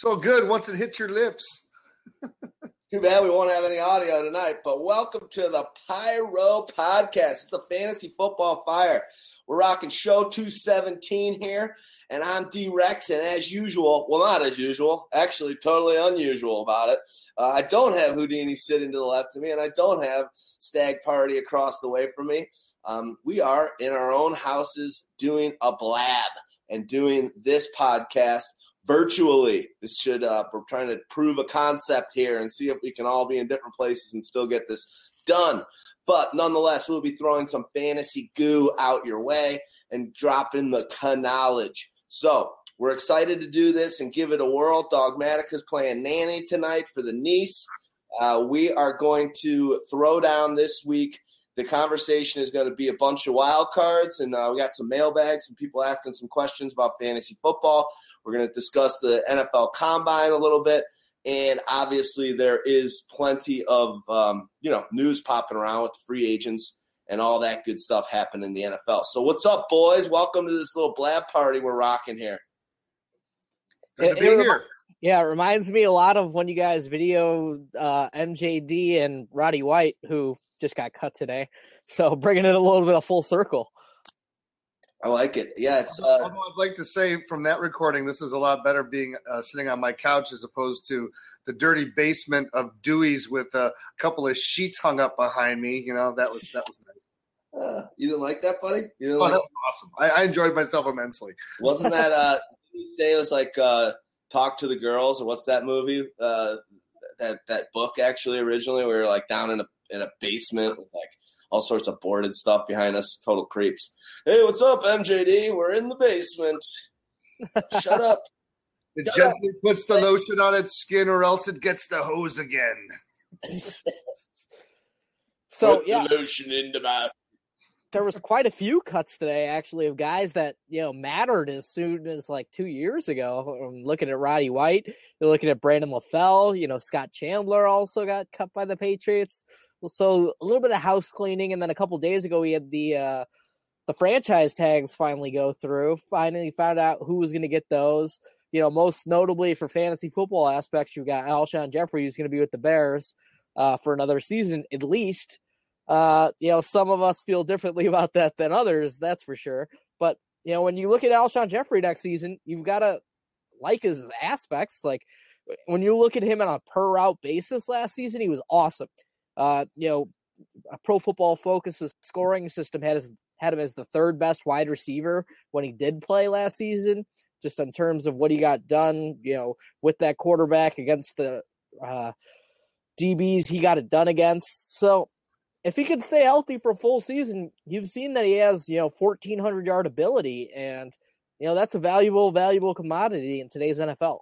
So good once it hits your lips. Too bad we won't have any audio tonight, but welcome to the Pyro Podcast. It's the Fantasy Football Fire. We're rocking show 217 here, and I'm D Rex. And as usual, well, not as usual, actually, totally unusual about it. Uh, I don't have Houdini sitting to the left of me, and I don't have Stagg Party across the way from me. Um, we are in our own houses doing a blab and doing this podcast virtually. This should uh, we're trying to prove a concept here and see if we can all be in different places and still get this done. But nonetheless, we'll be throwing some fantasy goo out your way and dropping the knowledge. So we're excited to do this and give it a whirl. Dogmatica's playing nanny tonight for the niece. Uh, we are going to throw down this week. The conversation is going to be a bunch of wild cards, and uh, we got some mailbags, some people asking some questions about fantasy football. We're going to discuss the NFL Combine a little bit, and obviously there is plenty of um, you know news popping around with the free agents and all that good stuff happening in the NFL. So what's up, boys? Welcome to this little blab party we're rocking here. Good to be here. Yeah, it reminds me a lot of when you guys video uh, MJD and Roddy White, who just got cut today. So bringing it a little bit of full circle. I like it. Yeah, it's uh, Although I'd like to say from that recording, this is a lot better being uh, sitting on my couch as opposed to the dirty basement of Dewey's with a couple of sheets hung up behind me. You know that was that was nice. uh, you didn't like that, buddy. You didn't Oh, like that was awesome. I, I enjoyed myself immensely. Wasn't that uh did you say it was like uh Talk to the Girls or what's that movie? Uh that that book actually originally where we were like down in a in a basement with like all sorts of boarded stuff behind us, total creeps. Hey, what's up, MJD? We're in the basement. Shut up. It Shut gently puts the lotion on its skin, or else it gets the hose again. So Put yeah, the lotion into my there was quite a few cuts today, actually, of guys that you know mattered as soon as like two years ago. I'm looking at Roddy White, you're looking at Brandon LaFell. You know, Scott Chandler also got cut by the Patriots. So a little bit of house cleaning, and then a couple days ago we had the uh, the franchise tags finally go through. Finally found out who was going to get those. You know, most notably for fantasy football aspects, you've got Alshon Jeffery, who's going to be with the Bears uh, for another season at least. Uh, you know, some of us feel differently about that than others, that's for sure. But you know, when you look at Alshon Jeffery next season, you've got to like his aspects. Like when you look at him on a per route basis last season, he was awesome. Uh, you know, a Pro Football Focus's scoring system had his had him as the third best wide receiver when he did play last season. Just in terms of what he got done, you know, with that quarterback against the uh, DBs he got it done against. So if he can stay healthy for a full season, you've seen that he has, you know, 1400 yard ability and you know, that's a valuable valuable commodity in today's NFL.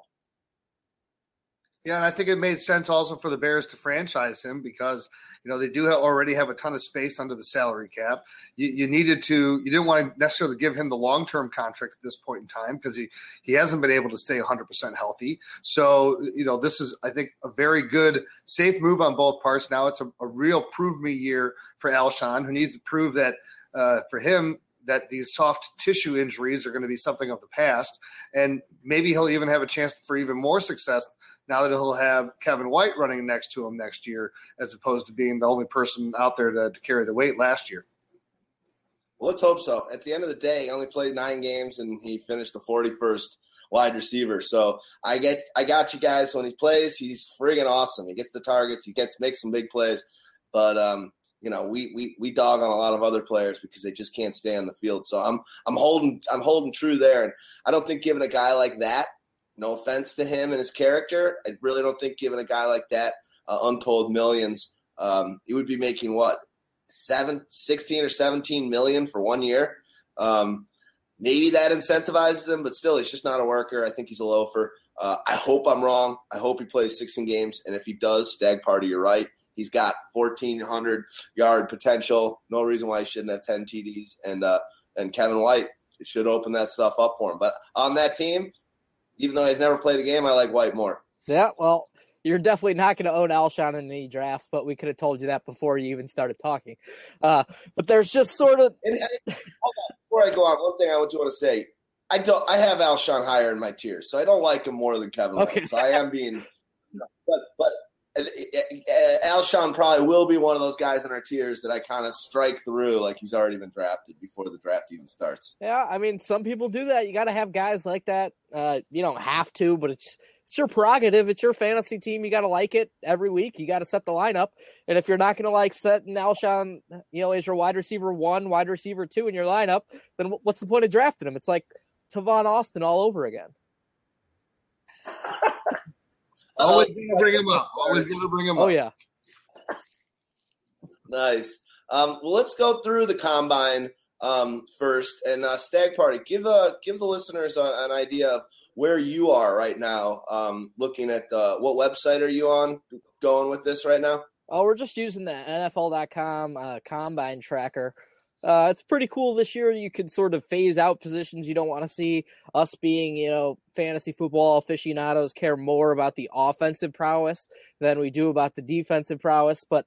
Yeah, and I think it made sense also for the Bears to franchise him because you know they do already have a ton of space under the salary cap. You, you needed to, you didn't want to necessarily give him the long term contract at this point in time because he he hasn't been able to stay 100 percent healthy. So you know this is I think a very good safe move on both parts. Now it's a, a real prove me year for Alshon, who needs to prove that uh, for him that these soft tissue injuries are going to be something of the past, and maybe he'll even have a chance for even more success now that he'll have Kevin White running next to him next year, as opposed to being the only person out there to, to carry the weight last year. Well, let's hope so. At the end of the day, he only played nine games and he finished the 41st wide receiver. So I get, I got you guys. When he plays, he's friggin' awesome. He gets the targets. He gets makes some big plays. But um, you know, we we we dog on a lot of other players because they just can't stay on the field. So I'm I'm holding I'm holding true there. And I don't think giving a guy like that, no offense to him and his character, I really don't think giving a guy like that uh, untold millions. Um, he would be making what seven, 16 or 17 million for one year. Um, maybe that incentivizes him, but still, he's just not a worker. I think he's a loafer. Uh, I hope I'm wrong. I hope he plays 16 games, and if he does, Stagg Party, you're right. He's got 1,400 yard potential. No reason why he shouldn't have 10 TDs. And uh, and Kevin White should open that stuff up for him. But on that team, even though he's never played a game, I like White more. Yeah, well, you're definitely not going to own Alshon in any drafts, but we could have told you that before you even started talking. Uh, but there's just sort of. And, and, before I go on, one thing I want to say I don't. I have Alshon higher in my tiers, so I don't like him more than Kevin. Okay. So I am being, but but Uh, uh, uh, Alshon probably will be one of those guys in our tiers that I kind of strike through like he's already been drafted before the draft even starts. Yeah, I mean, some people do that. You got to have guys like that. Uh, you don't have to, but it's it's your prerogative. It's your fantasy team. You got to like it every week. You got to set the lineup. And if you're not going to like setting Alshon, you know, as your wide receiver one, wide receiver two in your lineup, then what's the point of drafting him? It's like Tavon Austin all over again. Always gonna bring him up. Always gonna bring him oh, up. Oh yeah. Nice. Um, well, let's go through the combine um, first, and uh, Stagg Party. Give uh, give the listeners a, an idea of where you are right now. Um, looking at the what website are you on? Going with this right now? Oh, we're just using the NFL.com uh, combine tracker. Uh, it's pretty cool this year. You can sort of phase out positions you don't want to see. Us being, you know, fantasy football aficionados care more about the offensive prowess than we do about the defensive prowess. But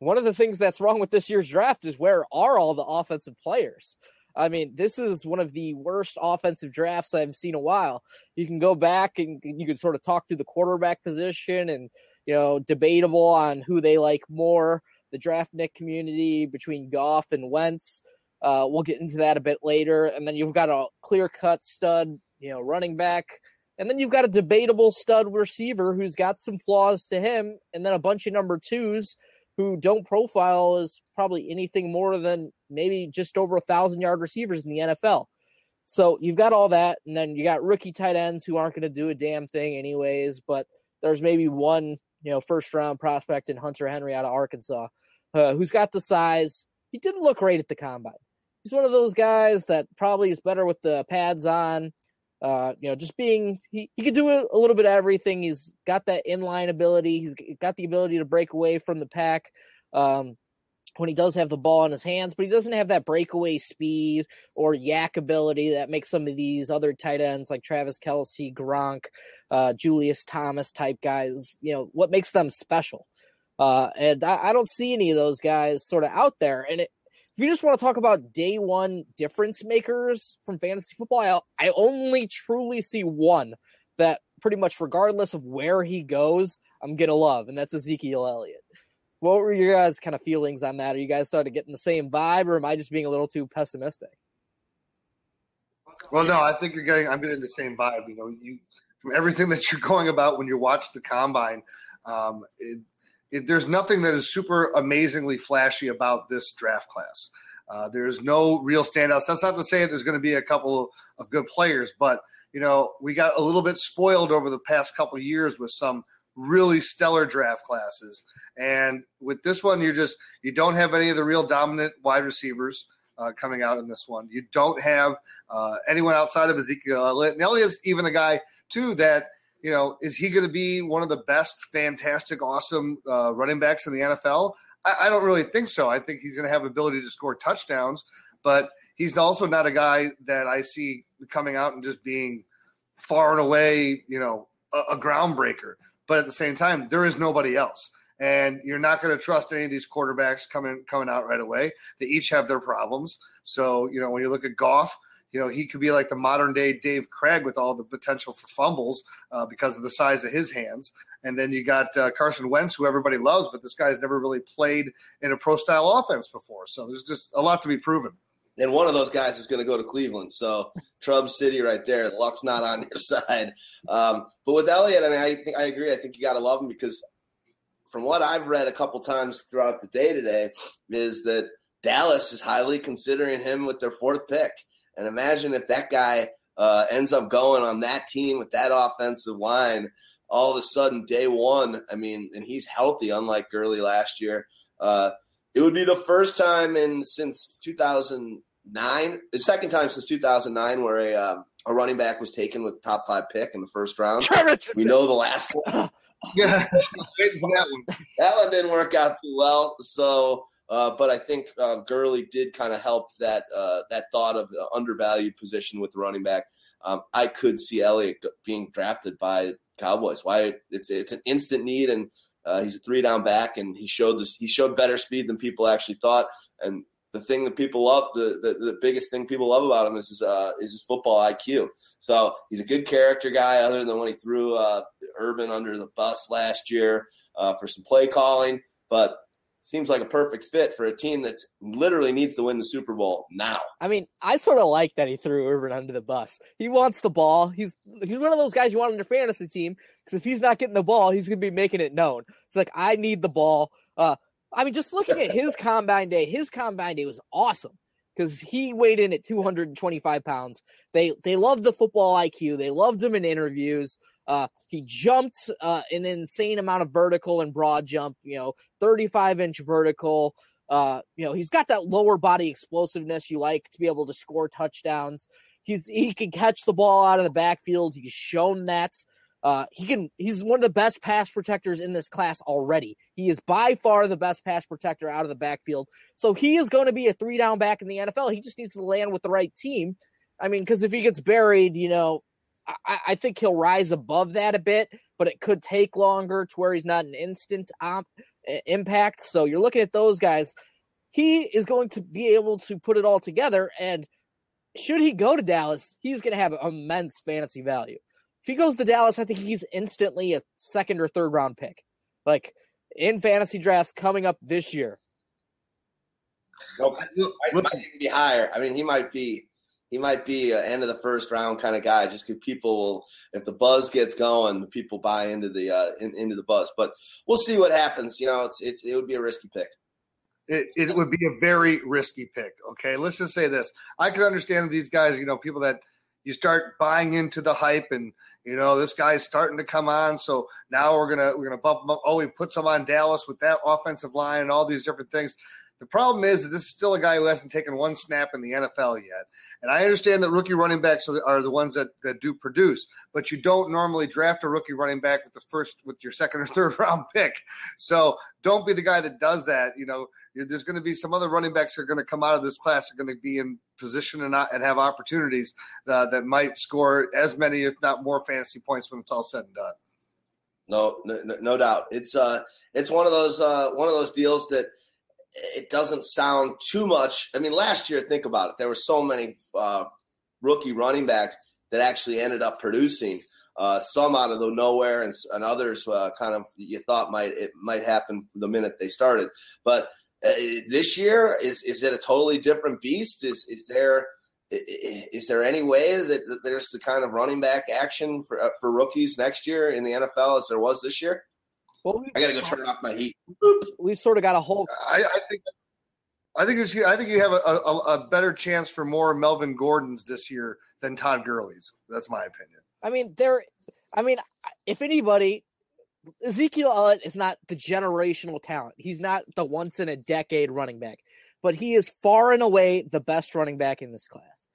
one of the things that's wrong with this year's draft is where are all the offensive players? I mean, this is one of the worst offensive drafts I've seen a while. You can go back and you can sort of talk to the quarterback position and, you know, debatable on who they like more the draftnik community between Goff and Wentz. Uh, we'll get into that a bit later. And then you've got a clear cut stud, you know, running back. And then you've got a debatable stud receiver who's got some flaws to him. And then a bunch of number twos who don't profile as probably anything more than maybe just over a thousand yard receivers in the NFL. So you've got all that. And then you got rookie tight ends who aren't going to do a damn thing anyways. But there's maybe one, you know, first round prospect in Hunter Henry out of Arkansas uh, who's got the size. He didn't look great at the combine. He's one of those guys that probably is better with the pads on. Uh, you know, just being he, he could do a, a little bit of everything. He's got that inline ability. He's got the ability to break away from the pack. Um, when he does have the ball in his hands, but he doesn't have that breakaway speed or YAC ability that makes some of these other tight ends like Travis Kelce, Gronk, uh, Julius Thomas type guys, you know, what makes them special. Uh, and I, I, don't see any of those guys sort of out there. And it, if you just want to talk about day one difference makers from fantasy football, I, I only truly see one that pretty much regardless of where he goes, I'm gonna love, and that's Ezekiel Elliott. What were your guys' kind of feelings on that? Are you guys starting to get the same vibe, or am I just being a little too pessimistic? Well, no, I think you're getting. I'm getting the same vibe. You know, you from everything that you're going about when you watch the combine. Um, it, it, there's nothing that is super amazingly flashy about this draft class. Uh, there's no real standouts. That's not to say there's going to be a couple of good players, but you know we got a little bit spoiled over the past couple years with some really stellar draft classes, and with this one, you're just you don't have any of the real dominant wide receivers. Uh, coming out in this one, you don't have uh, anyone outside of Ezekiel Elliott. And Elliott's even a guy too that you know, is he going to be one of the best, fantastic, awesome uh, running backs in the NFL? I, I don't really think so. I think he's going to have ability to score touchdowns, but he's also not a guy that I see coming out and just being far and away, you know, a, a groundbreaker. But at the same time, there is nobody else and you're not going to trust any of these quarterbacks coming coming out right away. They each have their problems. So you know when you look at Goff, you know, he could be like the modern day Dave Krieg with all the potential for fumbles uh, because of the size of his hands. And then you got uh, Carson Wentz, who everybody loves, but this guy's never really played in a pro style offense before. So there's just a lot to be proven. And one of those guys is going to go to Cleveland. So Trub City right there. Luck's not on your side. Um, but with Elliott, I mean, I think I agree. I think you got to love him because from what I've read a couple times throughout the day today is that Dallas is highly considering him with their fourth pick. And imagine if that guy uh, ends up going on that team with that offensive line all of a sudden day one. I mean, and he's healthy, unlike Gurley last year. Uh, It would be the first time in since 2009, the second time since 2009 where a uh, a running back was taken with top five pick in the first round. We know the last one. Yeah, that one. that one didn't work out too well. So, uh, but I think uh, Gurley did kind of help that uh, that thought of the undervalued position with the running back. Um, I could see Elliott being drafted by Cowboys. Why? It's it's an instant need, and uh, he's a three down back, and he showed this. He showed better speed than people actually thought. And the thing that people love, the the, the biggest thing people love about him is his uh, is his football IQ. So he's a good character guy. Other than when he threw uh, Urban under the bus last year uh, for some play calling, but seems like a perfect fit for a team that literally needs to win the Super Bowl now. I mean, I sort of like that he threw Urban under the bus. He wants the ball. He's he's one of those guys you want on your fantasy team because if he's not getting the ball, he's gonna be making it known. It's like I need the ball. Uh, I mean, just looking at his combine day, his combine day was awesome because he weighed in at 225 pounds. They they loved the football IQ. They loved him in interviews. Uh, he jumped uh, an insane amount of vertical and broad jump. You know, 35 inch vertical. Uh, you know, he's got that lower body explosiveness you like to be able to score touchdowns. He's he can catch the ball out of the backfield. He's shown that. Uh, he can. He's one of the best pass protectors in this class already. He is by far the best pass protector out of the backfield. So he is going to be a three down back in the NFL. He just needs to land with the right team. I mean, because if he gets buried, you know, I, I think he'll rise above that a bit, but it could take longer to where he's not an instant op, impact. So you're looking at those guys. He is going to be able to put it all together. And should he go to Dallas, he's going to have immense fantasy value. If he goes to Dallas, I think he's instantly a second or third round pick. Like in fantasy drafts coming up this year. No, might, might even be higher. I mean, he might be he might be an end of the first round kind of guy. Just because people will, if the buzz gets going, people buy into the uh, in, into the buzz. But we'll see what happens. You know, it's it's it would be a risky pick. It, it would be a very risky pick. Okay, let's just say this: I can understand these guys. You know, people that you start buying into the hype, and you know this guy's starting to come on. So now we're gonna we're gonna bump him up. Oh, we put some on Dallas with that offensive line and all these different things. The problem is that this is still a guy who hasn't taken one snap in the NFL yet. And I understand that rookie running backs are the, ones that, that do produce, but you don't normally draft a rookie running back with the first, with your second or third round pick. So don't be the guy that does that. You know, there's going to be some other running backs that are going to come out of this class are going to be in position and, not, and have opportunities uh, that might score as many, if not more, fantasy points when it's all said and done. No, no, no doubt. It's uh, it's one of those uh, one of those deals that it doesn't sound too much. I mean, last year, think about it. There were so many uh, rookie running backs that actually ended up producing. Uh, some out of the nowhere, and, and others uh, kind of you thought might it might happen the minute they started. But uh, this year, is is it a totally different beast? Is is there is there any way that, there's the kind of running back action for uh, for rookies next year in the NFL as there was this year? Well, I got to go turn off my heat. We've sort of got a whole. I, I think. I think it's, I think you have a, a, a, better chance for more Melvin Gordons this year than Todd Gurley's. That's my opinion. I mean, there. I mean, if anybody, Ezekiel Elliott is not the generational talent. He's not the once in a decade running back, but he is far and away the best running back in this class.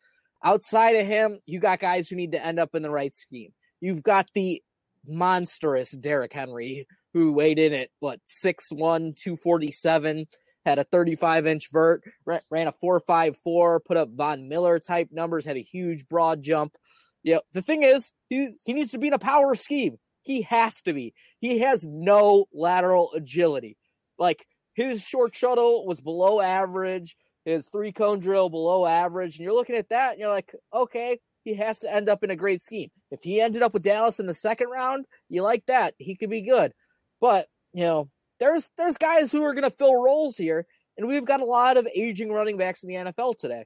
Outside of him, you got guys who need to end up in the right scheme. You've got the monstrous Derrick Henry, who weighed in at what 6'1, 247, had a 35 inch vert, ran a 454, put up Von Miller type numbers, had a huge broad jump. Yeah, the thing is, he he needs to be in a power scheme. He has to be. He has no lateral agility. Like his short shuttle was below average, his three cone drill below average, and you're looking at that and you're like, okay, he has to end up in a great scheme. If he ended up with Dallas in the second round, you like that. He could be good. But, you know, there's there's guys who are going to fill roles here, and we've got a lot of aging running backs in the NFL today.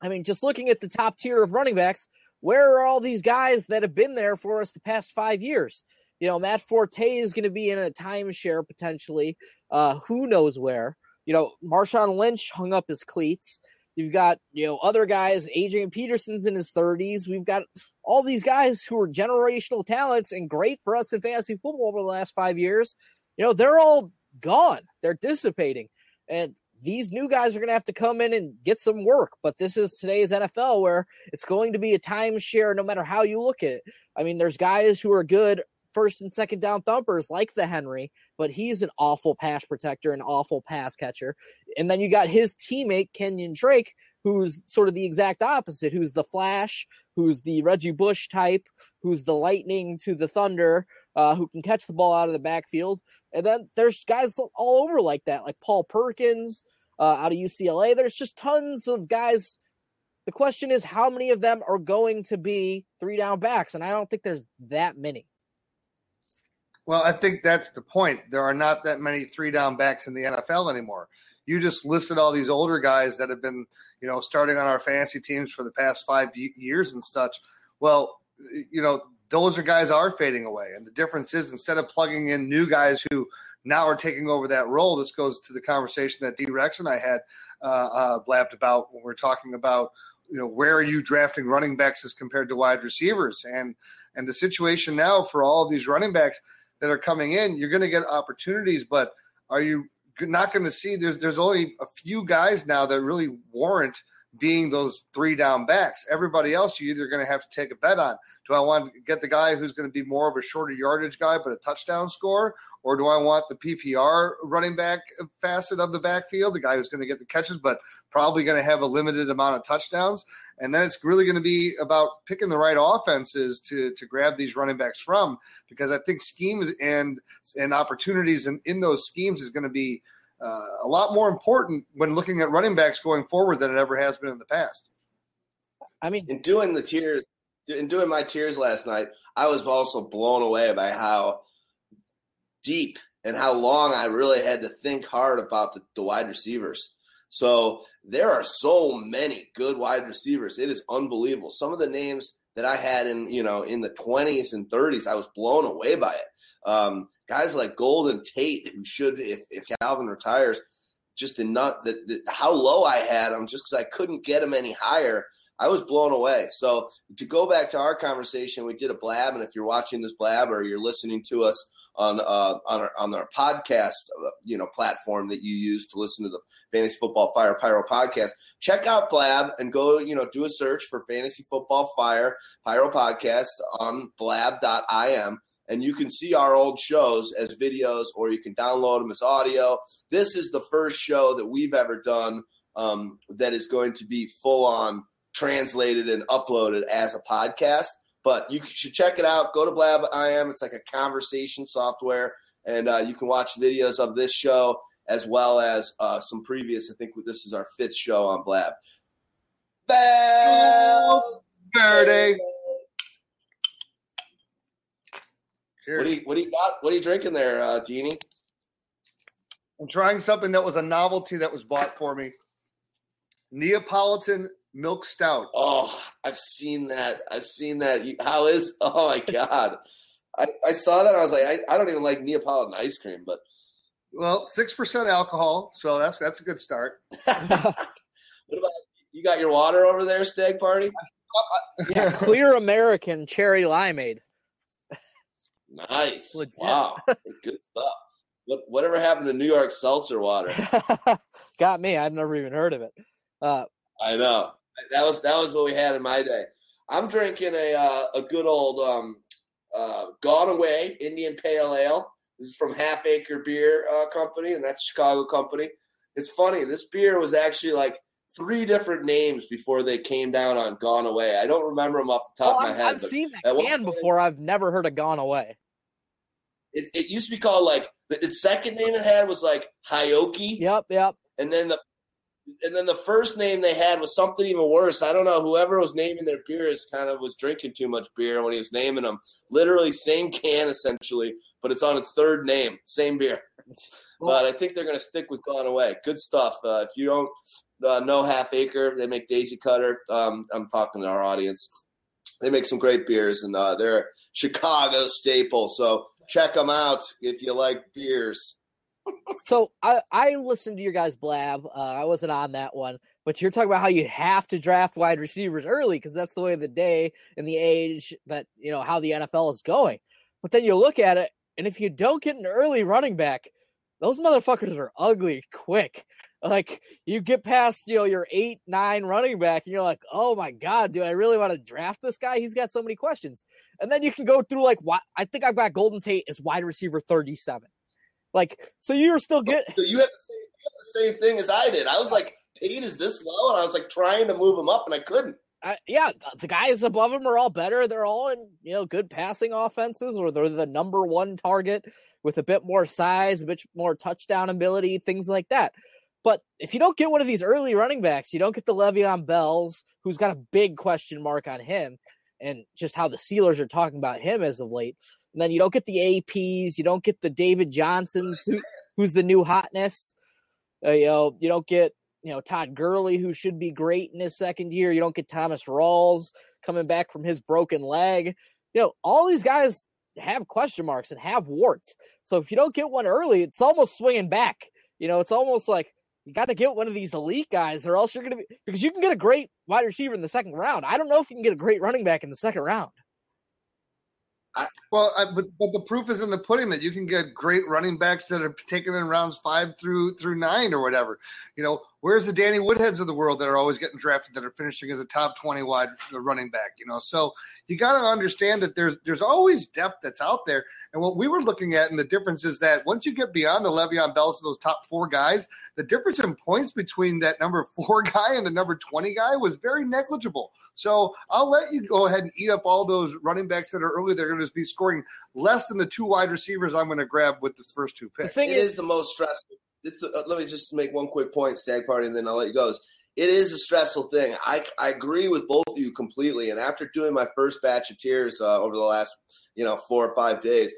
I mean, just looking at the top tier of running backs, where are all these guys that have been there for us the past five years? You know, Matt Forte is going to be in a timeshare potentially. Uh, who knows where? You know, Marshawn Lynch hung up his cleats. You've got, you know, other guys, Adrian Peterson's in his 30s. We've got all these guys who are generational talents and great for us in fantasy football over the last five years. You know, they're all gone. They're dissipating. And these new guys are going to have to come in and get some work. But this is today's NFL where it's going to be a timeshare no matter how you look at it. I mean, there's guys who are good first and second down thumpers like the Henry, but he's an awful pass protector, an awful pass catcher. And then you got his teammate, Kenyan Drake, who's sort of the exact opposite, who's the Flash, who's the Reggie Bush type, who's the lightning to the thunder, uh, who can catch the ball out of the backfield. And then there's guys all over like that, like Paul Perkins uh, out of UCLA. There's just tons of guys. The question is, how many of them are going to be three down backs? And I don't think there's that many. Well, I think that's the point. There are not that many three down backs in the NFL anymore. You just listed all these older guys that have been, you know, starting on our fantasy teams for the past five years and such. Well, you know, those are guys are fading away. And the difference is instead of plugging in new guys who now are taking over that role, this goes to the conversation that D Rex and I had uh, uh, blabbed about when we're talking about you know where are you drafting running backs as compared to wide receivers and and the situation now for all of these running backs that are coming in, you're going to get opportunities, but are you not going to see? There's there's only a few guys now that really warrant being those three down backs. Everybody else, you're either going to have to take a bet on. Do I want to get the guy who's going to be more of a shorter yardage guy but a touchdown score, or do I want the PPR running back facet of the backfield, the guy who's going to get the catches but probably going to have a limited amount of touchdowns? And then it's really going to be about picking the right offenses to to grab these running backs from, because I think schemes and and opportunities in, in those schemes is going to be uh, a lot more important when looking at running backs going forward than it ever has been in the past. I mean, in doing the tiers, in doing my tiers last night, I was also blown away by how deep and how long I really had to think hard about the, the wide receivers. So there are so many good wide receivers. It is unbelievable. Some of the names that I had in you know in the 20s and 30s, I was blown away by it. Um, guys like Golden Tate, who should if if Calvin retires, just the nut that how low I had him just because I couldn't get him any higher. I was blown away. So to go back to our conversation, we did a blab, and if you're watching this blab or you're listening to us on uh, on our on our podcast, uh, you know, platform that you use to listen to the Fantasy Football Fire Pyro podcast. Check out Blab and go, you know, do a search for Fantasy Football Fire Pyro podcast on blab.im and you can see our old shows as videos or you can download them as audio. This is the first show that we've ever done um, that is going to be full on translated and uploaded as a podcast. But you should check it out. Go to Blab I am. It's like a conversation software, and uh, you can watch videos of this show as well as uh, some previous. I think this is our fifth show on Blab. Bell Verde. What do you what do you got? What are you drinking there, uh, Deanie? I'm trying something that was a novelty that was bought for me. Neapolitan milk stout. Oh, I've seen that. I've seen that. How is? Oh my god! I, I saw that. I was like, I, I don't even like Neapolitan ice cream, but well, six percent alcohol, so that's that's a good start. what about you? Got your water over there, Stagg Party? yeah, clear American cherry limeade. Nice. Legit. Wow, good stuff. What whatever happened to New York seltzer water? Got me. I've never even heard of it. Uh, I know that was that was what we had in my day. I'm drinking a uh, a good old um, uh, Gone Away Indian Pale Ale. This is from Half Acre Beer uh, Company, and that's Chicago company. It's funny. This beer was actually like three different names before they came down on Gone Away. I don't remember them off the top oh, of my head. I've seen that can before. I've never heard of Gone Away. It, it used to be called like the, the second name it had was like Hioki. Yep, yep. And then the and then the first name they had was something even worse. I don't know. Whoever was naming their beers kind of was drinking too much beer when he was naming them. Literally same can essentially, but it's on its third name, same beer. but I think they're going to stick with Gone Away. Good stuff. Uh, if you don't uh, know Half Acre, they make Daisy Cutter. Um, I'm talking to our audience. They make some great beers, and uh, they're a Chicago staple. So check them out if you like beers so I I listened to your guys blab. Uh, I wasn't on that one, but you're talking about how you have to draft wide receivers early because that's the way of the day and the age that you know how the NFL is going. But then you look at it, and if you don't get an early running back, those motherfuckers are ugly quick. Like you get past, you know, your eight, nine running back, and you're like, oh my god, do I really want to draft this guy? He's got so many questions. And then you can go through like, why? I think I've got Golden Tate as wide receiver 37. Like, so you're still getting. So you have, the same, you have the same thing as I did. I was like, Tate is this low, and I was like trying to move him up, and I couldn't. Uh, yeah, the guys above him are all better. They're all in, you know, good passing offenses, or they're the number one target with a bit more size, a bit more touchdown ability, things like that. But if you don't get one of these early running backs, you don't get the Le'Veon Bells, who's got a big question mark on him, and just how the Steelers are talking about him as of late. And then you don't get the APs, you don't get the David Johnsons, who, who's the new hotness. Uh, you know, you don't get you know Todd Gurley, who should be great in his second year. You don't get Thomas Rawls coming back from his broken leg. You know, all these guys have question marks and have warts. So if you don't get one early, it's almost swinging back. You know, it's almost like you got to get one of these elite guys, or else you're going to be because you can get a great wide receiver in the second round. I don't know if you can get a great running back in the second round. I, well, I, but but the proof is in the pudding that you can get great running backs that are taken in rounds five through through nine or whatever. You know, where's the Danny Woodheads of the world that are always getting drafted that are finishing as a top twenty wide uh, running back? You know, so you got to understand that there's there's always depth that's out there. And what we were looking at, and the difference is that once you get beyond the Le'Veon Bells, of those top four guys, the difference in points between that number four guy and the number twenty guy was very negligible. So I'll let you go ahead and eat up all those running backs that are early. They're going to be scoring less than the two wide receivers I'm going to grab with the first two picks. The thing is, is the most stressful. It's uh, let me just make one quick point, Stagg Party, and then I'll let you go. It is a stressful thing. I, I agree with both of you completely. And after doing my first batch of tiers uh, over the last you know four or five days,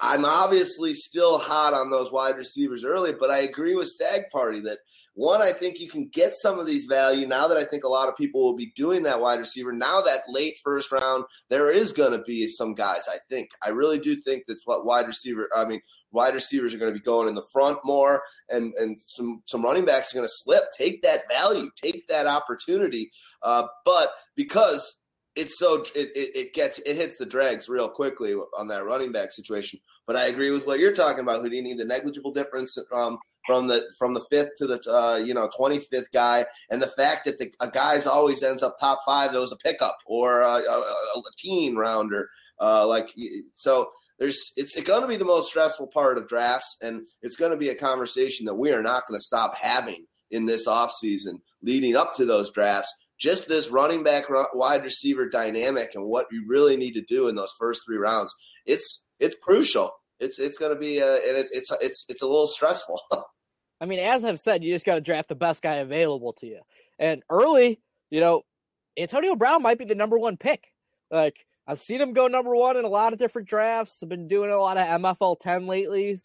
I'm obviously still hot on those wide receivers early, but I agree with Stagg Party that one, I think you can get some of these value now that I think a lot of people will be doing that wide receiver. Now that late first round, there is going to be some guys. I think I really do think that's what wide receiver. I mean, wide receivers are going to be going in the front more, and and some some running backs are going to slip. Take that value, take that opportunity. Uh, but because it's so it, it, it, gets it hits the dregs real quickly on that running back situation. But I agree with what you're talking about, Houdini. The negligible difference um, from the from the fifth to the uh, you know twenty fifth guy, and the fact that the a guy's always ends up top five. That was a pickup or a, a, a teen rounder. Uh, like so, there's it's going to be the most stressful part of drafts, and it's going to be a conversation that we are not going to stop having in this offseason leading up to those drafts. Just this running back wide receiver dynamic and what you really need to do in those first three rounds it's it's crucial. It's it's going to be uh, and it's it's it's it's a little stressful. I mean as i've said you just got to draft the best guy available to you. And early you know antonio brown might be the number one pick. Like i've seen him go number one in a lot of different drafts i've been doing a lot of mfl 10 lately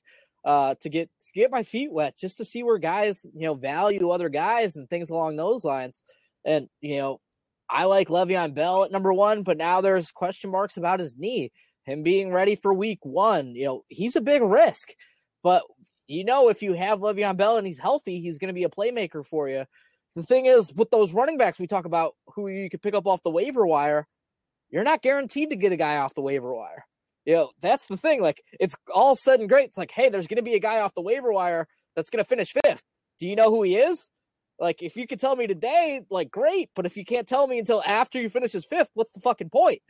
uh, to get to get my feet wet just to see where guys you know value other guys and things along those lines and, you know, I like Le'Veon Bell at number one, but now there's question marks about his knee, him being ready for week one. You know, he's a big risk, but you know, if you have Le'Veon Bell and he's healthy, he's going to be a playmaker for you. The thing is, with those running backs we talk about who you could pick up off the waiver wire, you're not guaranteed to get a guy off the waiver wire. You know, that's the thing. Like, it's all and great. It's like, hey, there's going to be a guy off the waiver wire that's going to finish fifth. Do you know who he is? Like, if you could tell me today, like, great. But if you can't tell me until after you finish his fifth, what's the fucking point?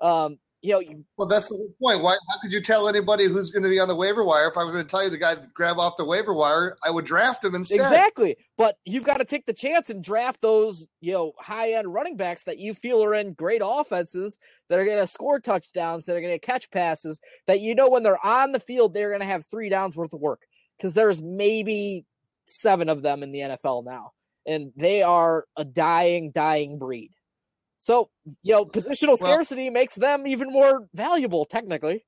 Um, you know, you, well, that's the whole point. Why? How could you tell anybody who's going to be on the waiver wire? If I was going to tell you the guy to grab off the waiver wire, I would draft him instead. Exactly. But you've got to take the chance and draft those, you know, high end running backs that you feel are in great offenses that are going to score touchdowns, that are going to catch passes, that you know when they're on the field they're going to have three downs worth of work because there's maybe seven of them in the NFL now and they are a dying, dying breed. So, you know, positional well, scarcity makes them even more valuable, technically.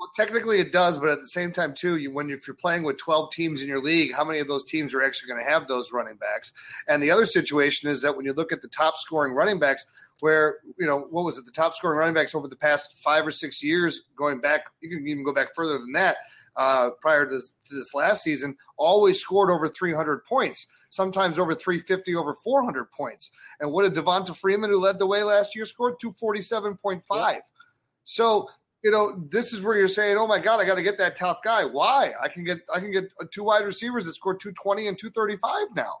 Well, technically it does, but at the same time, too, you, when if you're playing with 12 teams in your league, how many of those teams are actually going to have those running backs? And the other situation is that when you look at the top scoring running backs, where you know what was it, the top scoring running backs over the past five or six years, going back, you can even go back further than that uh, prior to this, to this, last season, always scored over 300 points, sometimes over 350, over 400 points. And what did Devonta Freeman, who led the way last year, scored 247.5. Yeah. So you know, this is where you're saying, "Oh my God, I got to get that top guy." Why? I can get I can get two wide receivers that score 220 and 235 now.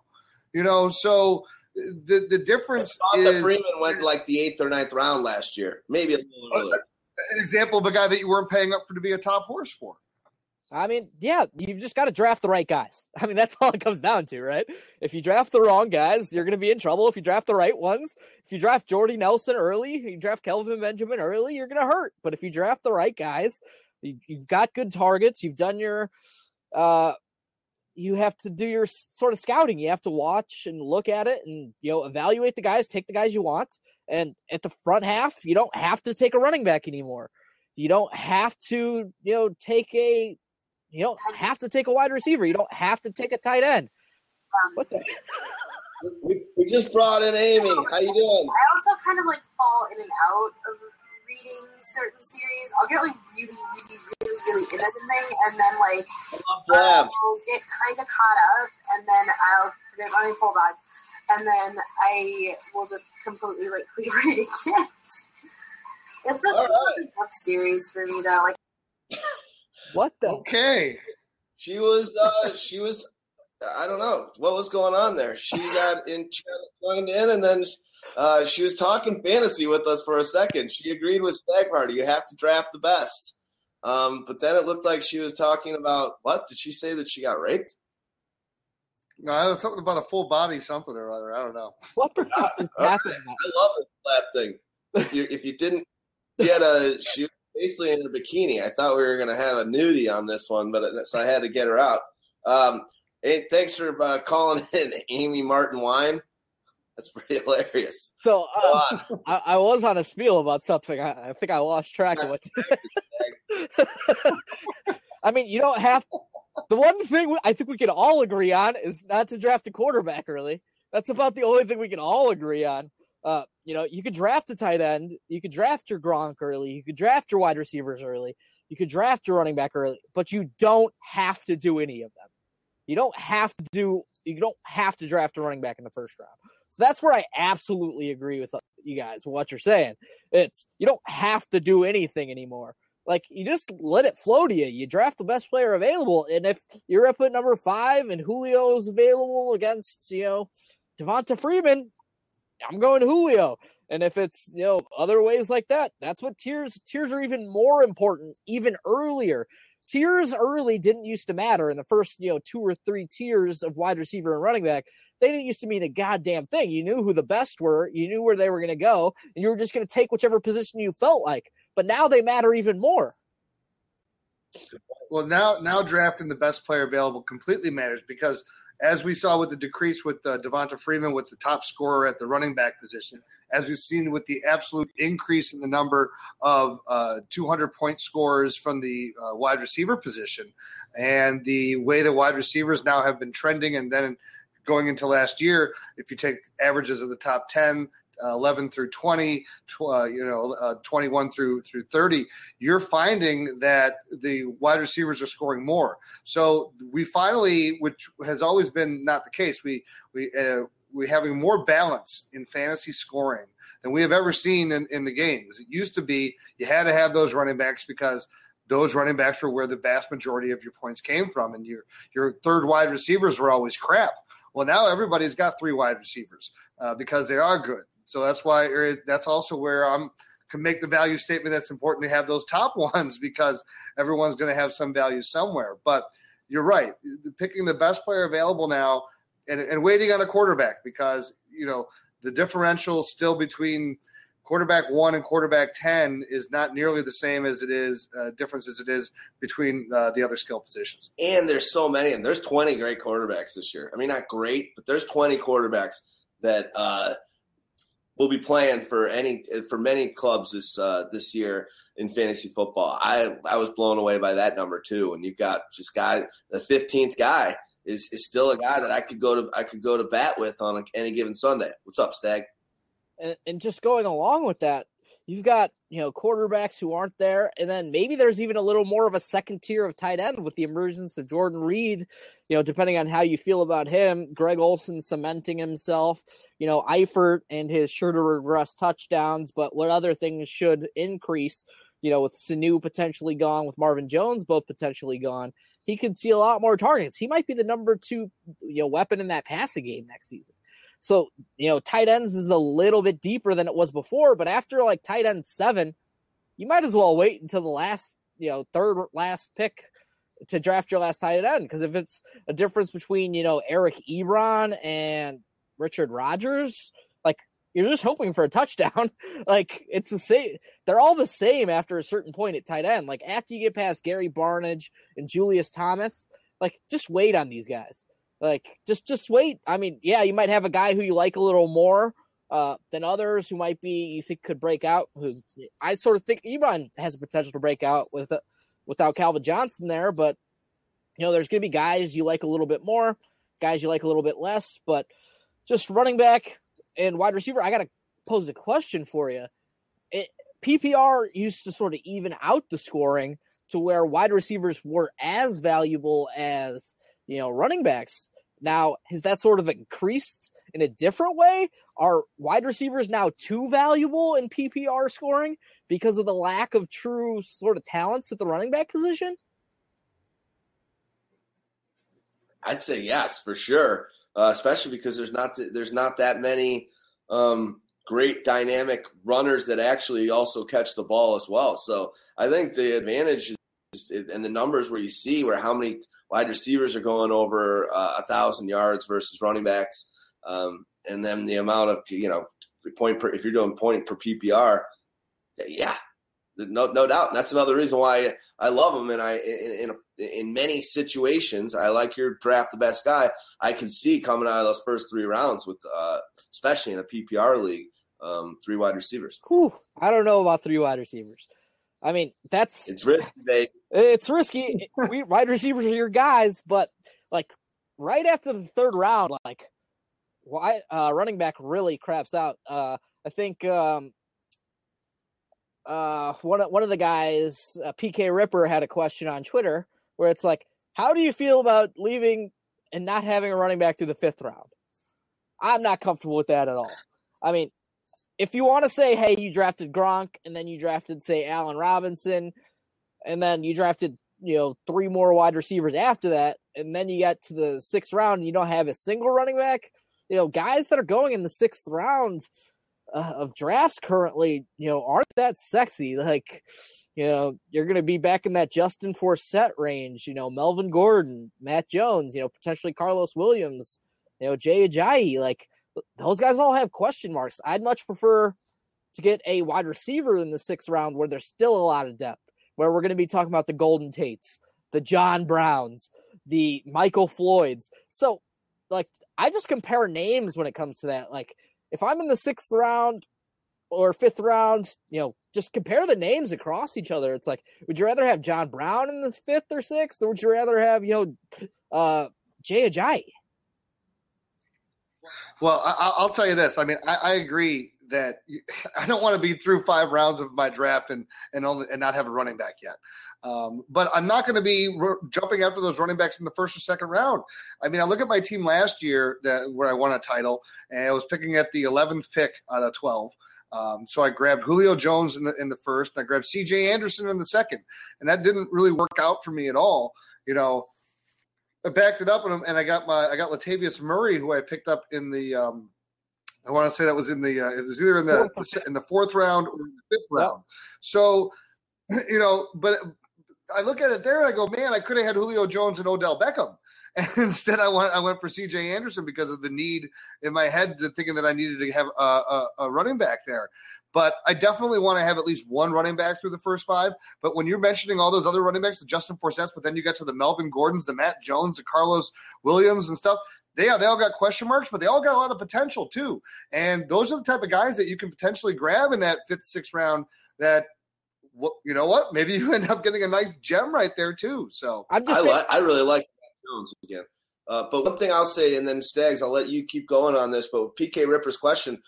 You know, so the the difference is Freeman went like the eighth or ninth round last year, maybe a little earlier. An example of a guy that you weren't paying up for to be a top horse for. I mean, yeah, you've just got to draft the right guys. I mean, that's all it comes down to, right? If you draft the wrong guys, you're going to be in trouble. If you draft the right ones, if you draft Jordy Nelson early, you draft Kelvin Benjamin early, you're going to hurt. But if you draft the right guys, you, have got good targets. You've done your, uh, you have to do your sort of scouting. You have to watch and look at it and you know evaluate the guys, take the guys you want. And at the front half, you don't have to take a running back anymore. You don't have to, you know, take a you don't have to take a wide receiver. You don't have to take a tight end. Um, what the? We, we just brought in Amy. How you doing? I also kind of like fall in and out of reading certain series. I'll get like really, really, really, really into something, and then like I'll get kind of caught up, and then I'll forget my full back, and then I will just completely like quit reading it. It's this right. book series for me though. Like what the? Okay. She was. uh She was. I don't know what was going on there. She got in, joined in, and then uh, she was talking fantasy with us for a second. She agreed with Stagg Party. You have to draft the best. Um, but then it looked like she was talking about what? Did she say that she got raped? No, I was something about a full body something or other. I don't know. What the fuck is happening? I love this slap thing. If you, if you didn't get a, she basically in a bikini. I thought we were going to have a nudie on this one, but so I had to get her out. Um, hey, thanks for uh, calling in, Amy Martin Wine. That's pretty hilarious. So uh, I, I, was on a spiel about something. I, I think I lost track of what. I mean, you don't have. The one thing I think we can all agree on is not to draft a quarterback early. That's about the only thing we can all agree on. Uh, you know, you could draft a tight end, you could draft your Gronk early, you could draft your wide receivers early, you could draft your running back early, but you don't have to do any of them. You don't have to do you don't have to draft a running back in the first round. So that's where I absolutely agree with you guys what you're saying. It's you don't have to do anything anymore. Like you just let it flow to you. You draft the best player available, and if you're up at number five and Julio's available against you know Devonta Freeman, I'm going Julio. And if it's you know other ways like that, that's what tiers tiers are even more important, even earlier. Tiers early didn't used to matter in the first you know two or three tiers of wide receiver and running back. They didn't used to mean a goddamn thing. You knew who the best were, you knew where they were going to go, and you were just going to take whichever position you felt like. But now they matter even more. Well, now now drafting the best player available completely matters because as we saw with the decrease with uh, Devonta Freeman with the top scorer at the running back position, as we've seen with the absolute increase in the number of uh, 200 point scorers from the uh, wide receiver position, and the way the wide receivers now have been trending, and then going into last year, if you take averages of the top 10, uh, 11 through 20, uh, you know, uh, 21 through through 30, you're finding that the wide receivers are scoring more. So we finally, which has always been not the case, we we uh, we're having more balance in fantasy scoring than we have ever seen in, in the games. It used to be you had to have those running backs because those running backs were where the vast majority of your points came from, and your your third wide receivers were always crap. Well, now everybody's got three wide receivers uh, because they are good. So that's why that's also where I'm can make the value statement that's important to have those top ones because everyone's going to have some value somewhere. But you're right, picking the best player available now and, and waiting on a quarterback because you know the differential still between quarterback one and quarterback 10 is not nearly the same as it is uh, difference as it is between uh, the other skill positions and there's so many and there's 20 great quarterbacks this year i mean not great but there's 20 quarterbacks that uh, will be playing for any for many clubs this uh, this year in fantasy football. I I was blown away by that number too. And you've got just guy the fifteenth guy is is still a guy that I could go to I could go to bat with on any given Sunday. What's up, Stagg? And, and just going along with that, you've got you know quarterbacks who aren't there, and then maybe there's even a little more of a second tier of tight end with the emergence of Jordan Reed. You know, depending on how you feel about him, Greg Olsen cementing himself. You know, Eifert and his sure to regress touchdowns, but what other things should increase? you know, with Sanu potentially gone, with Marvin Jones both potentially gone, he could see a lot more targets. He might be the number two, you know, weapon in that passing game next season. So, you know, tight ends is a little bit deeper than it was before, but after like tight end seven, you might as well wait until the last, you know, third last pick to draft your last tight end. Because if it's a difference between, you know, Eric Ebron and Richard Rodgers, like you're just hoping for a touchdown. like it's the same. They're all the same after a certain point at tight end. Like after you get past Gary Barnidge and Julius Thomas, like just wait on these guys. Like just just wait. I mean, yeah, you might have a guy who you like a little more uh, than others who might be you think could break out. Who I sort of think Ebron has the potential to break out with uh, without Calvin Johnson there, but you know, there's going to be guys you like a little bit more, guys you like a little bit less, but just running back and wide receiver. I got to pose a question for you. It, PPR used to sort of even out the scoring to where wide receivers were as valuable as you know running backs. Now, has that sort of increased in a different way? Are wide receivers now too valuable in PPR scoring because of the lack of true sort of talents at the running back position? I'd say yes for sure, uh, especially because there's not there's not that many um, great dynamic runners that actually also catch the ball as well. So I think the advantage is and the numbers where you see where how many wide receivers are going over uh, a thousand yards versus running backs, um, and then the amount of you know point per if you're doing point per PPR, yeah, no no doubt. And that's another reason why I love them. And I in, in in many situations, I like your draft the best guy. I can see coming out of those first three rounds with, uh, especially in a PPR league, um, three wide receivers. Whew, I don't know about three wide receivers. I mean, that's it's risky. Babe. It's risky. we wide receivers are your guys, but like right after the third round, like why uh, running back really craps out. Uh, I think um, uh, one of one of the guys, uh, PK Ripper, had a question on Twitter where it's like, how do you feel about leaving and not having a running back through the fifth round? I'm not comfortable with that at all. I mean, if you want to say, hey, you drafted Gronk and then you drafted, say, Allen Robinson, and then you drafted, you know, three more wide receivers after that, and then you get to the sixth round and you don't have a single running back, you know, guys that are going in the sixth round uh, of drafts currently, you know, aren't that sexy. Like, you know, you're going to be back in that Justin Forsett range, you know, Melvin Gordon, Matt Jones, you know, potentially Carlos Williams, you know, Jay Ajayi. Like, those guys all have question marks. I'd much prefer to get a wide receiver in the sixth round where there's still a lot of depth, where we're going to be talking about the Golden Tates, the John Browns, the Michael Floyds. So, like, I just compare names when it comes to that. Like, if I'm in the sixth round or fifth round, you know, just compare the names across each other. It's like, would you rather have John Brown in the fifth or sixth, or would you rather have, you know, uh, Jay Ajayi? Well, I, will tell you this. I mean, I, I agree that you, I don't want to be through five rounds of my draft and and only and not have a running back yet. Um, but I'm not going to be jumping after those running backs in the first or second round. I mean, I look at my team last year that where I won a title, and I was picking at the 11th pick out of 12. Um, so I grabbed Julio Jones in the in the first, and I grabbed C.J. Anderson in the second, and that didn't really work out for me at all. You know, I backed it up, and, and I got my I got Latavius Murray, who I picked up in the. Um, I want to say that was in the uh, it was either in the in the fourth round or the fifth round. So, you know, but I look at it there and I go, man, I could have had Julio Jones and Odell Beckham. And instead, I went I went for C.J. Anderson because of the need in my head, to thinking that I needed to have a, a, a running back there. But I definitely want to have at least one running back through the first five. But when you're mentioning all those other running backs, the Justin Forsett, but then you get to the Melvin Gordons, the Matt Jones, the Carlos Williams, and stuff. They, they all got question marks, but they all got a lot of potential too. And those are the type of guys that you can potentially grab in that fifth, sixth round that you know what maybe you end up getting a nice gem right there too. So I'm just I, li- I really like Jones again. Uh, but one thing I'll say, and then Stags, I'll let you keep going on this. But PK Ripper's question,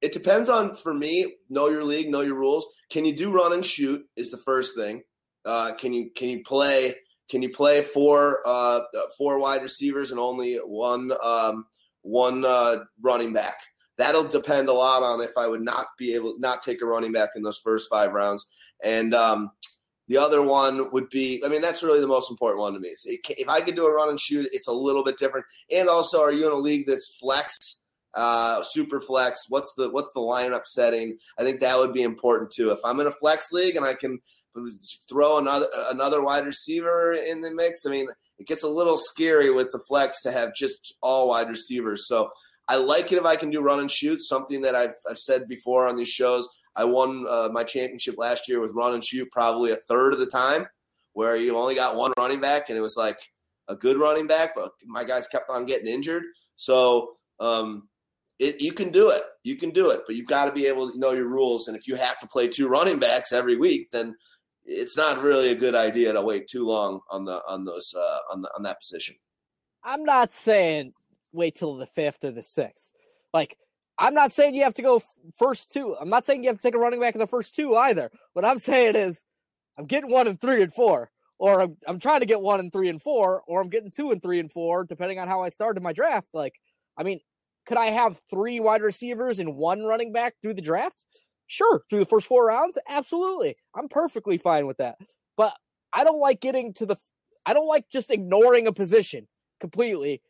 it depends on for me. Know your league, know your rules. Can you do run and shoot? Is the first thing. Uh, can you can you play? Can you play four uh, four wide receivers and only one um, one uh, running back? that'll depend a lot on if I would not be able not take a running back in those first five rounds. And um, the other one would be, I mean, that's really the most important one to me. if I could do a run and shoot, it's a little bit different. And also, are you in a league that's flex, uh, super flex? What's the what's the lineup setting? I think that would be important too. If I'm in a flex league and I can throw another another wide receiver in the mix, I mean, it gets a little scary with the flex to have just all wide receivers. So I like it if I can do run and shoot, something that I've, I've said before on these shows. I won uh, my championship last year with run and shoot probably a third of the time, where you only got one running back, and it was like a good running back, but my guys kept on getting injured. So um, it, you can do it. You can do it, but you've got to be able to know your rules. And if you have to play two running backs every week, then it's not really a good idea to wait too long on the on those uh, on the on that position. I'm not saying wait till the fifth or the sixth. Like, I'm not saying you have to go first two. I'm not saying you have to take a running back in the first two either. What I'm saying is, I'm getting one and three and four, or I'm, I'm trying to get one and three and four, or I'm getting two and three and four, depending on how I started my draft. Like, I mean, could I have three wide receivers and one running back through the draft? Sure, through the first four rounds, absolutely. I'm perfectly fine with that. But I don't like getting to the. I don't like just ignoring a position completely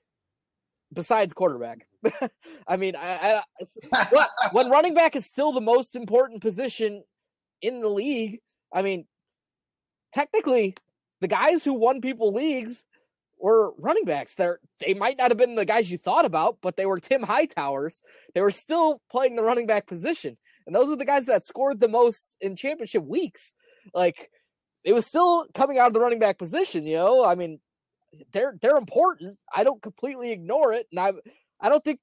besides quarterback. I mean, I, I when running back is still the most important position in the league, I mean, technically, the guys who won people leagues were running backs. They're they might not have been the guys you thought about, but they were Tim Hightowers. They were still playing the running back position, and those are the guys that scored the most in championship weeks. Like it was still coming out of the running back position. You know, I mean, they're they're important. I don't completely ignore it, and I I don't think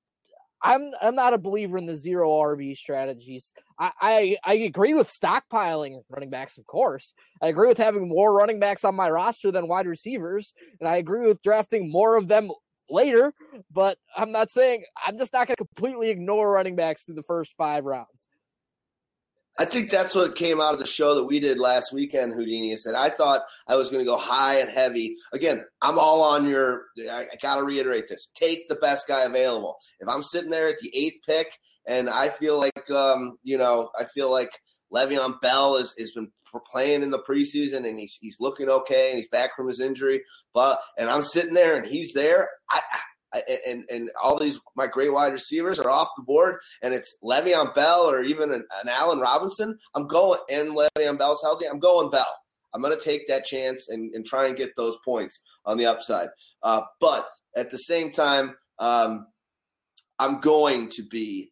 I'm I'm not a believer in the zero RB strategies. I, I, I agree with stockpiling running backs, of course. I agree with having more running backs on my roster than wide receivers, and I agree with drafting more of them later. But I'm not saying I'm just not going to completely ignore running backs through the first five rounds. I think that's what came out of the show that we did last weekend, Houdini. I said I thought I was going to go high and heavy. Again, I'm all on your. I, I got to reiterate this: take the best guy available. If I'm sitting there at the eighth pick, and I feel like, um, you know, I feel like Le'Veon Bell has has been playing in the preseason and he's he's looking okay and he's back from his injury, but and I'm sitting there and he's there. I and and all these my great wide receivers are off the board, and it's Le'Veon Bell or even an, an Allen Robinson, I'm going and Le'Veon Bell's healthy. I'm going Bell. I'm going to take that chance and, and try and get those points on the upside. Uh, but at the same time, um, I'm going to be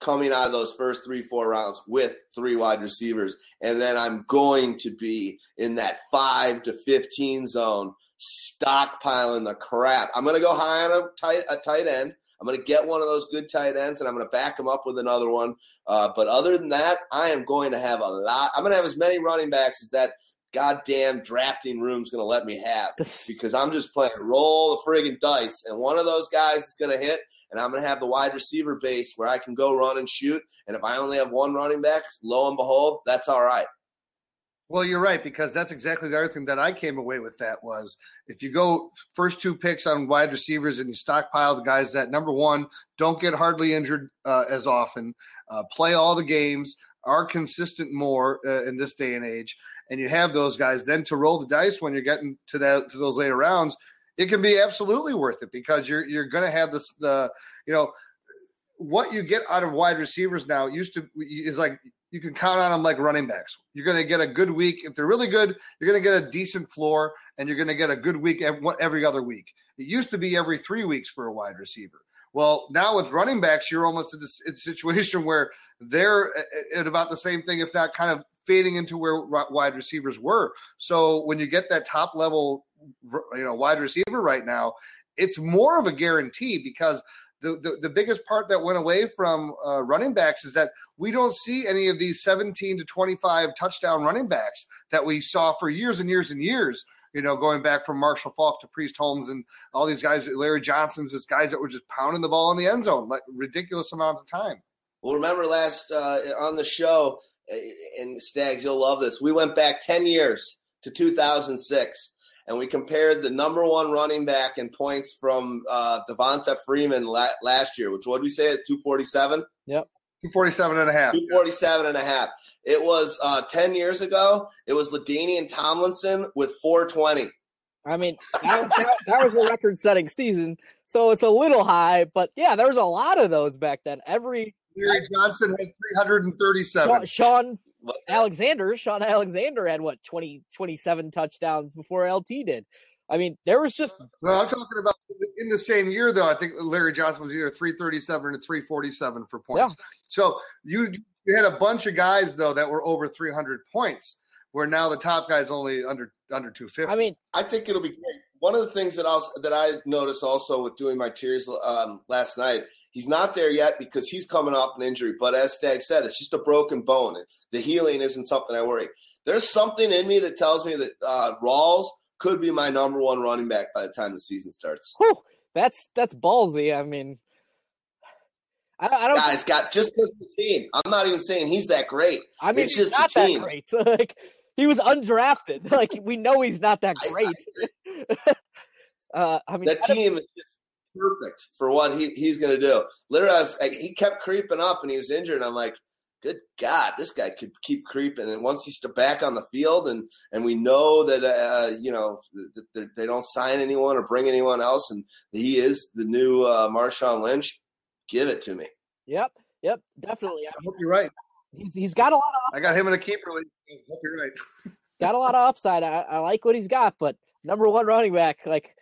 coming out of those first three, four rounds with three wide receivers. And then I'm going to be in that five to 15 zone stockpiling the crap. I'm going to go high on a tight a tight end. I'm going to get one of those good tight ends, and I'm going to back him up with another one. Uh, but other than that, I am going to have a lot. I'm going to have as many running backs as that goddamn drafting room's going to let me have because I'm just playing roll the friggin' dice, and one of those guys is going to hit, and I'm going to have the wide receiver base where I can go run and shoot. And if I only have one running back, lo and behold, that's all right. Well, you're right because that's exactly the other thing that I came away with. That was if you go first two picks on wide receivers and you stockpile the guys that number one don't get hardly injured uh, as often, uh, play all the games, are consistent more uh, in this day and age, and you have those guys. Then to roll the dice when you're getting to that to those later rounds, it can be absolutely worth it because you're you're going to have this the you know what you get out of wide receivers now used to is like you can count on them like running backs. You're going to get a good week. If they're really good, you're going to get a decent floor and you're going to get a good week every other week. It used to be every three weeks for a wide receiver. Well, now with running backs, you're almost in a situation where they're at about the same thing, if not kind of fading into where wide receivers were. So when you get that top level, you know, wide receiver right now, it's more of a guarantee because the, the, the biggest part that went away from uh, running backs is that we don't see any of these 17 to 25 touchdown running backs that we saw for years and years and years. You know, going back from Marshall Faulk to Priest Holmes and all these guys, Larry Johnson's, just guys that were just pounding the ball in the end zone, like ridiculous amount of time. Well, remember last uh, on the show, uh, and Stags, you'll love this. We went back 10 years to 2006 and we compared the number one running back in points from uh, Devonta Freeman la- last year, which what did we say at 247? Yep. 247 and a half. 247 and a half. It was uh, 10 years ago. It was LaDainian Tomlinson with 420. I mean, that, that, that was a record setting season. So it's a little high, but yeah, there was a lot of those back then. Every Larry Johnson had 337. Shaun Alexander, Shaun Alexander had what 20, 27 touchdowns before LT did. I mean, there was just. Well, I'm talking about in the same year, though. I think Larry Johnson was either 337 or 347 for points. Yeah. So you you had a bunch of guys though that were over 300 points, where now the top guy's only under under 250. I mean, I think it'll be great. One of the things that I that I noticed also with doing my tiers um, last night, he's not there yet because he's coming off an injury. But as Stag said, it's just a broken bone. The healing isn't something I worry. There's something in me that tells me that uh, Rawls could be my number one running back by the time the season starts. Whew, that's that's ballsy. I mean, I don't. I don't Guys, got just because the team. I'm not even saying he's that great. I mean, it's just not the team. that great. like he was undrafted. Like we know he's not that great. uh, I mean, that team is just perfect for what he, he's going to do. Literally, was, he kept creeping up and he was injured. And I'm like, good God, this guy could keep creeping. And once he's back on the field, and and we know that uh, you know that they don't sign anyone or bring anyone else, and he is the new uh, Marshawn Lynch. Give it to me. Yep, yep, definitely. I hope you're right. He's he's got a lot of. Upside. I got him in a keeper league. I hope you're right. got a lot of upside. I, I like what he's got, but number one running back, like,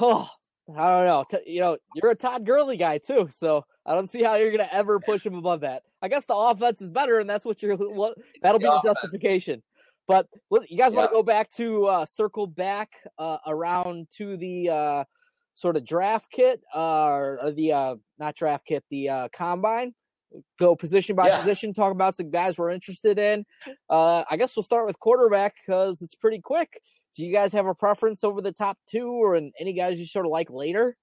oh, I don't know. T- you know, you're a Todd Gurley guy too, so I don't see how you're gonna ever push him above that. I guess the offense is better, and that's what you're. What, that'll be the justification. But you guys want to go back to uh, circle back uh, around to the uh, sort of draft kit uh, or the uh, not draft kit, the uh, combine. Go position by yeah. position. Talk about some guys we're interested in. I guess we'll start with quarterback because it's pretty quick. Do you guys have a preference over the top two, or any guys you sort of like later?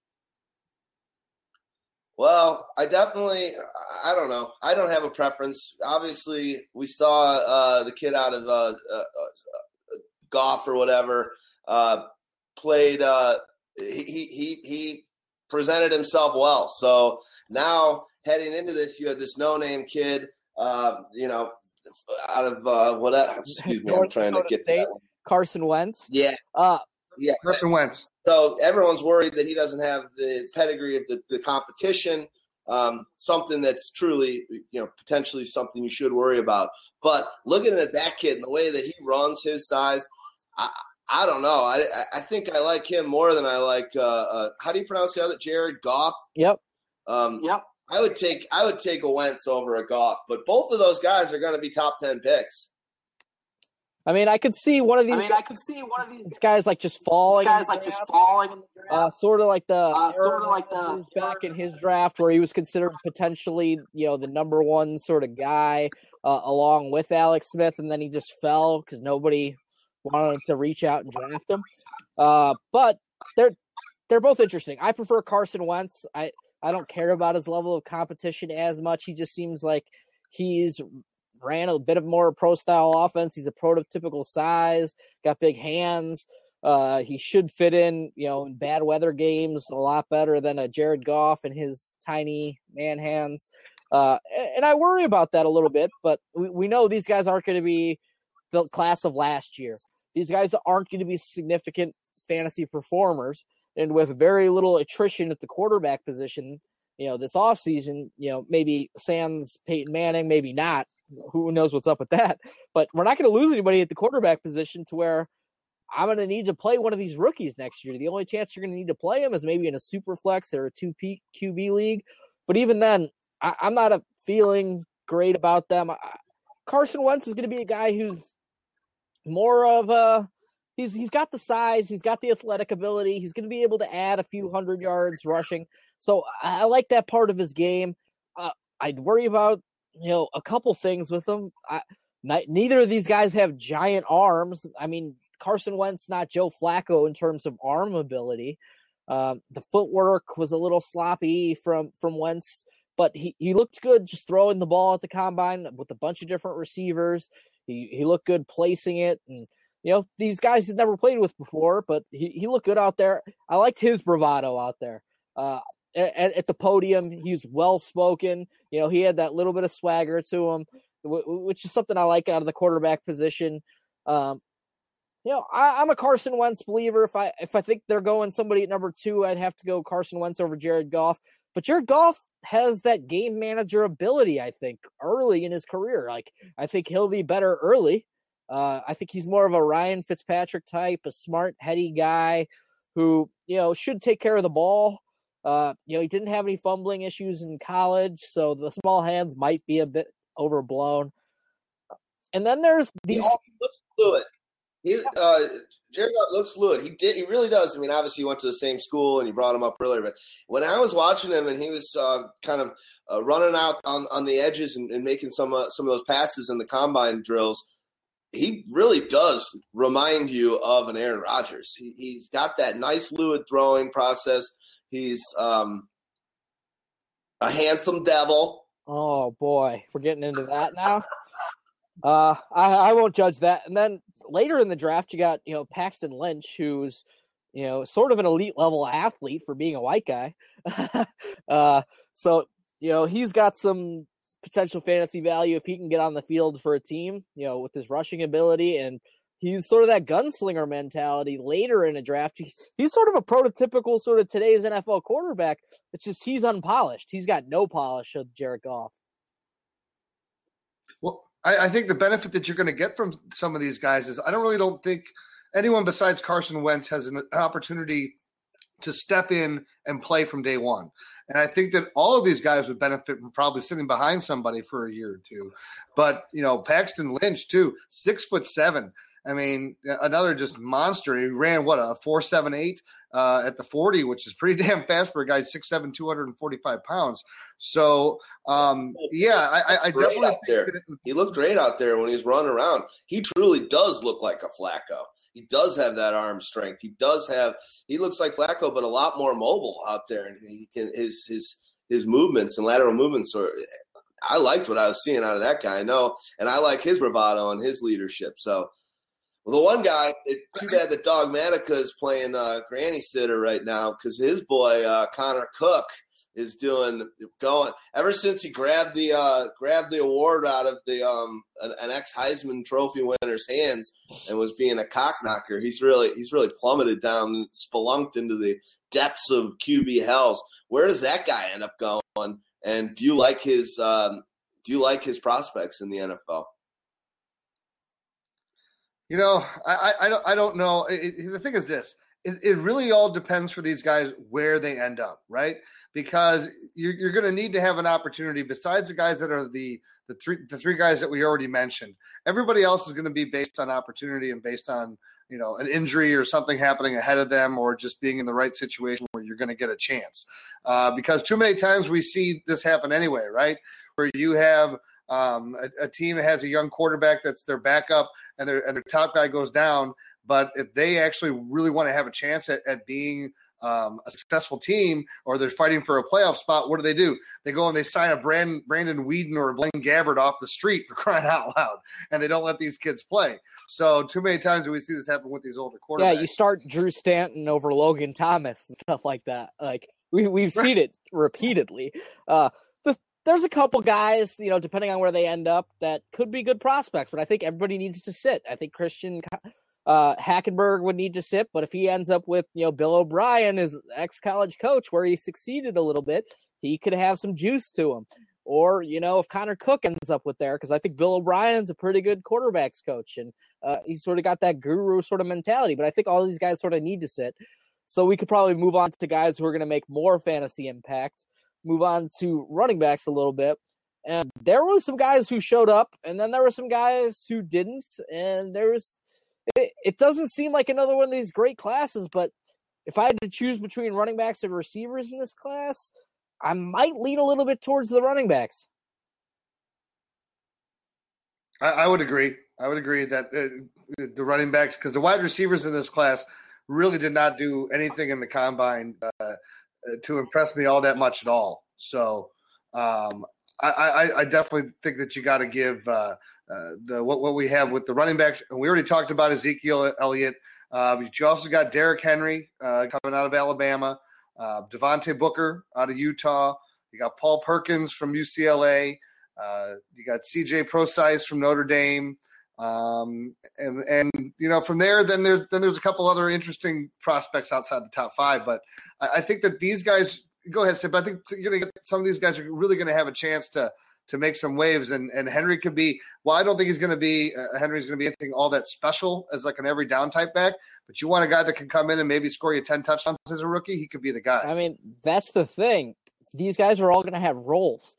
Well, I definitely, I don't know. I don't have a preference. Obviously, we saw uh, the kid out of uh, uh, uh Goff or whatever uh, played. Uh, he he he presented himself well. So now heading into this, you had this no-name kid. you know, out of what? Excuse me, I'm trying to get State. Carson Wentz. Yeah. Yeah. Carson Wentz. So everyone's worried that he doesn't have the pedigree of the, the competition. Um, something that's truly, you know, potentially something you should worry about. But looking at that kid and the way that he runs his size, I, I don't know. I, I think I like him more than I like. Uh, uh, how do you pronounce the other? Jared Goff. Yep. Um, yep. I would take I would take a Wentz over a Goff, but both of those guys are going to be top ten picks. I mean, I could see one of these. I mean, I could see one of these guys like just falling. guys like just falling. Uh, sort of like the uh, sort of like the back in his draft where he was considered potentially, you know, the number one sort of guy uh, along with Alex Smith, and then he just fell because nobody wanted to reach out and draft him. Uh, but they're they're both interesting. I prefer Carson Wentz. I I don't care about his level of competition as much. He just seems like he's ran a bit of more pro style offense. He's a prototypical size, got big hands. Uh, he should fit in, you know, in bad weather games a lot better than a Jared Goff and his tiny man hands. Uh, and I worry about that a little bit, but we, we know these guys aren't going to be the class of last year. These guys aren't going to be significant fantasy performers. And with very little attrition at the quarterback position, you know, this offseason, you know, maybe Sans Peyton Manning, maybe not who knows what's up with that? But we're not going to lose anybody at the quarterback position to where I'm going to need to play one of these rookies next year. The only chance you're going to need to play him is maybe in a super flex or a two QB league. But even then, I, am not a feeling great about them. I, Carson Wentz is going to be a guy who's more of a he's he's got the size, he's got the athletic ability, he's going to be able to add a few hundred yards rushing. So I, I like that part of his game. Uh, I'd worry about you know, a couple things with them. Neither of these guys have giant arms. I mean, Carson Wentz not Joe Flacco in terms of arm ability. Um, the footwork was a little sloppy from from Wentz, but he, he looked good just throwing the ball at the combine with a bunch of different receivers. He he looked good placing it, and you know, these guys he's never played with before, but he, he looked good out there. I liked his bravado out there. Uh, at, at the podium, he's well spoken. You know, he had that little bit of swagger to him, which is something I like out of the quarterback position. Um, you know, I, am a Carson Wentz believer. If I if I think they're going somebody at number two, I'd have to go Carson Wentz over Jared Goff. But Jared Goff has that game manager ability. I think early in his career, like I think he'll be better early. Uh, I think he's more of a Ryan Fitzpatrick type, a smart, heady guy who you know should take care of the ball. Uh, you know, he didn't have any fumbling issues in college, so the small hands might be a bit overblown. And then there's these. He looks fluid. He, uh, Jared looks fluid. He did. He really does. I mean, obviously, he went to the same school, and you brought him up earlier. But when I was watching him, and he was uh, kind of uh, running out on, on the edges and, and making some uh, some of those passes in the combine drills, he really does remind you of an Aaron Rodgers. He, has got that nice fluid throwing process. He's um, a handsome devil. Oh boy, we're getting into that now. uh, I, I won't judge that. And then later in the draft, you got you know Paxton Lynch, who's you know sort of an elite level athlete for being a white guy. uh, so you know he's got some potential fantasy value if he can get on the field for a team. You know with his rushing ability and he's sort of that gunslinger mentality later in a draft. He, he's sort of a prototypical sort of today's NFL quarterback. It's just he's unpolished. He's got no polish of Jared Goff. Well, I, I think the benefit that you're going to get from some of these guys is I don't really don't think anyone besides Carson Wentz has an opportunity to step in and play from day one. And I think that all of these guys would benefit from probably sitting behind somebody for a year or two. But, you know, Paxton Lynch, too, six foot seven. I mean, another just monster. He ran what a four seven eight uh, at the forty, which is pretty damn fast for a guy six seven, two hundred and forty five pounds. So, um, yeah, I, I definitely out there. he looked great out there when he was running around. He truly does look like a Flacco. He does have that arm strength. He does have. He looks like Flacco, but a lot more mobile out there, and he can his his his movements and lateral movements are. I liked what I was seeing out of that guy. I know, and I like his bravado and his leadership. So well, the one guy, too bad that Dogmatica is playing uh, granny sitter right now because his boy uh, Connor Cook is doing going ever since he grabbed the uh, grabbed the award out of the um, an, an ex Heisman Trophy winner's hands and was being a cock knocker. He's really he's really plummeted down, spelunked into the depths of QB hells. Where does that guy end up going? And do you like his um, do you like his prospects in the NFL? You know, I I, don't I don't know. It, it, the thing is this: it, it, really all depends for these guys where they end up, right? Because you're you're going to need to have an opportunity besides the guys that are the the three the three guys that we already mentioned. Everybody else is going to be based on opportunity and based on you know an injury or something happening ahead of them or just being in the right situation where you're going to get a chance. Uh, because too many times we see this happen anyway, right? Where you have um, a, a, team that has a young quarterback that's their backup and their and their top guy goes down. But if they actually really want to have a chance at, at being um, a successful team or they're fighting for a playoff spot, what do they do? They go and they sign a Brand, Brandon Weeden or Blaine Gabbert off the street for crying out loud, and they don't let these kids play. So too many times do we see this happen with these older quarterbacks. Yeah, you start Drew Stanton over Logan Thomas and stuff like that. Like we we've right. seen it repeatedly. Uh, there's a couple guys, you know, depending on where they end up, that could be good prospects. But I think everybody needs to sit. I think Christian uh, Hackenberg would need to sit. But if he ends up with, you know, Bill O'Brien, his ex college coach, where he succeeded a little bit, he could have some juice to him. Or, you know, if Connor Cook ends up with there, because I think Bill O'Brien's a pretty good quarterbacks coach and uh, he's sort of got that guru sort of mentality. But I think all these guys sort of need to sit. So we could probably move on to guys who are going to make more fantasy impact move on to running backs a little bit. And there was some guys who showed up, and then there were some guys who didn't. And there was, it, it doesn't seem like another one of these great classes, but if I had to choose between running backs and receivers in this class, I might lean a little bit towards the running backs. I, I would agree. I would agree that uh, the running backs, because the wide receivers in this class really did not do anything in the combine uh, to impress me all that much at all. So, Um, I, I, I, definitely think that you got to give uh, uh, the what, what we have with the running backs. And we already talked about Ezekiel Elliott. Uh, you also got Derrick Henry uh, coming out of Alabama, uh, Devontae Booker out of Utah. You got Paul Perkins from UCLA. Uh, you got CJ Prosise from Notre Dame. Um, and and you know from there, then there's then there's a couple other interesting prospects outside the top five. But I, I think that these guys go ahead, Steve. I think you're going to get some of these guys are really going to have a chance to to make some waves. And and Henry could be. Well, I don't think he's going to be. Uh, Henry's going to be anything all that special as like an every down type back. But you want a guy that can come in and maybe score you ten touchdowns as a rookie. He could be the guy. I mean, that's the thing. These guys are all going to have roles.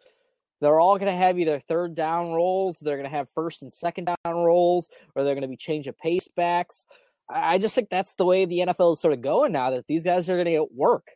They're all going to have either third down roles, they're going to have first and second down roles, or they're going to be change of pace backs. I just think that's the way the NFL is sort of going now. That these guys are going to get work.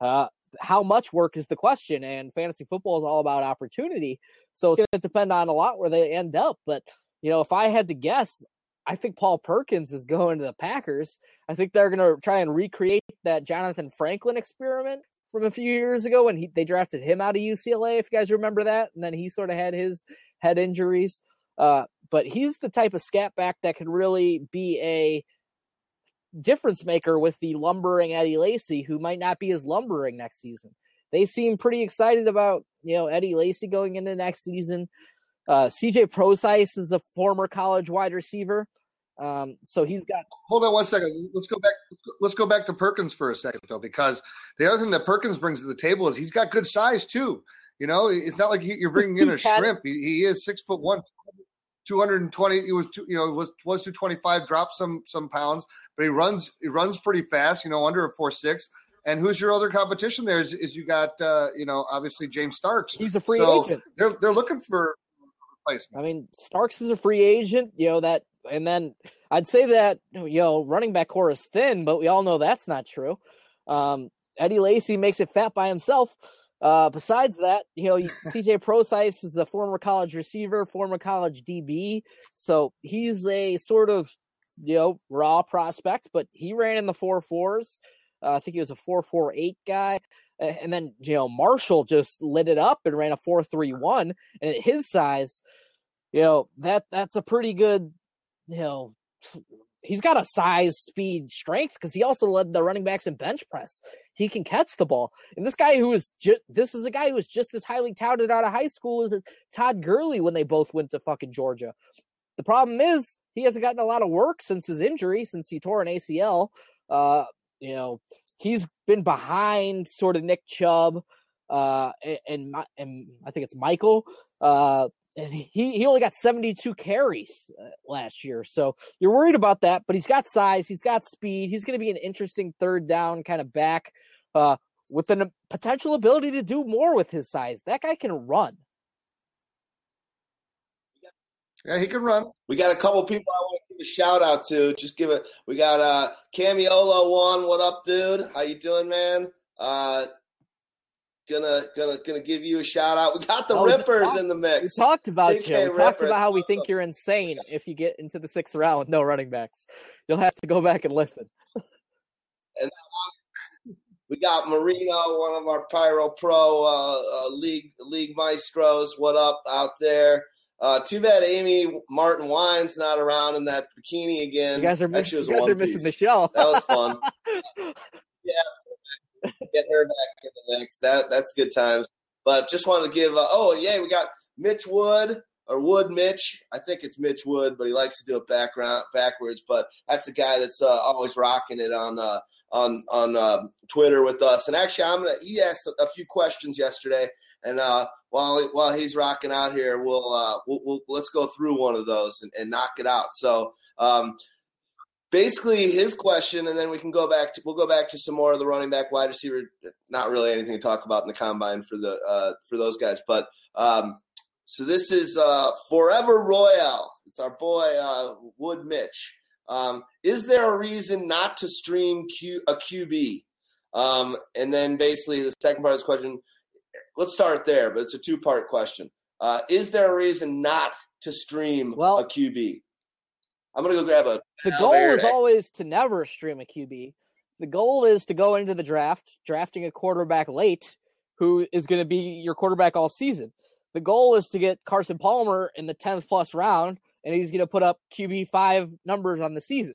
Uh, how much work is the question, and fantasy football is all about opportunity. So it's going to depend on a lot where they end up. But you know, if I had to guess, I think Paul Perkins is going to the Packers. I think they're going to try and recreate that Jonathan Franklin experiment from a few years ago when he, they drafted him out of UCLA, if you guys remember that. And then he sort of had his head injuries. Uh, but he's the type of scat back that could really be a difference maker with the lumbering Eddie Lacy, who might not be as lumbering next season. They seem pretty excited about you know Eddie Lacy going into next season. Uh, CJ Prosise is a former college wide receiver. Um, so he's got. Hold on one second. Let's go back. Let's go back to Perkins for a second, though, because the other thing that Perkins brings to the table is he's got good size too. You know, it's not like you're bringing in a shrimp. He, he is six foot one, 220 he was two, you know was was 225 dropped some some pounds but he runs he runs pretty fast you know under a 4-6 and who's your other competition there is, is you got uh you know obviously James Starks he's a free so agent they're they're looking for replacement I mean Starks is a free agent you know that and then I'd say that you know running back corps is thin but we all know that's not true um Eddie Lacy makes it fat by himself uh, besides that, you know, CJ Prosise is a former college receiver, former college DB. So he's a sort of, you know, raw prospect, but he ran in the four fours. Uh, I think he was a four four eight guy. And then, you know, Marshall just lit it up and ran a four three one. And at his size, you know, that that's a pretty good, you know, he's got a size, speed, strength because he also led the running backs in bench press. He can catch the ball. And this guy who is just this is a guy who was just as highly touted out of high school as Todd Gurley when they both went to fucking Georgia. The problem is he hasn't gotten a lot of work since his injury, since he tore an ACL. Uh, you know, he's been behind sort of Nick Chubb uh, and, and, and I think it's Michael. Uh, and he, he only got 72 carries uh, last year. So you're worried about that, but he's got size, he's got speed. He's going to be an interesting third down kind of back uh, with the potential ability to do more with his size. That guy can run. Yeah, he can run. We got a couple people I want to give a shout out to. Just give it. We got uh Camiolo one. What up, dude? How you doing, man? Uh gonna gonna gonna give you a shout out. We got the oh, Rippers in the mix. We talked about you. We talked about how we think you're insane if you get into the sixth round with no running backs. You'll have to go back and listen. and we got Marino, one of our Pyro Pro uh, uh, league league maestros. What up out there? Uh, too bad Amy Martin Wine's not around in that bikini again. You guys are, miss- you guys are missing the show. that was fun. yeah, get her back in the mix. That that's good times. But just wanted to give. Uh, oh yeah, we got Mitch Wood or Wood Mitch. I think it's Mitch Wood, but he likes to do it background backwards. But that's the guy that's uh, always rocking it on uh, on on uh, Twitter with us. And actually, I'm gonna. He asked a few questions yesterday, and uh, while while he's rocking out here, we'll, uh, we'll, we'll let's go through one of those and, and knock it out. So. Um, basically his question, and then we can go back to we'll go back to some more of the running back, wide receiver. Not really anything to talk about in the combine for the uh, for those guys, but um, so this is uh, Forever Royale. It's our boy uh, Wood Mitch. Um, is there a reason not to stream Q, a QB? Um, and then basically the second part of this question. Let's start there, but it's a two part question. Uh, is there a reason not to stream well, a QB? I'm gonna go grab a. The goal is always to never stream a QB. The goal is to go into the draft drafting a quarterback late who is going to be your quarterback all season. The goal is to get Carson Palmer in the 10th plus round, and he's going to put up QB five numbers on the season.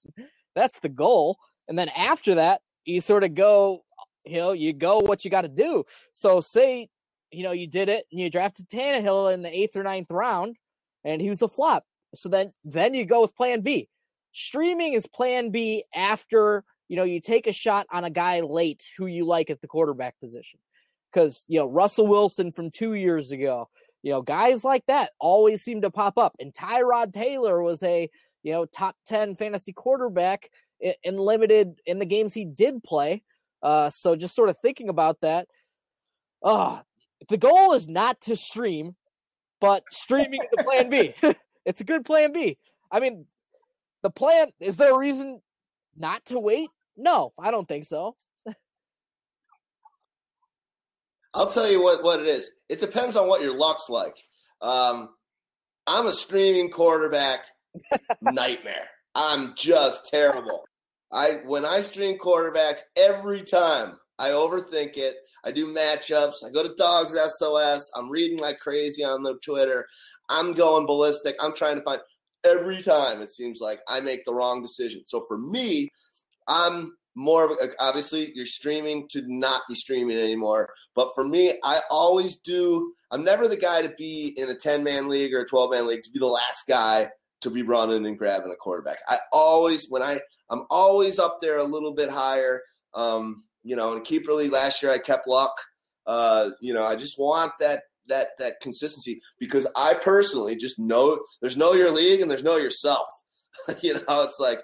That's the goal. And then after that, you sort of go, you know, you go what you got to do. So say, you know, you did it and you drafted Tannehill in the eighth or ninth round, and he was a flop. So then, then you go with Plan B. Streaming is Plan B after you know you take a shot on a guy late who you like at the quarterback position, because you know Russell Wilson from two years ago, you know guys like that always seem to pop up. And Tyrod Taylor was a you know top ten fantasy quarterback in limited in the games he did play. Uh, so just sort of thinking about that. Uh, the goal is not to stream, but streaming is the plan B. it's a good plan B. I mean, the plan is there a reason not to wait? No, I don't think so. I'll tell you what, what it is. It depends on what your luck's like. Um, I'm a streaming quarterback nightmare. I'm just terrible. I when I stream quarterbacks every time I overthink it. I do matchups. I go to Dogs SOS. I'm reading like crazy on the Twitter. I'm going ballistic. I'm trying to find every time it seems like I make the wrong decision. So for me, I'm more of obviously you're streaming to not be streaming anymore. But for me, I always do. I'm never the guy to be in a 10 man league or a 12 man league to be the last guy to be running and grabbing a quarterback. I always when I I'm always up there a little bit higher. Um, you know, in keeper league last year I kept luck. Uh, you know, I just want that that that consistency because I personally just know there's know your league and there's know yourself. you know, it's like,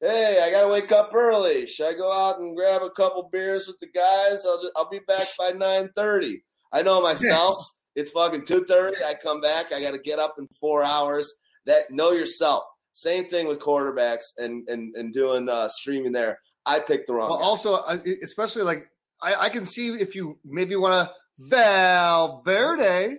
hey, I gotta wake up early. Should I go out and grab a couple beers with the guys? I'll just I'll be back by nine thirty. I know myself. it's fucking two thirty. I come back. I gotta get up in four hours. That know yourself. Same thing with quarterbacks and and and doing uh, streaming there. I picked the wrong. Well, also, especially like I, I can see if you maybe want to Valverde.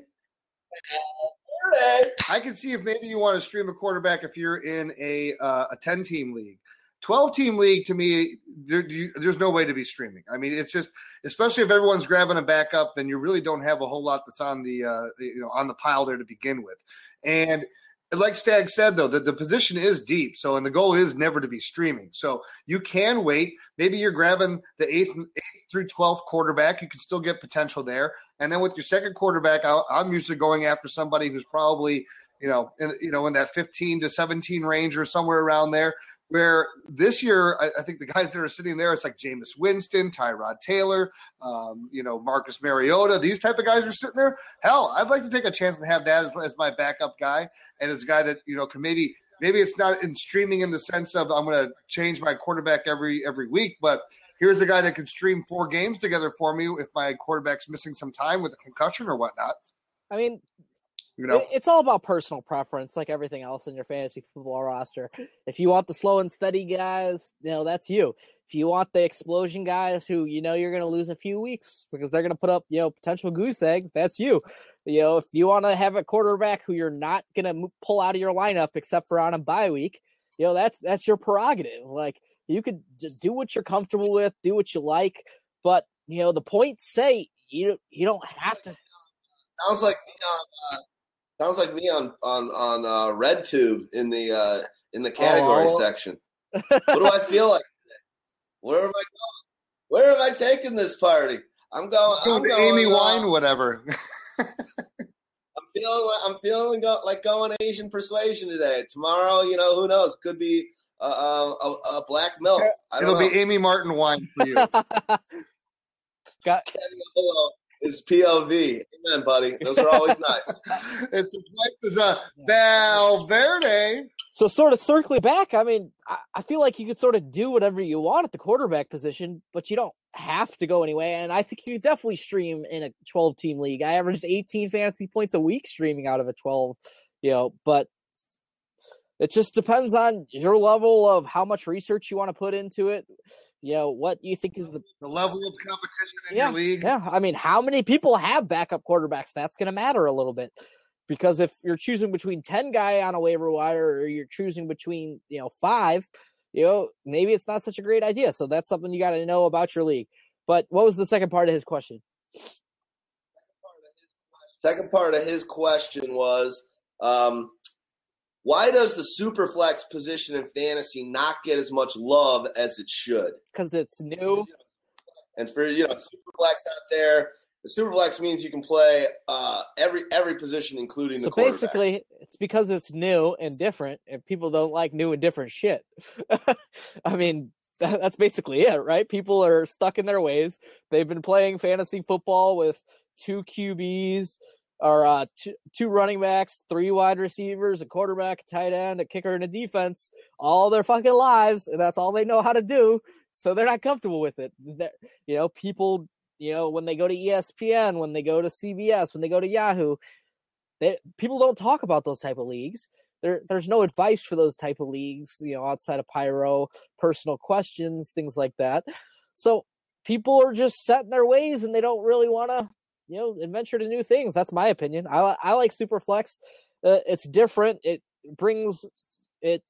I can see if maybe you want to stream a quarterback if you're in a uh, a ten team league. 12 team league to me there, you, there's no way to be streaming i mean it's just especially if everyone's grabbing a backup then you really don't have a whole lot that's on the uh, you know on the pile there to begin with and like Stag said, though, that the position is deep. So, and the goal is never to be streaming. So you can wait. Maybe you're grabbing the eighth, eighth through 12th quarterback. You can still get potential there. And then with your second quarterback, i am usually going after somebody who's probably, you know, in, you know, in that 15 to 17 range or somewhere around there. Where this year, I, I, think the guys that are sitting there, it's like Jameis Winston, Tyrod Taylor, um, you know, Marcus Mariota. These type of guys are sitting there. Hell, I'd like to take a chance and have that as, as my backup guy, and as a guy that you know can maybe maybe it's not in streaming in the sense of I'm going to change my quarterback every every week, but here's a guy that can stream four games together for me if my quarterback's missing some time with a concussion or whatnot. I mean, you know, it's all about personal preference, like everything else in your fantasy football roster. If you want the slow and steady guys, you know that's you. If you want the explosion guys who you know you're going to lose a few weeks because they're going to put up you know potential goose eggs, that's you. You know, if you want to have a quarterback who you're not going to pull out of your lineup except for on a bye week, you know that's that's your prerogative. Like you could do what you're comfortable with, do what you like, but you know the points say you you don't have to. Sounds like uh, Sounds like me on on on uh, RedTube in the uh, in the category oh. section. What do I feel like? Where am I going? Where am I taking this party? I'm going. I'm going Amy uh, Wine, whatever. I'm feeling. I'm feeling go, like going Asian persuasion today. Tomorrow, you know, who knows? Could be a, a, a black milk. It'll know. be Amy Martin wine for you. Got is POV. Amen, buddy. Those are always nice. it's as a Valverde. So, sort of circling back, I mean, I, I, feel like you could sort of do whatever you want at the quarterback position, but you don't have to go anyway. And I think you could definitely stream in a 12 team league. I averaged 18 fantasy points a week streaming out of a 12, you know, but it just depends on your level of how much research you want to put into it you know what you think is the, the level of competition in yeah, your league. Yeah, I mean, how many people have backup quarterbacks? That's going to matter a little bit because if you're choosing between ten guy on a waiver wire or you're choosing between you know five, you know maybe it's not such a great idea. So that's something you got to know about your league. But what was the second part of his question? Second part of his question was, um, why does the superflex position in fantasy not get as much love as it should? Because it's new. And for you know, superflex out there, the superflex means you can play uh, every every position, including So the quarterback. basically, it's because it's new and different, and people don't like new and different shit. I mean, that, that's basically it, right? People are stuck in their ways. They've been playing fantasy football with two QBs or uh, two, two running backs, three wide receivers, a quarterback, a tight end, a kicker, and a defense all their fucking lives, and that's all they know how to do. So they're not comfortable with it. They're, you know, people, you know, when they go to ESPN, when they go to CBS, when they go to Yahoo, they, people don't talk about those type of leagues. There, there's no advice for those type of leagues, you know, outside of pyro, personal questions, things like that. So people are just set in their ways, and they don't really want to, you know, adventure to new things. That's my opinion. I, I like Superflex. Uh, it's different. It brings it.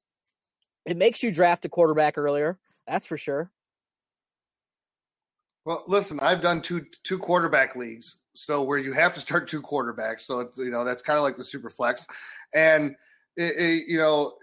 It makes you draft a quarterback earlier. That's for sure. Well, listen, I've done two two quarterback leagues, so where you have to start two quarterbacks. So it's, you know that's kind of like the super flex, and it, it, you know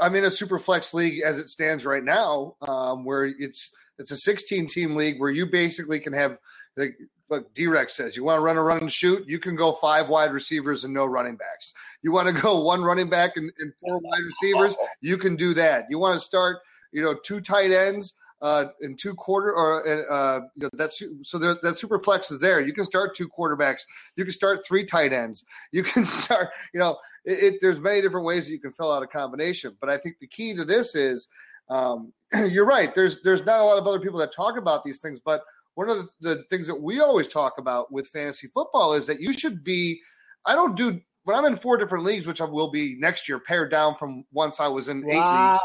I'm in a super flex league as it stands right now, um, where it's it's a 16 team league where you basically can have like like D-Rex says, you want to run a run and shoot, you can go five wide receivers and no running backs. You want to go one running back and, and four wide receivers, you can do that. You want to start, you know, two tight ends uh, and two quarter or uh, you know, that's so there, that super flex is there. You can start two quarterbacks. You can start three tight ends. You can start, you know, it, it, there's many different ways that you can fill out a combination. But I think the key to this is, um, you're right. There's there's not a lot of other people that talk about these things, but one of the, things that we always talk about with fantasy football is that you should be. I don't do when I'm in four different leagues, which I will be next year, pared down from once I was in eight leagues.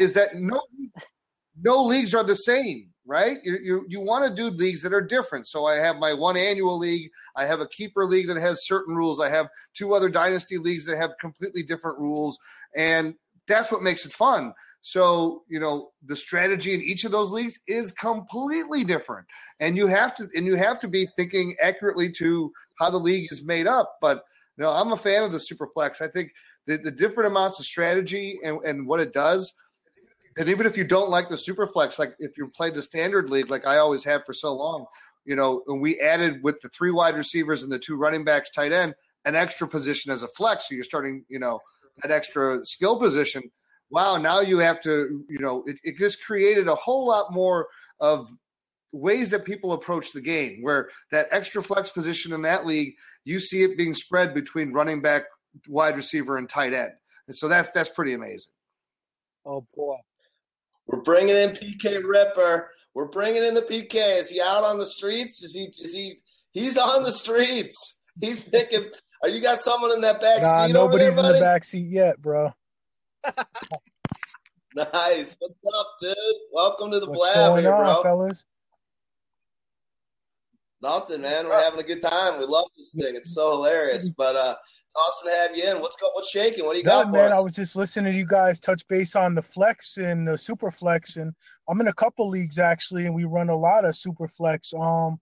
Is that no no leagues are the same, right? You you, you want to do leagues that are different. So I have my one annual league. I have a keeper league that has certain rules. I have two other dynasty leagues that have completely different rules, and that's what makes it fun. So, you know, the strategy in each of those leagues is completely different. And you have to and you have to be thinking accurately to how the league is made up. But you know, I'm a fan of the super flex. I think the, the different amounts of strategy and, and what it does. And even if you don't like the super flex, like if you played the standard league, like I always have for so long, you know, and we added with the three wide receivers and the two running backs, tight end, an extra position as a flex. So you're starting, you know, that extra skill position wow, now you have to, you know, it, it just created a whole lot more of ways that people approach the game where that extra flex position in that league, you see it being spread between running back, wide receiver, and tight end. And so that's that's pretty amazing. Oh boy. We're bringing in PK Ripper. We're bringing in the PK. Is he out on the streets? Is he? Is he? He's on the streets. He's picking. Are you got someone in that back nah, seat nobody's over there, in the back seat yet, bro. Nice. What's up, dude? Welcome to the What's Blab going here, on, bro. fellas? Nothing, man. We're having a good time. We love this thing. It's so hilarious. But uh, it's awesome to have you in. What's go? What's shaking? What do you got Good for man. I was just listening to you guys touch base on the flex and the super flex, and I'm in a couple leagues actually, and we run a lot of super flex. Um,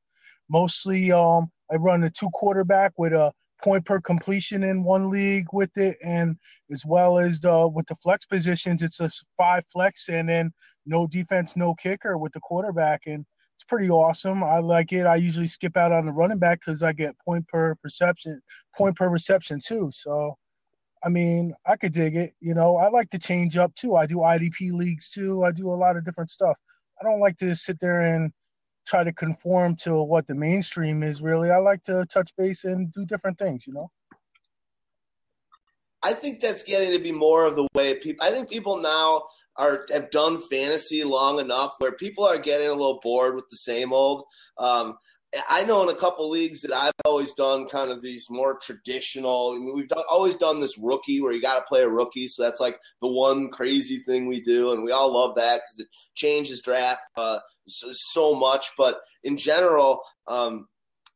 mostly um, I run a two quarterback with a point per completion in one league with it, and as well as the with the flex positions, it's a five flex, and then no defense, no kicker with the quarterback, and it's pretty awesome. I like it. I usually skip out on the running back because I get point per perception, point per reception too. So. I mean, I could dig it. You know, I like to change up too. I do IDP leagues too. I do a lot of different stuff. I don't like to sit there and try to conform to what the mainstream is really. I like to touch base and do different things, you know? I think that's getting to be more of the way people. I think people now are have done fantasy long enough where people are getting a little bored with the same old. Um, I know in a couple leagues that I've always done kind of these more traditional. I mean, we've done, always done this rookie where you got to play a rookie, so that's like the one crazy thing we do, and we all love that because it changes draft uh, so, so much. But in general, um,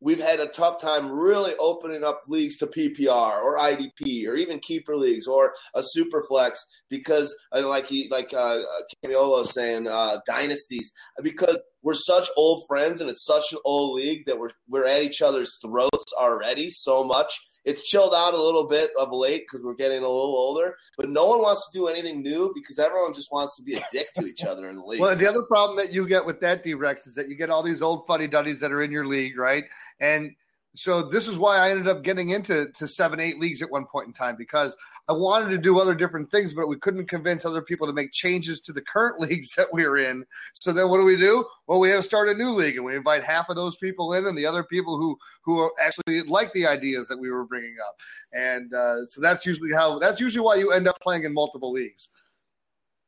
we've had a tough time really opening up leagues to PPR or IDP or even keeper leagues or a super flex because like he like uh, Camiolo saying uh, dynasties because we're such old friends and it's such an old league that we're we're at each other's throats already so much it's chilled out a little bit of late because we're getting a little older, but no one wants to do anything new because everyone just wants to be a dick to each other in the league. Well, the other problem that you get with that D Rex is that you get all these old fuddy duddies that are in your league, right? And so this is why I ended up getting into to seven, eight leagues at one point in time because I wanted to do other different things, but we couldn't convince other people to make changes to the current leagues that we were in. So then what do we do? Well, we had to start a new league and we invite half of those people in and the other people who who actually like the ideas that we were bringing up. And uh, so that's usually how that's usually why you end up playing in multiple leagues.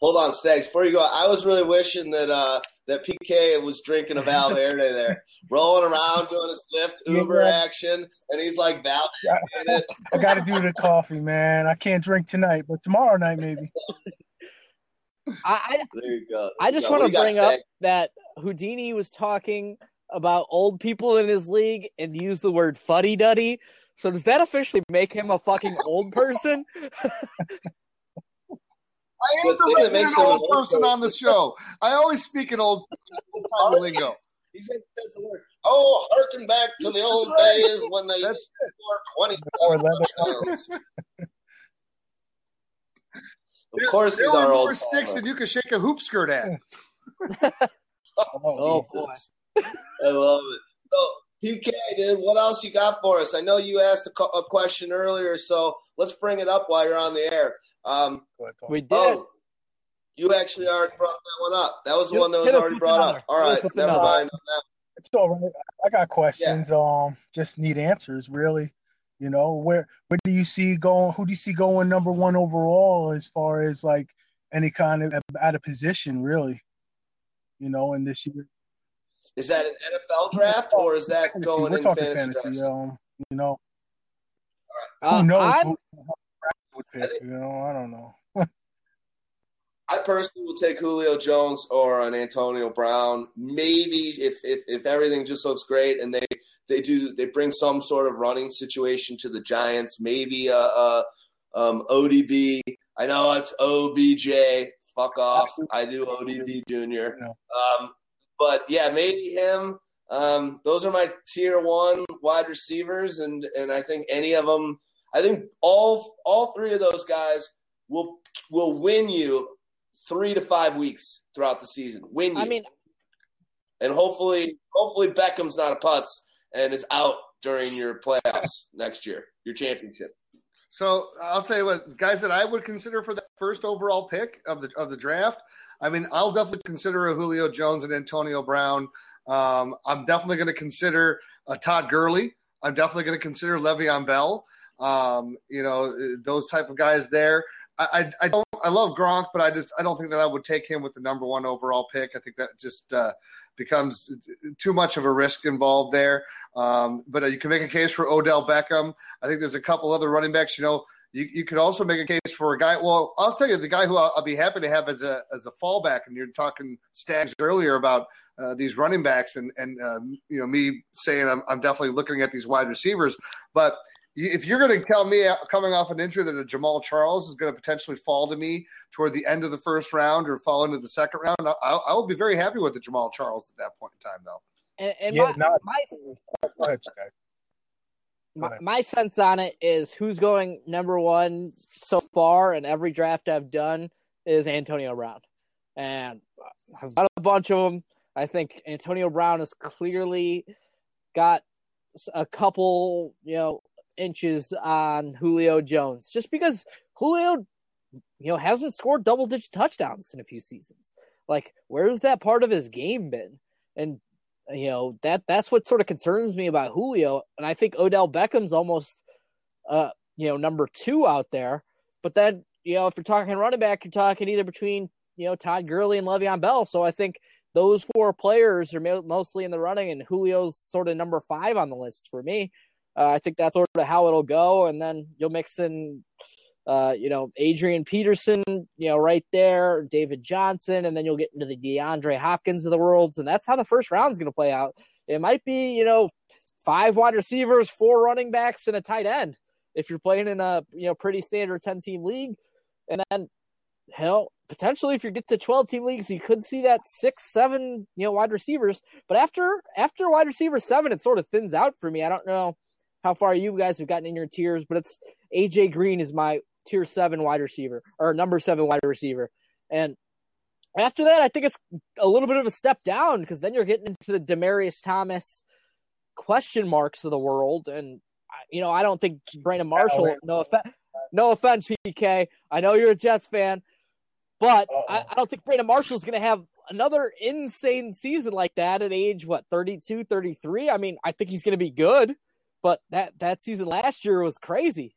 Hold on, Stags. Before you go, I was really wishing that uh, that PK was drinking a Valverde there, rolling around doing his Lyft Uber yeah. action, and he's like Valverde. I got to do the coffee, man. I can't drink tonight, but tomorrow night maybe. I, there you go. I just want to bring up that Houdini was talking about old people in his league and used the word fuddy duddy. So does that officially make him a fucking old person? I am the, the resident old, old person on the show. I always speak in old oh, time lingo. He said the word. Oh, harken back to the old days when they wore twenty pounds. Of course, there he's our old. sticks that you can shake a hoop skirt at. oh, oh boy, I love it. So, PK, dude, what else you got for us? I know you asked a, a question earlier, so let's bring it up while you're on the air. Um, we did. Oh, you actually already brought that one up. That was the one that was already brought up. All right, never another. mind. It's all right. I got questions. Yeah. Um, just need answers, really. You know, where where do you see going? Who do you see going number one overall as far as like any kind of out of position, really? You know, in this year. Is that an NFL draft or is that going We're in fantasy? fantasy um, you know, right. who uh, knows? Who, would pick. You know, I don't know. I personally will take Julio Jones or an Antonio Brown. Maybe if, if if everything just looks great and they they do they bring some sort of running situation to the Giants. Maybe a, a um, ODB. I know it's OBJ. Fuck off. I do ODB Junior. Um, but yeah, maybe him. Um, those are my tier one wide receivers, and and I think any of them I think all all three of those guys will will win you three to five weeks throughout the season. Win you. I mean, and hopefully, hopefully Beckham's not a putz and is out during your playoffs next year, your championship. So I'll tell you what, guys that I would consider for the first overall pick of the of the draft. I mean, I'll definitely consider a Julio Jones and Antonio Brown. Um, I'm definitely going to consider a Todd Gurley. I'm definitely going to consider Le'Veon Bell. Um, you know, those type of guys there. I, I, I don't I love Gronk, but I just I don't think that I would take him with the number one overall pick. I think that just uh, becomes too much of a risk involved there. Um, but uh, you can make a case for Odell Beckham. I think there's a couple other running backs. You know, you, you could also make a case for a guy. Well, I'll tell you the guy who I'll, I'll be happy to have as a as a fallback. And you're talking Stags earlier about uh, these running backs, and and um, you know me saying I'm, I'm definitely looking at these wide receivers, but if you're going to tell me coming off an injury that a Jamaal Charles is going to potentially fall to me toward the end of the first round or fall into the second round, I, I will be very happy with the Jamaal Charles at that point in time, though. And, and yeah, my, not, my, my, my sense on it is who's going number one so far in every draft I've done is Antonio Brown, and I've got a bunch of them. I think Antonio Brown has clearly got a couple, you know, inches on Julio Jones just because Julio, you know, hasn't scored double digit touchdowns in a few seasons. Like, where's that part of his game been? And you know that that's what sort of concerns me about Julio. And I think Odell Beckham's almost, uh, you know, number two out there. But then you know, if you're talking running back, you're talking either between you know Todd Gurley and Le'Veon Bell. So I think those four players are mostly in the running, and Julio's sort of number five on the list for me. Uh, I think that's sort of how it'll go, and then you'll mix in, uh, you know, Adrian Peterson, you know, right there, David Johnson, and then you'll get into the DeAndre Hopkins of the world, and that's how the first round is going to play out. It might be, you know, five wide receivers, four running backs, and a tight end. If you're playing in a you know pretty standard ten team league, and then hell, potentially if you get to 12 team leagues, you could see that six, seven, you know, wide receivers. But after after wide receiver seven, it sort of thins out for me. I don't know how far you guys have gotten in your tiers, but it's AJ Green is my tier seven wide receiver or number seven wide receiver. And after that, I think it's a little bit of a step down because then you're getting into the Demaryius Thomas question marks of the world. And, you know, I don't think Brandon Marshall, no offense, no offense, PK. I know you're a Jets fan, but I, I, don't think Brandon Marshall's going to have another insane season like that at age, what, 32, 33? I mean, I think he's going to be good, but that, that season last year was crazy.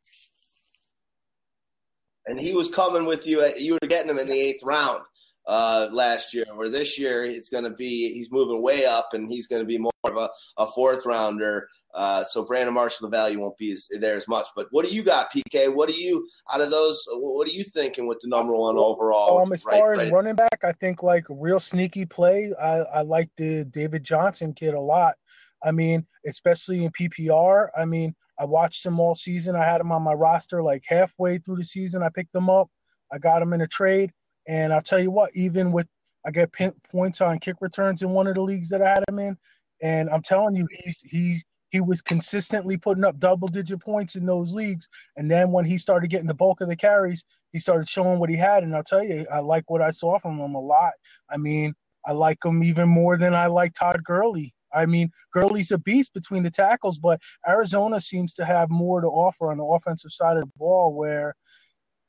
And he was coming with you. You were getting him in the eighth round uh, last year, where this year it's going to be he's moving way up and he's going to be more of a, a fourth rounder. Uh, so Brandon Marshall, the value won't be as, there as much. But what do you got, PK? What do you out of those? What are you thinking with the number one overall? Um, as right, far as right running back, I think like real sneaky play. I, I like the David Johnson kid a lot. I mean, especially in PPR. I mean, I watched him all season. I had him on my roster like halfway through the season. I picked him up. I got him in a trade. And I'll tell you what, even with I get points on kick returns in one of the leagues that I had him in, and I'm telling you, he's he he was consistently putting up double digit points in those leagues. And then when he started getting the bulk of the carries, he started showing what he had. And I'll tell you, I like what I saw from him a lot. I mean, I like him even more than I like Todd Gurley. I mean, Gurley's a beast between the tackles, but Arizona seems to have more to offer on the offensive side of the ball where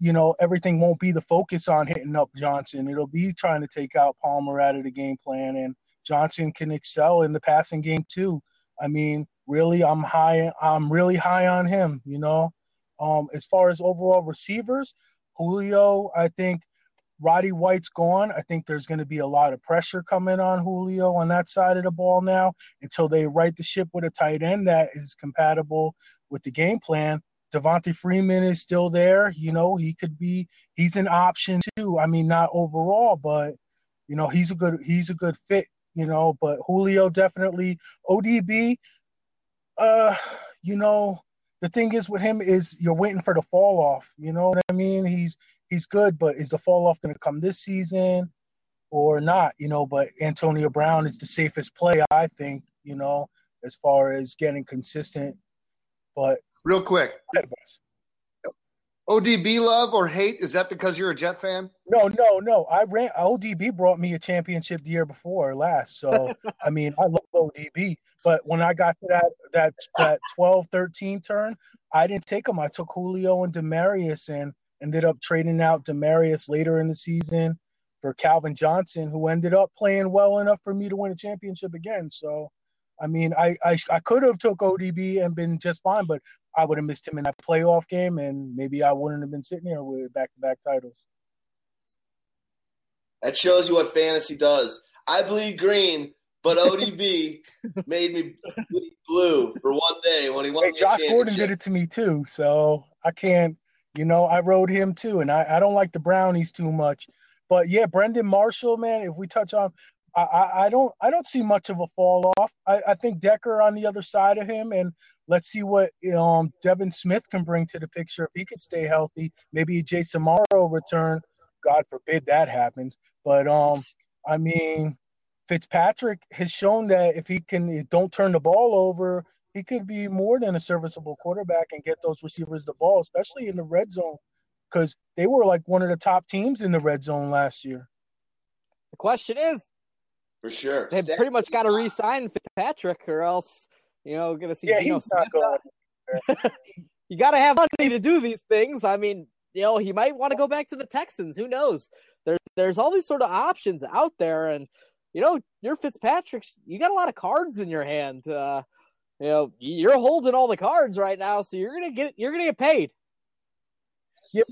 you know, everything won't be the focus on hitting up Johnson. It'll be trying to take out Palmer out of the game plan, and Johnson can excel in the passing game too. I mean, really, I'm high. I'm really high on him. You know, um, as far as overall receivers, Julio, I think Roddy White's gone. I think there's going to be a lot of pressure coming on Julio on that side of the ball now until they right the ship with a tight end that is compatible with the game plan. Devonta Freeman is still there. You know, he could be he's an option too. I mean, not overall, but you know, he's a good he's a good fit, you know, but Julio definitely ODB uh you know, the thing is with him is you're waiting for the fall off, you know what I mean? He's he's good, but is the fall off going to come this season or not, you know, but Antonio Brown is the safest play I think, you know, as far as getting consistent but real quick, ODB love or hate? Is that because you're a Jet fan? No, no, no. I ran ODB brought me a championship the year before last. So I mean, I love ODB. But when I got to that that that 12, 13 turn, I didn't take him. I took Julio and Demaryius and ended up trading out Demaryius later in the season for Calvin Johnson, who ended up playing well enough for me to win a championship again. So I mean, I, I, I could have took ODB and been just fine, but I would have missed him in that playoff game, and maybe I wouldn't have been sitting here with back-to-back titles. That shows you what fantasy does. I bleed green, but ODB made me blue for one day when he won. Hey, Josh Gordon did it to me too, so I can't. You know, I rode him too, and I, I don't like the brownies too much. But yeah, Brandon Marshall, man. If we touch on, I, I don't I don't see much of a fall off. I, I think Decker on the other side of him, and let's see what um, Devin Smith can bring to the picture if he could stay healthy. Maybe Jace Amaro return. God forbid that happens. But um, I mean, Fitzpatrick has shown that if he can don't turn the ball over, he could be more than a serviceable quarterback and get those receivers the ball, especially in the red zone, because they were like one of the top teams in the red zone last year. The question is, for sure. They pretty much got to re-sign Fitzpatrick, or else you know, going to see. Yeah, he's not going. you got to have money to do these things. I mean, you know, he might want to go back to the Texans. Who knows? There's there's all these sort of options out there, and you know, you're Fitzpatrick. You got a lot of cards in your hand. Uh, you know, you're holding all the cards right now, so you're gonna get you're gonna get paid. Yep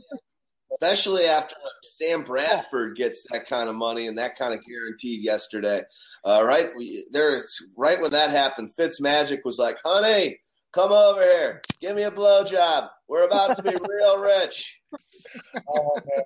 especially after Sam Bradford gets that kind of money and that kind of guaranteed yesterday. Uh, right, we, there's right when that happened, Fitz Magic was like, "Honey, come over here, give me a blowjob. We're about to be real rich." oh man.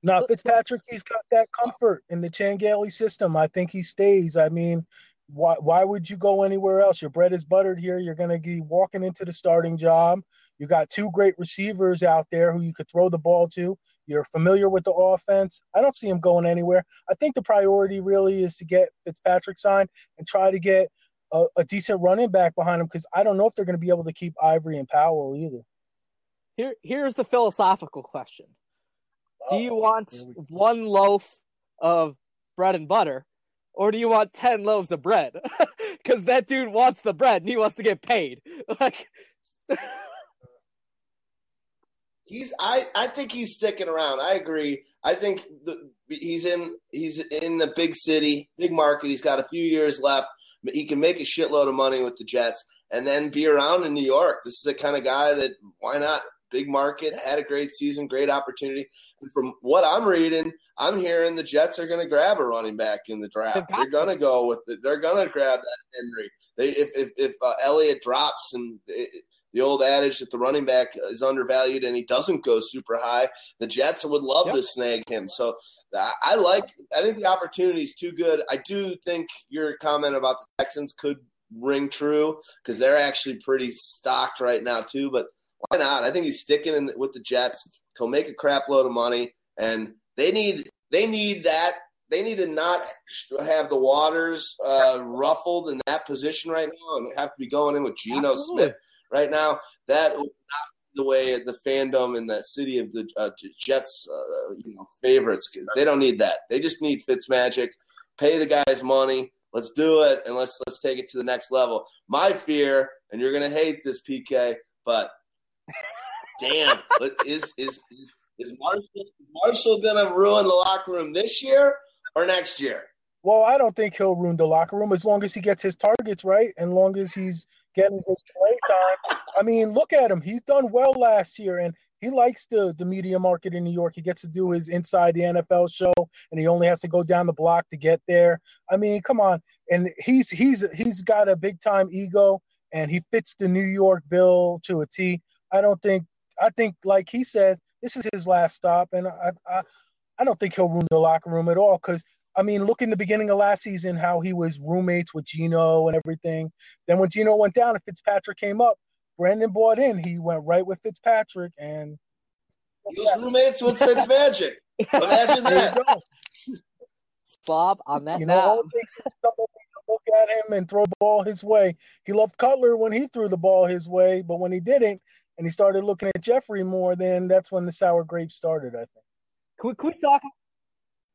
No, Fitzpatrick, he's got that comfort in the Chan Gailey system. I think he stays. I mean, why why would you go anywhere else? Your bread is buttered here. You're going to be walking into the starting job. You got two great receivers out there who you could throw the ball to. You're familiar with the offense. I don't see him going anywhere. I think the priority really is to get Fitzpatrick signed and try to get a, a decent running back behind him because I don't know if they're going to be able to keep Ivory and Powell either. Here, here's the philosophical question: Do oh, you want one loaf of bread and butter, or do you want ten loaves of bread? Because that dude wants the bread and he wants to get paid. Like, He's I, I think he's sticking around. I agree. I think the, he's in he's in the big city, big market. He's got a few years left. He can make a shitload of money with the Jets and then be around in New York. This is the kind of guy that why not? Big market, had a great season, great opportunity. And from what I'm reading, I'm hearing the Jets are going to grab a running back in the draft. They're going to go with it. They're going to grab that Henry. They if if, if uh, Elliott drops and it, the old adage that the running back is undervalued and he doesn't go super high, the Jets would love yep. to snag him. So I like. I think the opportunity is too good. I do think your comment about the Texans could ring true because they're actually pretty stocked right now too. But why not? I think he's sticking in with the Jets. He'll make a crap load of money, and they need they need that. They need to not have the waters uh, ruffled in that position right now, and have to be going in with Geno Absolutely. Smith right now. That would not the way the fandom and the city of the uh, Jets, uh, you know, favorites. They don't need that. They just need Fitzmagic. Pay the guys money. Let's do it, and let's let's take it to the next level. My fear, and you're gonna hate this, PK, but damn, is is is, is Marshall Marshall gonna ruin the locker room this year or next year? Well, I don't think he'll ruin the locker room as long as he gets his targets right, and long as he's getting his play time. I mean, look at him; he's done well last year, and he likes the the media market in New York. He gets to do his inside the NFL show, and he only has to go down the block to get there. I mean, come on, and he's he's he's got a big time ego, and he fits the New York bill to a T. I don't think I think like he said, this is his last stop, and I I, I don't think he'll ruin the locker room at all because I mean, look in the beginning of last season how he was roommates with Geno and everything. Then when Geno went down and Fitzpatrick came up, Brandon bought in. He went right with Fitzpatrick and he was roommates with Fitzmagic. Imagine that. Slob on that. You know, all it takes is someone to look at him and throw the ball his way. He loved Cutler when he threw the ball his way, but when he didn't, and he started looking at Jeffery more, then that's when the sour grapes started. I think. Can we, can we talk?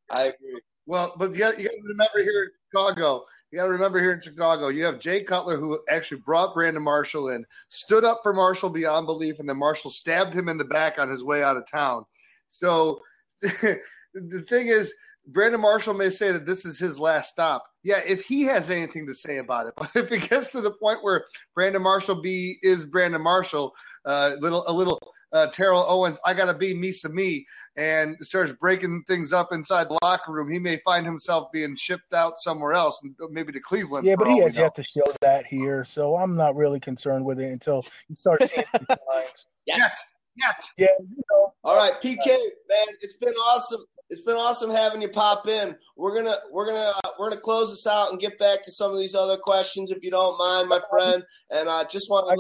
I agree. Well, but you got, you got to remember here in Chicago, you got to remember here in Chicago, you have Jay Cutler who actually brought Brandon Marshall in, stood up for Marshall beyond belief, and then Marshall stabbed him in the back on his way out of town. So the thing is, Brandon Marshall may say that this is his last stop. Yeah, if he has anything to say about it, but if it gets to the point where Brandon Marshall be is Brandon Marshall, uh, little a little uh, Terrell Owens, I got to be Misa me, and starts breaking things up inside the locker room, he may find himself being shipped out somewhere else, maybe to Cleveland. Yeah, but he has yet to show that here, so I'm not really concerned with it until you start seeing these lines. Yeah. Yet. Yet. Yeah, you know. All right, PK, man, it's been awesome. It's been awesome having you pop in. We're gonna we're gonna uh, we're gonna close this out and get back to some of these other questions if you don't mind, my friend. And I uh, just want to I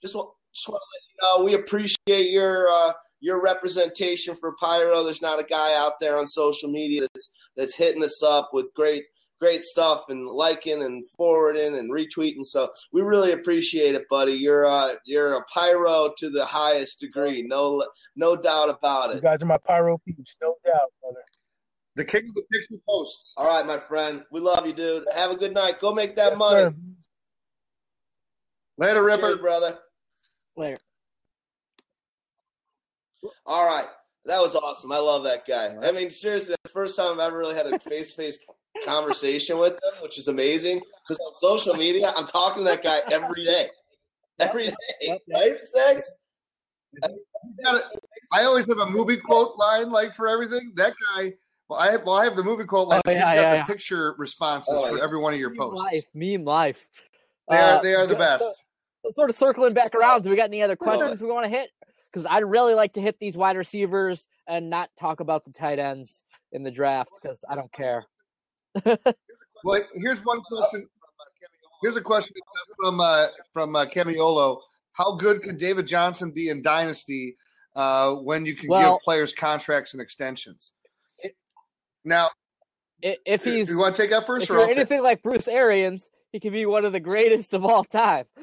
just want just want to let you know we appreciate your uh, your representation for Pyro. There's not a guy out there on social media that's that's hitting us up with great great stuff and liking and forwarding and retweeting. So we really appreciate it, buddy. You're uh you're a pyro to the highest degree. No no doubt about it. You guys are my pyro peeps, no doubt, brother. The king of the picture post. All right, my friend. We love you, dude. Have a good night. Go make that yes, money. Sir. Later, Ripper. Cheers, brother. Later. All right. That was awesome. I love that guy. I mean, seriously, that's the first time I've ever really had a face to face conversation with them, which is amazing. Because on social media, I'm talking to that guy every day. Every day. Right, Sex? I always have a movie quote line like for everything. That guy, well, I have, well, I have the movie quote line. Oh, yeah, yeah, yeah. picture responses oh, for yeah. every one of your posts. Life, meme life. They are, uh, they are the best. So, sort of circling back around, do we got any other questions we want to hit? because I'd really like to hit these wide receivers and not talk about the tight ends in the draft because I don't care. Well, here's one question. Here's a question from uh, from uh, Camiolo. How good could David Johnson be in Dynasty uh, when you can Well- give players contracts and extensions? It- now, If he's you want to take that first, if or you're take- anything like Bruce Arians, he can be one of the greatest of all time.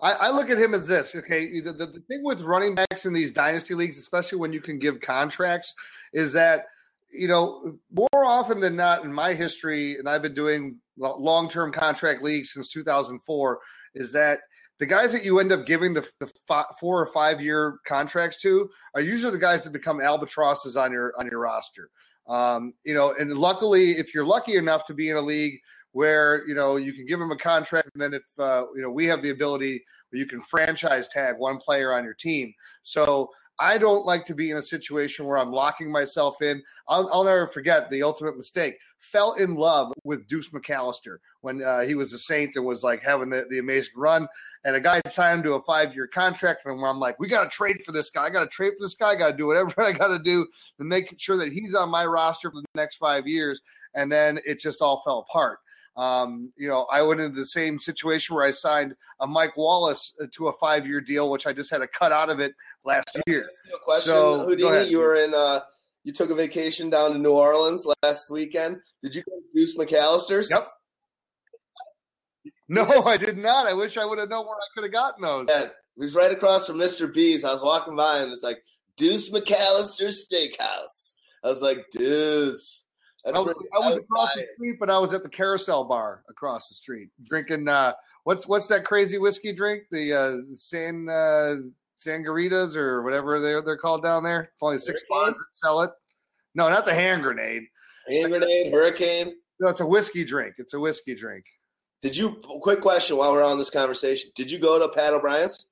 I, I look at him as this. Okay, the, the, the thing with running backs in these dynasty leagues, especially when you can give contracts, is that you know more often than not in my history, and I've been doing long term contract leagues since 2004, is that the guys that you end up giving the, the fi- four or five year contracts to are usually the guys that become albatrosses on your on your roster. Um, you know, and luckily, if you're lucky enough to be in a league where you know you can give them a contract, and then if uh, you know we have the ability where you can franchise tag one player on your team. So I don't like to be in a situation where I'm locking myself in. I'll, I'll never forget the ultimate mistake. Fell in love with Deuce McAllister when uh, he was a Saint and was like having the, the amazing run. And a guy signed him to a five year contract, and I'm like, we got to trade for this guy. I got to trade for this guy. I got to do whatever I got to do to make sure that he's on my roster for the next five years. And then it just all fell apart. Um, you know, I went into the same situation where I signed a Mike Wallace uh, to a five year deal, which I just had to cut out of it last year. Question, So, Houdini. You were in. Uh, you took a vacation down to New Orleans last weekend. Did you go to Deuce McAllister's? Yep. No, I did not. I wish I would have known where I could have gotten those. Yeah, it was right across from Mr. B's. I was walking by and it's like Deuce McAllister Steakhouse. I was like, Deuce. I was, where- I was across the street, but I was at the Carousel Bar across the street drinking. Uh, what's what's that crazy whiskey drink? The uh, San uh, Sangaritas or whatever they're they're called down there. It's only six bars that sell it. No, not the hand grenade. Hand grenade, hurricane. No, it's a whiskey drink. It's a whiskey drink. Did you? Quick question while we're on this conversation. Did you go to Pat O'Brien's?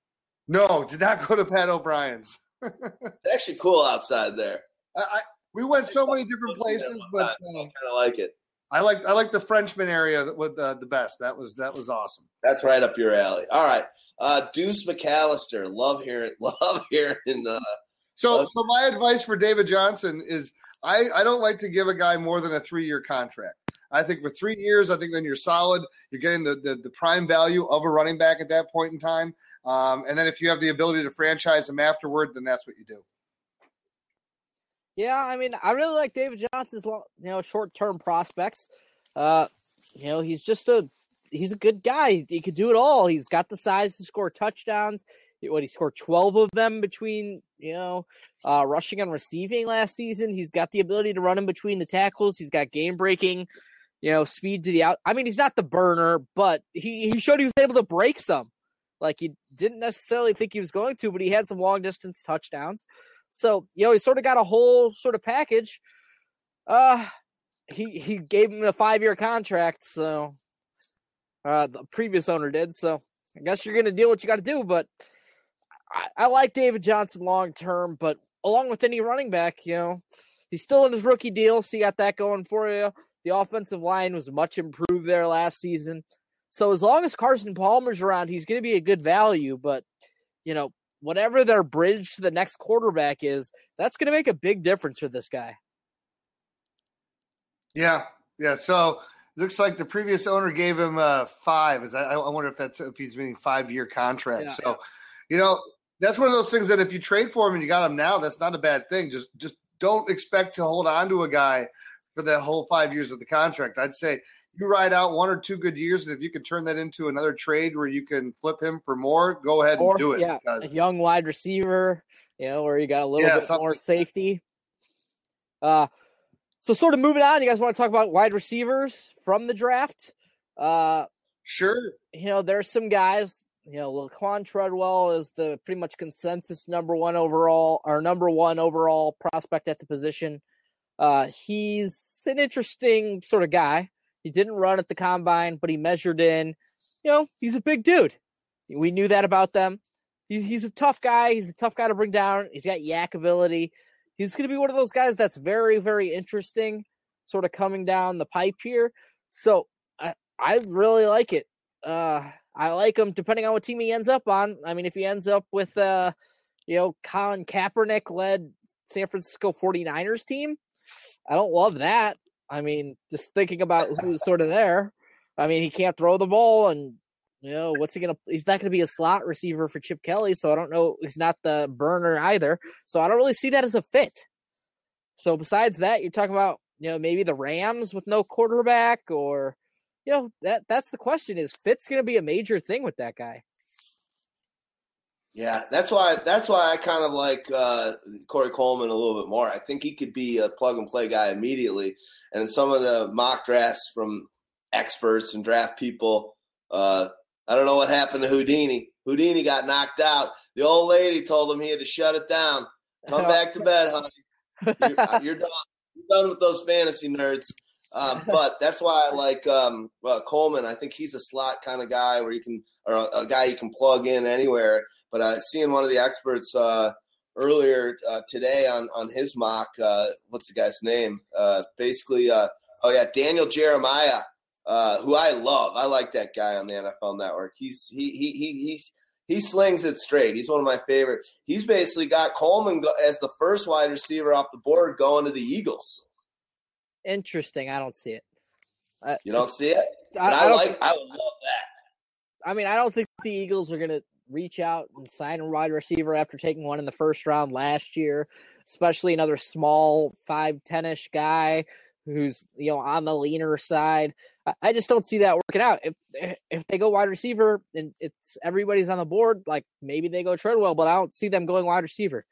No, did not go to Pat O'Brien's. It's actually cool outside there. I we went so many different Go see that places, but. I uh, kind of like it. I like I like the Frenchman area with uh, the best. That was that was awesome. That's right up your alley. All right, uh, Deuce McAllister. Love hearing. Love hearing. Uh, So, Okay. so my advice for David Johnson is I, I don't like to give a guy more than a three year contract. I think for three years, I think then you're solid. You're getting the, the, the prime value of a running back at that point in time. Um, and then if you have the ability to franchise him afterward, then that's what you do. Yeah, I mean, I really like David Johnson's you know short term prospects. Uh, you know, he's just a he's a good guy. He could do it all. He's got the size to score touchdowns. What he scored twelve of them between you know uh, rushing and receiving last season. He's got the ability to run in between the tackles. He's got game breaking, you know, speed to the out. I mean, he's not the burner, but he he showed he was able to break some. Like you didn't necessarily think he was going to, but he had some long distance touchdowns. So, you know, he sort of got a whole sort of package. Uh he he gave him a five year contract, so uh the previous owner did. So I guess you're gonna deal what you gotta do, but I, I like David Johnson long term, but along with any running back, you know, he's still in his rookie deal, so you got that going for you. The offensive line was much improved there last season. So as long as Carson Palmer's around, he's gonna be a good value, but you know, whatever their bridge to the next quarterback is, that's going to make a big difference for this guy. Yeah. Yeah. So looks like the previous owner gave him uh, five. Is that, I wonder if that's if he's meaning five year contract. Yeah. so, you know, that's one of those things that if you trade for him and you got him now, that's not a bad thing. Just just don't expect to hold on to a guy for the whole five years of the contract. I'd say you ride out one or two good years, and if you can turn that into another trade where you can flip him for more, go ahead and do it. yeah, because- a young wide receiver, you know, where you got a little Yeah, bit more safety. Uh, so sort of moving on, you guys want to talk about wide receivers from the draft? Uh, sure. you know, there's some guys. You know, Laquan Treadwell is the pretty much consensus number one overall or number one overall prospect at the position. Uh, he's an interesting sort of guy. He didn't run at the combine, but he measured in. You know, he's a big dude. We knew that about them. He's he's a tough guy. He's a tough guy to bring down. He's got YAC ability. He's going to be one of those guys that's very very interesting, sort of coming down the pipe here. So I I really like it. Uh, I like him depending on what team he ends up on. I mean, if he ends up with uh, you know, Colin Kaepernick led San Francisco 49ers team, I don't love that. I mean, just thinking about who's sort of there. I mean, he can't throw the ball, and you know what's he gonna? He's not gonna be a slot receiver for Chip Kelly, so I don't know. He's not the burner either, so I don't really see that as a fit. So besides that, you're talking about you know maybe the Rams with no quarterback, or you know that that's the question: is fit's gonna be a major thing with that guy? Yeah, that's why that's why I kind of like uh, Corey Coleman a little bit more. I think he could be a plug and play guy immediately. And some of the mock drafts from experts and draft people, uh, I don't know what happened to Houdini. Houdini got knocked out. The old lady told him he had to shut it down. Come back to bed, honey. You're, you're done. You're done with those fantasy nerds. Um, but that's why I like um, well, Coleman. I think he's a slot kind of guy where you can, or a, a guy you can plug in anywhere. But uh, seeing one of the experts uh, earlier uh, today on on his mock, uh, what's the guy's name? Uh, basically, uh, oh yeah, Daniel Jeremiah, who I love. I like that guy on the NFL Network. He's he he he he's he slings it straight. He's one of my favorite. He's basically got Coleman as the first wide receiver off the board going to the Eagles interesting. I don't see it. Uh, you don't see it? I, I, I like. Think, I would love that. I mean, I don't think the Eagles are going to reach out and sign a wide receiver after taking one in the first round last year, especially another small five ten ish guy who's you know on the leaner side. I, I just don't see that working out. If if they go wide receiver and it's everybody's on the board, like maybe they go Treadwell, but I don't see them going wide receiver.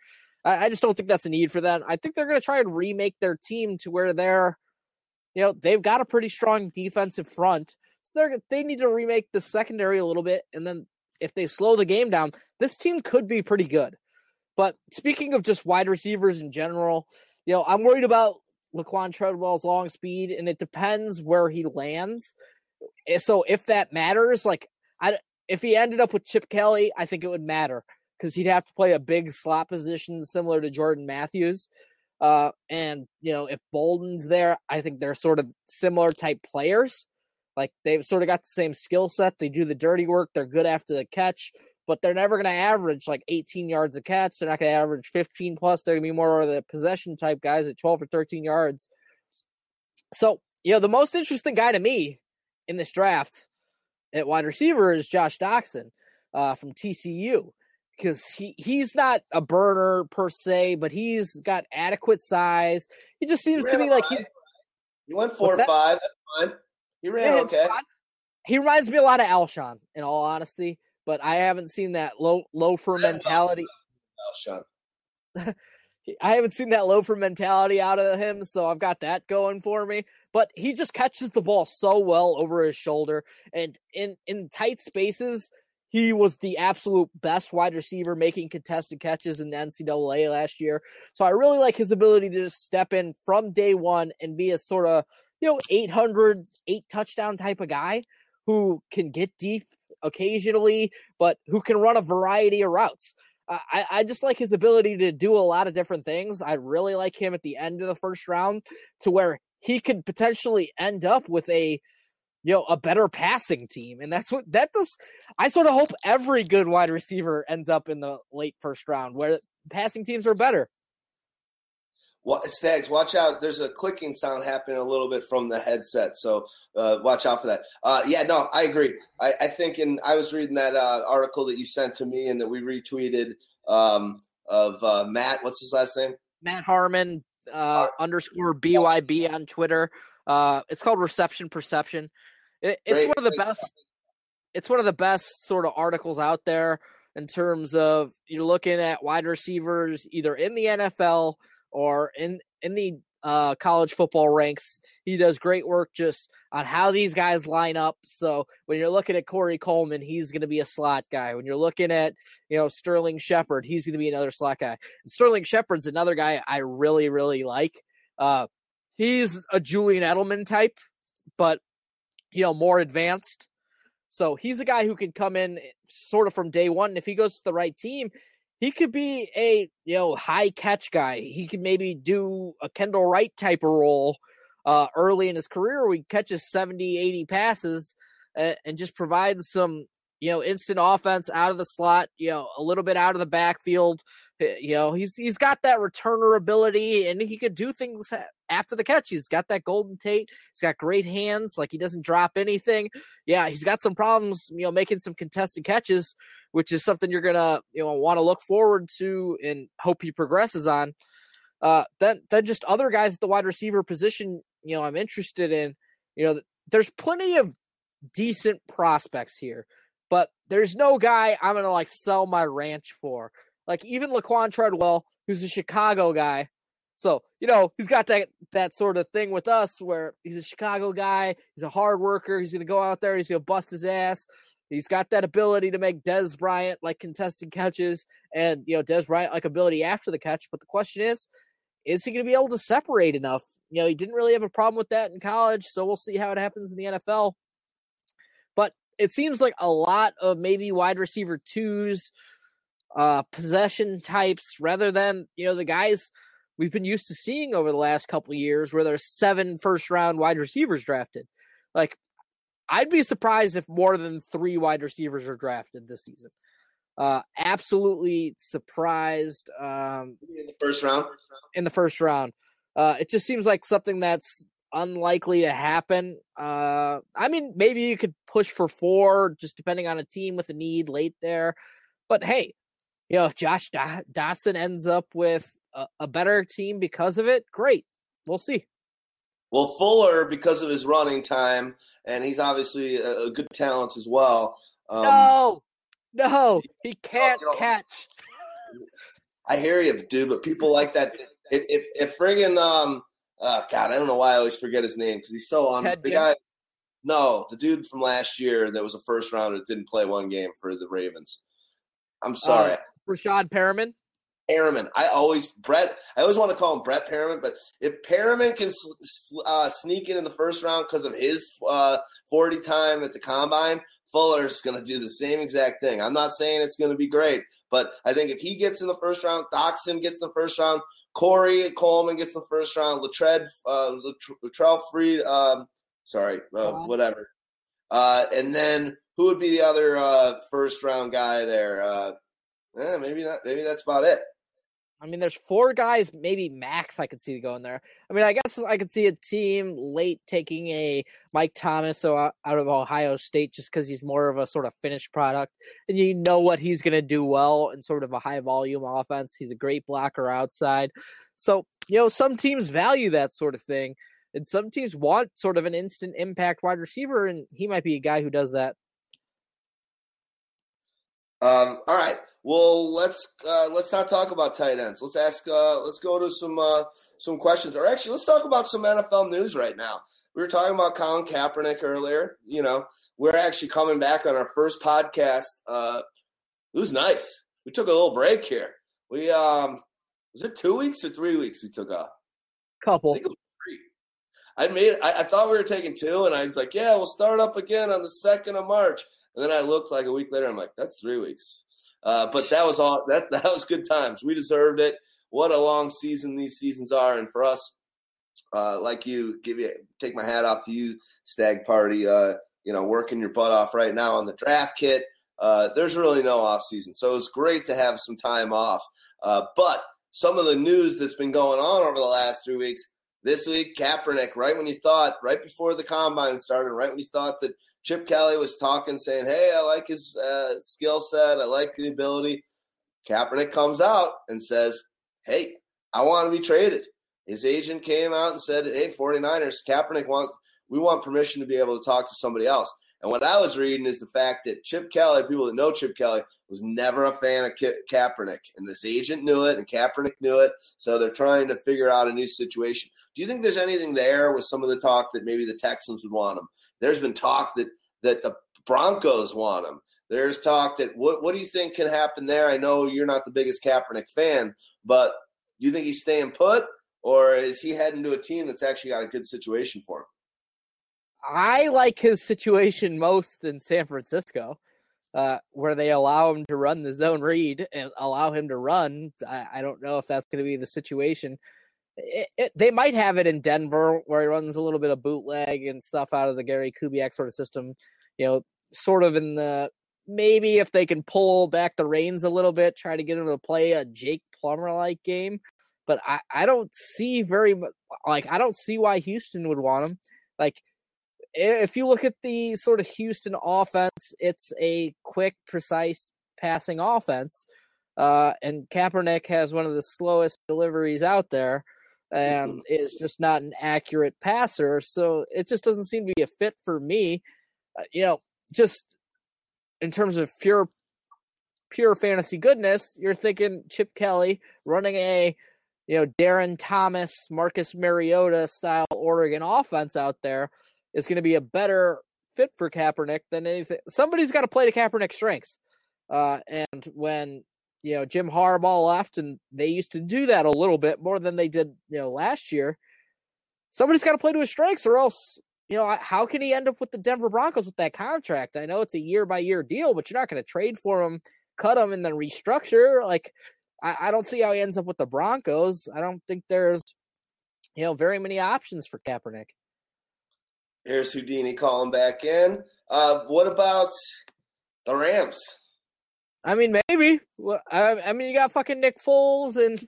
I, I just don't think that's a need for them. I think they're going to try and remake their team to where they're you know, they've got a pretty strong defensive front. So they're they need to remake the secondary a little bit and then if they slow the game down, this team could be pretty good. But speaking of just wide receivers in general, you know, I'm worried about Laquan Treadwell's long speed, and it depends where he lands. Eh, so if that matters, like I, if he ended up with Chip Kelly, I think it would matter because he'd have to play a big slot position similar to Jordan Matthews. Uh, and you know, if Boldin's there, I think they're sort of similar type players. Like they've sort of got the same skill set. They do the dirty work. They're good after the catch, but they're never going to average like 18 yards a catch. They're not going to average 15 plus. They're going to be more of the possession type guys at 12 or 13 yards. So, you know, the most interesting guy to me in this draft at wide receiver is Josh Doctson uh, from TCU because he he's not a burner per se, but he's got adequate size. He just seems to me like he's. He went four or five. That's fine. He ran okay. He reminds me a lot of Alshon, in all honesty, but I haven't seen that low loafer mentality. Alshon. I haven't seen that loafer mentality out of him, so I've got that going for me. But he just catches the ball so well over his shoulder, and in in tight spaces, he was the absolute best wide receiver making contested catches in the NCAA last year. So I really like his ability to just step in from day one and be a sort of, you know, 800, eight touchdown type of guy who can get deep occasionally, but who can run a variety of routes. I, I just like his ability to do a lot of different things. I really like him at the end of the first round to where he could potentially end up with a you know, a better passing team. And that's what that does. I sort of hope every good wide receiver ends up in the late first round where passing teams are better. Well, Stags, watch out. There's a clicking sound happening a little bit from the headset, so uh, watch out for that. Uh, yeah, no, I agree. I, I think, and I was reading that uh, article that you sent to me and that we retweeted um, of uh, Matt. What's his last name? Matt Harmon uh, underscore BYB on Twitter. Uh, it's called Reception Perception. It, it's Great. one of the best. It's one of the best sort of articles out there in terms of you're looking at wide receivers either in the NFL or in in the uh, college football ranks. He does great work just on how these guys line up. So when you're looking at Corey Coleman, he's going to be a slot guy. When you're looking at you know Sterling Shepard, he's going to be another slot guy. And Sterling Shepard's another guy I really really like. Uh, he's a Julian Edelman type, but you know, more advanced. So he's a guy who can come in sort of from day one. And if he goes to the right team, he could be a you know high catch guy. He could maybe do a Kendall Wright type of role uh, early in his career where he catches 70, 80 passes uh, and just provides some you know, instant offense out of the slot, you know, a little bit out of the backfield. Eh, you know, he's he's got that returner ability and he could do things after the catch. He's got that Golden Tate. He's got great hands, like he doesn't drop anything. Yeah, he's got some problems, you know, making some contested catches, which is something you're gonna, you know, want to look forward to and hope he progresses on. Uh then then just other guys at the wide receiver position, you know, I'm interested in. You know, there's plenty of decent prospects here there's no guy I'm gonna like sell my ranch for. Like even Laquan Treadwell, who's a Chicago guy. So, you know, he's got that that sort of thing with us where he's a Chicago guy, he's a hard worker, he's gonna go out there, he's gonna bust his ass. He's got that ability to make Dez Bryant like contested catches and you know Dez Bryant like ability after the catch. But the question is, is he to be able to separate enough? You know, he didn't really have a problem with that in college, so we'll see how it happens in the NFL it seems like a lot of maybe wide receiver twos, uh, possession types, rather than you know the guys we've been used to seeing over the last couple years, where there's seven first round wide receivers drafted. Like, I'd be surprised if more than three wide receivers are drafted this season. Uh, absolutely surprised. Um, in the first round. In the first round, uh, it just seems like something that's unlikely to happen. Uh, I mean, maybe you could push for four, just depending on a team with a need late there. But hey, you know, if Josh Doctson ends up with a, a better team because of it, great. We'll see. Well, Fuller, because of his running time, and he's obviously a, a good talent as well. Um, no, no, he can't you know, catch. I hear you, dude, but people like that. If if, if friggin' um, uh, God, I don't know why I always forget his name because he's so on Ted the guy. No, the dude from last year that was a first rounder that didn't play one game for the Ravens. I'm sorry, uh, Breshad Perriman. Perriman. I always Brett. I always want to call him Brett Perriman, but if Perriman can uh, sneak in in the first round because of his uh, 40 time at the combine, Fuller's going to do the same exact thing. I'm not saying it's going to be great, but I think if he gets in the first round, Doctson gets in the first round, Corey Coleman gets the first round. Latrell, uh, Latrell Freed, um, sorry, uh, whatever. Uh, and then who would be the other uh, first round guy there? Uh, eh, maybe not. Maybe that's about it. I mean, there's four guys, maybe max. I could see going there. I mean, I guess I could see a team late taking a Mike Thomas so out of Ohio State just because he's more of a sort of finished product, and you know what he's going to do well in sort of a high volume offense. He's a great blocker outside, so you know some teams value that sort of thing, and some teams want sort of an instant impact wide receiver, and he might be a guy who does that. Um, all right. Well, let's uh, let's not talk about tight ends. Let's ask. Uh, let's go to some uh, some questions, or actually, let's talk about some NFL news right now. We were talking about Colin Kaepernick earlier. You know, we're actually coming back on our first podcast. Uh, it was nice. We took a little break here. We um, was it two weeks or three weeks we took off? Couple. I, I made. I, I thought we were taking two, and I was like, "Yeah, we'll start up again on the second of March." And then I looked like a week later. I'm like, "That's three weeks." Uh, but that was all. That that was good times. We deserved it. What a long season these seasons are, and for us, uh, like you, give you take my hat off to you, Stagg Party. Uh, you know, working your butt off right now on the draft kit. Uh, there's really no off season, so it's great to have some time off. Uh, but some of the news that's been going on over the last three weeks. This week, Kaepernick, right when you thought, right before the combine started, right when you thought that Chip Kelly was talking, saying, "Hey, I like his uh, skill set. I like the ability." Kaepernick comes out and says, "Hey, I want to be traded." His agent came out and said, "Hey, 49ers, Kaepernick wants we want permission to be able to talk to somebody else." And what I was reading is the fact that Chip Kelly, people that know Chip Kelly, was never a fan of Ka- Kaepernick, and this agent knew it, and Kaepernick knew it. So they're trying to figure out a new situation. Do you think there's anything there with some of the talk that maybe the Texans would want him? There's been talk that that the Broncos want him. There's talk that what what do you think can happen there? I know you're not the biggest Kaepernick fan, but do you think he's staying put, or is he heading to a team that's actually got a good situation for him? I like his situation most in San Francisco, uh, where they allow him to run the zone read and allow him to run. I, I don't know if that's going to be the situation it, it, they might have it in Denver where he runs a little bit of bootleg and stuff out of the Gary Kubiak sort of system, you know, sort of in the maybe if they can pull back the reins a little bit, try to get him to play a Jake Plummer like game. But I, I don't see very like I don't see why Houston would want him. Like if you look at the sort of Houston offense, it's a quick, precise passing offense. Uh, and Kaepernick has one of the slowest deliveries out there and is just not an accurate passer. So it just doesn't seem to be a fit for me. Uh, you know, just in terms of pure pure fantasy goodness, you're thinking Chip Kelly running a you know Darren Thomas, Marcus Mariota style Oregon offense out there is going to be a better fit for Kaepernick than anything. Somebody's got to play to Kaepernick's strengths. Uh, and when you know Jim Harbaugh left, and they used to do that a little bit more than they did you know last year. Somebody's got to play to his strengths, or else you know how can he end up with the Denver Broncos with that contract? I know it's a year by year deal, but you're not going to trade for him, cut him, and then restructure. Like I, I don't see how he ends up with the Broncos. I don't think there's you know very many options for Kaepernick. Here's Houdini calling back in. Uh, what about the Rams? I mean, maybe. Well, I, I, mean, you got fucking Nick Foles and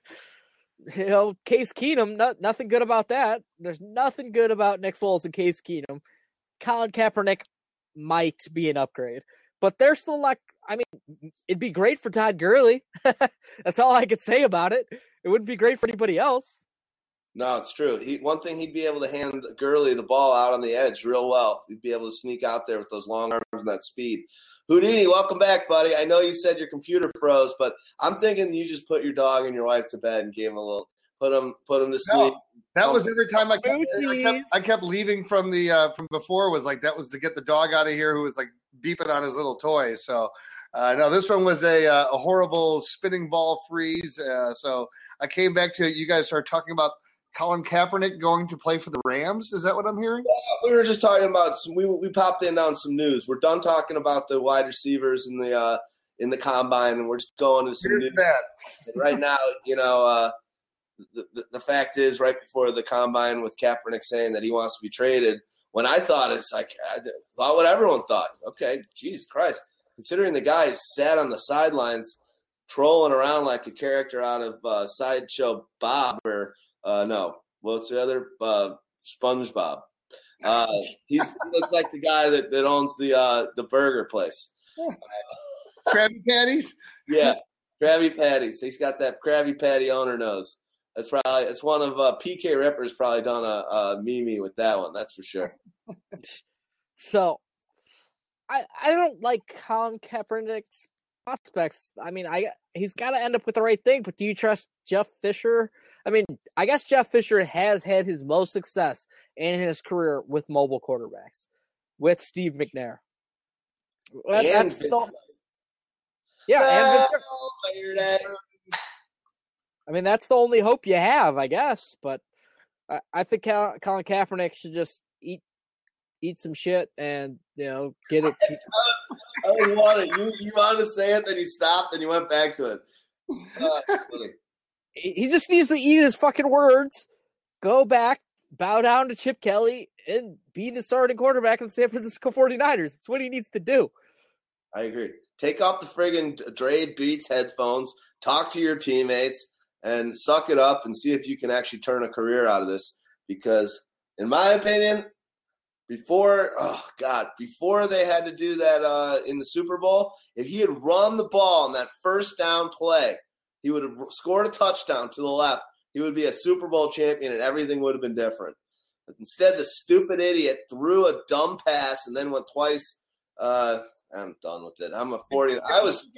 you know Case Keenum. No, nothing good about that. There's nothing good about Nick Foles and Case Keenum. Colin Kaepernick might be an upgrade, but they're still like. I mean, it'd be great for Todd Gurley. That's all I could say about it. It wouldn't be great for anybody else. No, it's true. He one thing he'd be able to hand Gurley the ball out on the edge real well. He'd be able to sneak out there with those long arms and that speed. Houdini, welcome back, buddy. I know you said your computer froze, but I'm thinking you just put your dog and your wife to bed and gave him a little put him put him to sleep. No, that was every time I kept, I kept, I kept leaving from the uh, from before was like that was to get the dog out of here who was like beeping on his little toy. So uh, no, this one was a uh, a horrible spinning ball freeze. Uh, so I came back to it. you guys started talking about Colin Kaepernick going to play for the Rams? Is that what I'm hearing? we were just talking about some, we we popped in on some news. We're done talking about the wide receivers in the uh, in the combine, and we're just going to some Here's news. right now, you know, uh, the, the, the fact is, right before the combine, with Kaepernick saying that he wants to be traded. When I thought it's like I thought what everyone thought. Okay, Jesus Christ! Considering the guy sat on the sidelines, trolling around like a character out of uh, sideshow Bob or uh, no, what's the other? Uh, SpongeBob. Uh, he's, he looks like the guy that, that owns the uh, the burger place. Krabby Patties. Yeah, Krabby Patties. He's got that Krabby Patty owner nose. That's probably it's one of uh, PK Ripper's probably done a, a meme with that one. That's for sure. so, I I don't like Colin Kaepernick's prospects. I mean, I he's got to end up with the right thing. But do you trust Jeff Fisher? I mean, I guess Jeff Fisher has had his most success in his career with mobile quarterbacks, with Steve McNair. and the, yeah, I mean, that's the only hope you have, I guess. But I, I think Colin Kaepernick should just eat eat some shit and you know get it. I don't want it. You you wanted to say it, then you stopped, and you went back to it. Uh, he just needs to eat his fucking words, go back, bow down to Chip Kelly, and be the starting quarterback of the San Francisco 49ers. That's what he needs to do. I agree. Take off the friggin' Dre Beats headphones, talk to your teammates, and suck it up and see if you can actually turn a career out of this. Because, in my opinion, before oh god before they had to do that uh, in the super bowl if he had run the ball on that first down play he would have scored a touchdown to the left. He would be a Super Bowl champion, and everything would have been different. But instead, the stupid idiot threw a dumb pass and then went twice. Uh, I'm done with it. I'm a 40. I was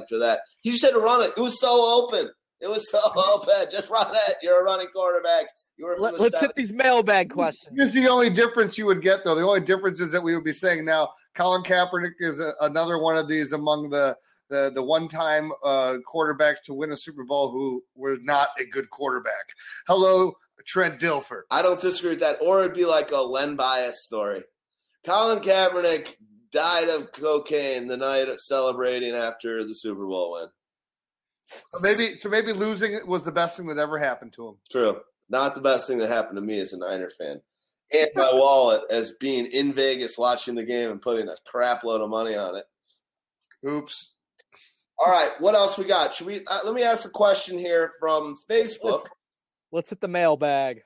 after that. He just had to run it. It was so open. It was so open. Just run it. You're a running quarterback. You Let, us hit these mailbag questions. Here's the only difference you would get, though. The only difference is that we would be saying now Colin Kaepernick is a, another one of these among the the the one time uh, quarterbacks to win a Super Bowl who were not a good quarterback. Hello, Trent Dilfer. I don't disagree with that. Or it'd be like a Len Bias story. Colin Kaepernick died of cocaine the night of celebrating after the Super Bowl win. So maybe so maybe losing was the best thing that ever happened to him. True. Not the best thing that happened to me as a Niner fan. And my wallet as being in Vegas watching the game and putting a crap load of money on it. Oops. All right, what else we got? Should we? Uh, let me ask a question here from Facebook. Let's, let's hit the mailbag.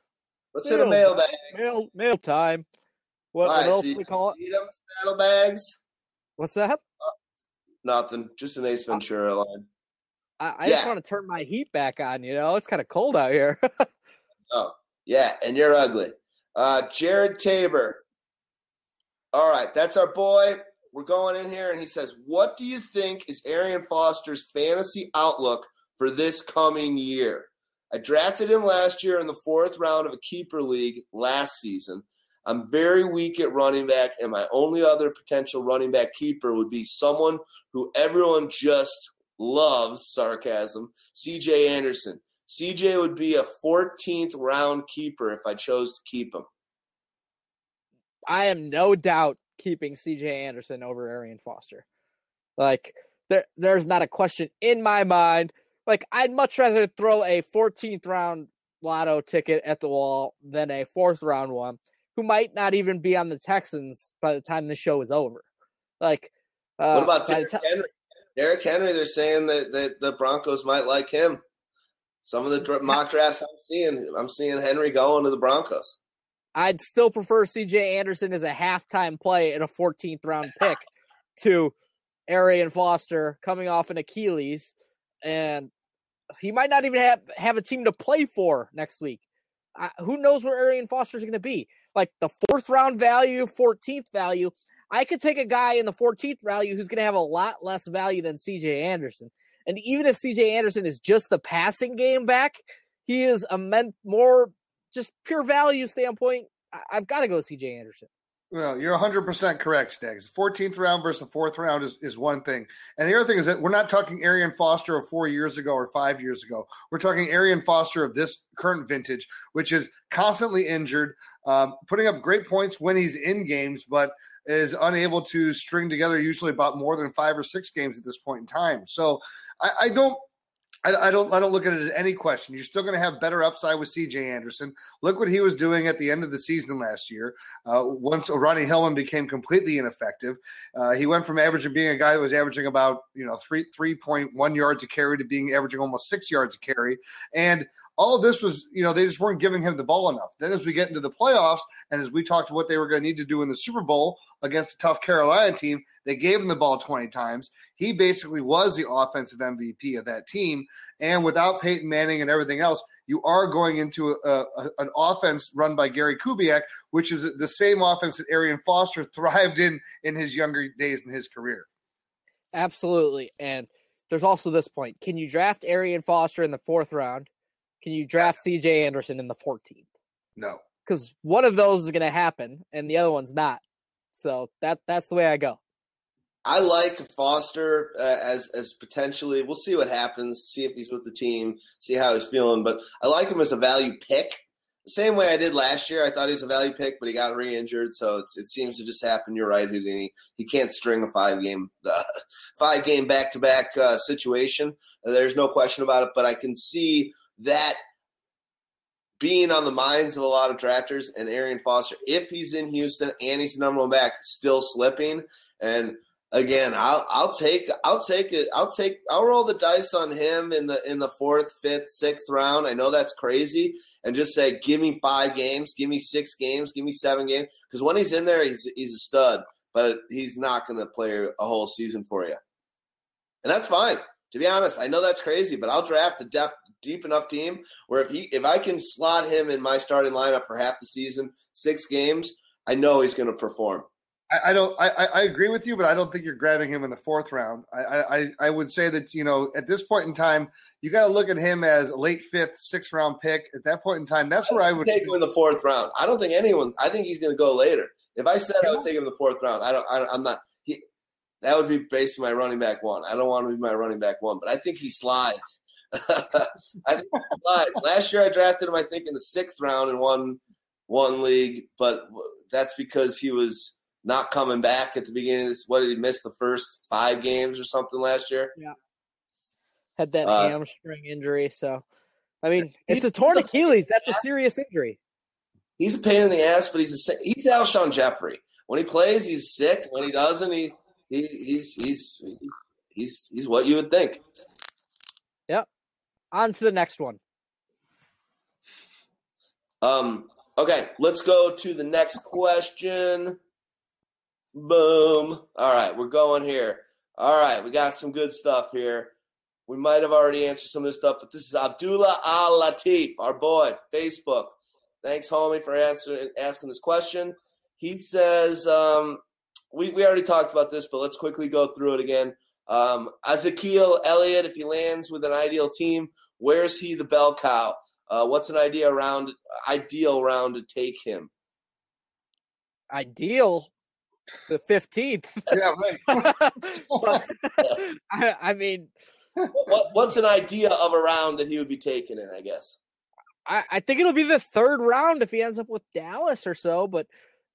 Let's hit a mailbag. Mail mail time. What, what else so do we call it? Need them saddlebags? What's that? Nothing. Just an Ace Ventura line. I, I just want to turn my heat back on. You know, it's kind of cold out here. Oh, yeah, and you're ugly. Uh, Jared Tabor. All right, that's our boy. We're going in here, and he says, What do you think is Arian Foster's fantasy outlook for this coming year? I drafted him last year in the fourth round of a keeper league last season. I'm very weak at running back, and my only other potential running back keeper would be someone who everyone just loves sarcasm CJ Anderson. CJ would be a 14th round keeper if I chose to keep him. I am no doubt keeping CJ Anderson over Arian Foster. Like there there's not a question in my mind. Like I'd much rather throw a 14th round lotto ticket at the wall than a fourth round one who might not even be on the Texans by the time the show is over. Like uh, what about Derrick ti- Henry? Derrick Henry, they're saying that, that the Broncos might like him. Some of the mock drafts I'm seeing, I'm seeing Henry going to the Broncos. I'd still prefer CJ Anderson as a halftime play in a 14th round pick to Arian Foster coming off an Achilles, and he might not even have, have a team to play for next week. I, who knows where Arian Foster is going to be? Like the fourth round value, 14th value. I could take a guy in the 14th value who's going to have a lot less value than CJ Anderson. And even if CJ Anderson is just the passing game back, he is a men- more just pure value standpoint. I- I've got to go CJ Anderson. Well, you're 100% correct, Stags. 14th round versus the fourth round is, is one thing. And the other thing is that we're not talking Arian Foster of four years ago or five years ago. We're talking Arian Foster of this current vintage, which is constantly injured, um, putting up great points when he's in games, but is unable to string together usually about more than five or six games at this point in time. So I, I don't. I, I don't. I don't look at it as any question. You're still going to have better upside with C.J. Anderson. Look what he was doing at the end of the season last year. Uh, once Ronnie Hillman became completely ineffective, uh, he went from averaging being a guy that was averaging about you know three three point one yards a carry to being averaging almost six yards a carry, and all this was you know they just weren't giving him the ball enough. Then as we get into the playoffs, and as we talked to what they were going to need to do in the Super Bowl against a tough Carolina team, they gave him the ball 20 times. He basically was the offensive MVP of that team. And without Peyton Manning and everything else, you are going into a, a, an offense run by Gary Kubiak, which is the same offense that Arian Foster thrived in in his younger days in his career. Absolutely. And there's also this point. Can you draft Arian Foster in the fourth round? Can you draft CJ Anderson in the 14th? No. Because one of those is going to happen and the other one's not. So that that's the way I go. I like Foster uh, as as potentially. We'll see what happens. See if he's with the team. See how he's feeling. But I like him as a value pick. The same way I did last year. I thought he was a value pick, but he got re-injured, so it's, it seems to just happen. You're right, Houdini. He can't string a five game uh, five game back to back situation. There's no question about it. But I can see that being on the minds of a lot of drafters and Arian Foster, if he's in Houston and he's the number one back, still slipping. And again, I'll I'll take I'll take it I'll take I'll roll the dice on him in the in the fourth, fifth, sixth round. I know that's crazy, and just say, give me five games, give me six games, give me seven games, because when he's in there, he's he's a stud, but he's not going to play a whole season for you, and that's fine. To be honest, I know that's crazy, but I'll draft a depth, deep enough team where if he if I can slot him in my starting lineup for half the season, six games, I know he's going to perform. I, I don't. I, I agree with you, but I don't think you're grabbing him in the fourth round. I, I, I would say that you know at this point in time, you got to look at him as a late fifth, sixth round pick. At that point in time, that's where I would take him in the fourth round. I don't think anyone. I think he's going to go later. If I said I would take him in the fourth round, I don't. I, I'm not. That would be basically my running back one. I don't want to be my running back one, but I think he slides. I think he slides. Last year I drafted him, I think, in the sixth round in one one league, but that's because he was not coming back at the beginning of this. What did he miss the first five games or something last year? Yeah. Had that Uh, hamstring injury. So, I mean, it's a torn Achilles. That's a serious injury. He's a pain in the ass, but he's a, he's Alshon Jeffery. When he plays, he's sick. When he doesn't, he he, he's he's he's he's what you would think. Yep. On to the next one. Um. Okay, let's go to the next question. Boom. All right, we're going here. All right, we got some good stuff here. We might have already answered some of this stuff, but this is Abdullah Al Latif, our boy, Facebook. Thanks, homie, for answering asking this question. He says, um, we, we already talked about this, but let's quickly go through it again. Um, Ezekiel Elliott, if he lands with an ideal team, where's he the bell cow? Uh, what's an idea around ideal round to take him? Ideal, the fifteenth. Yeah, right. I, I mean, What, what's an idea of a round that he would be taken in? I guess. I, I think it'll be the third round if he ends up with Dallas or so. But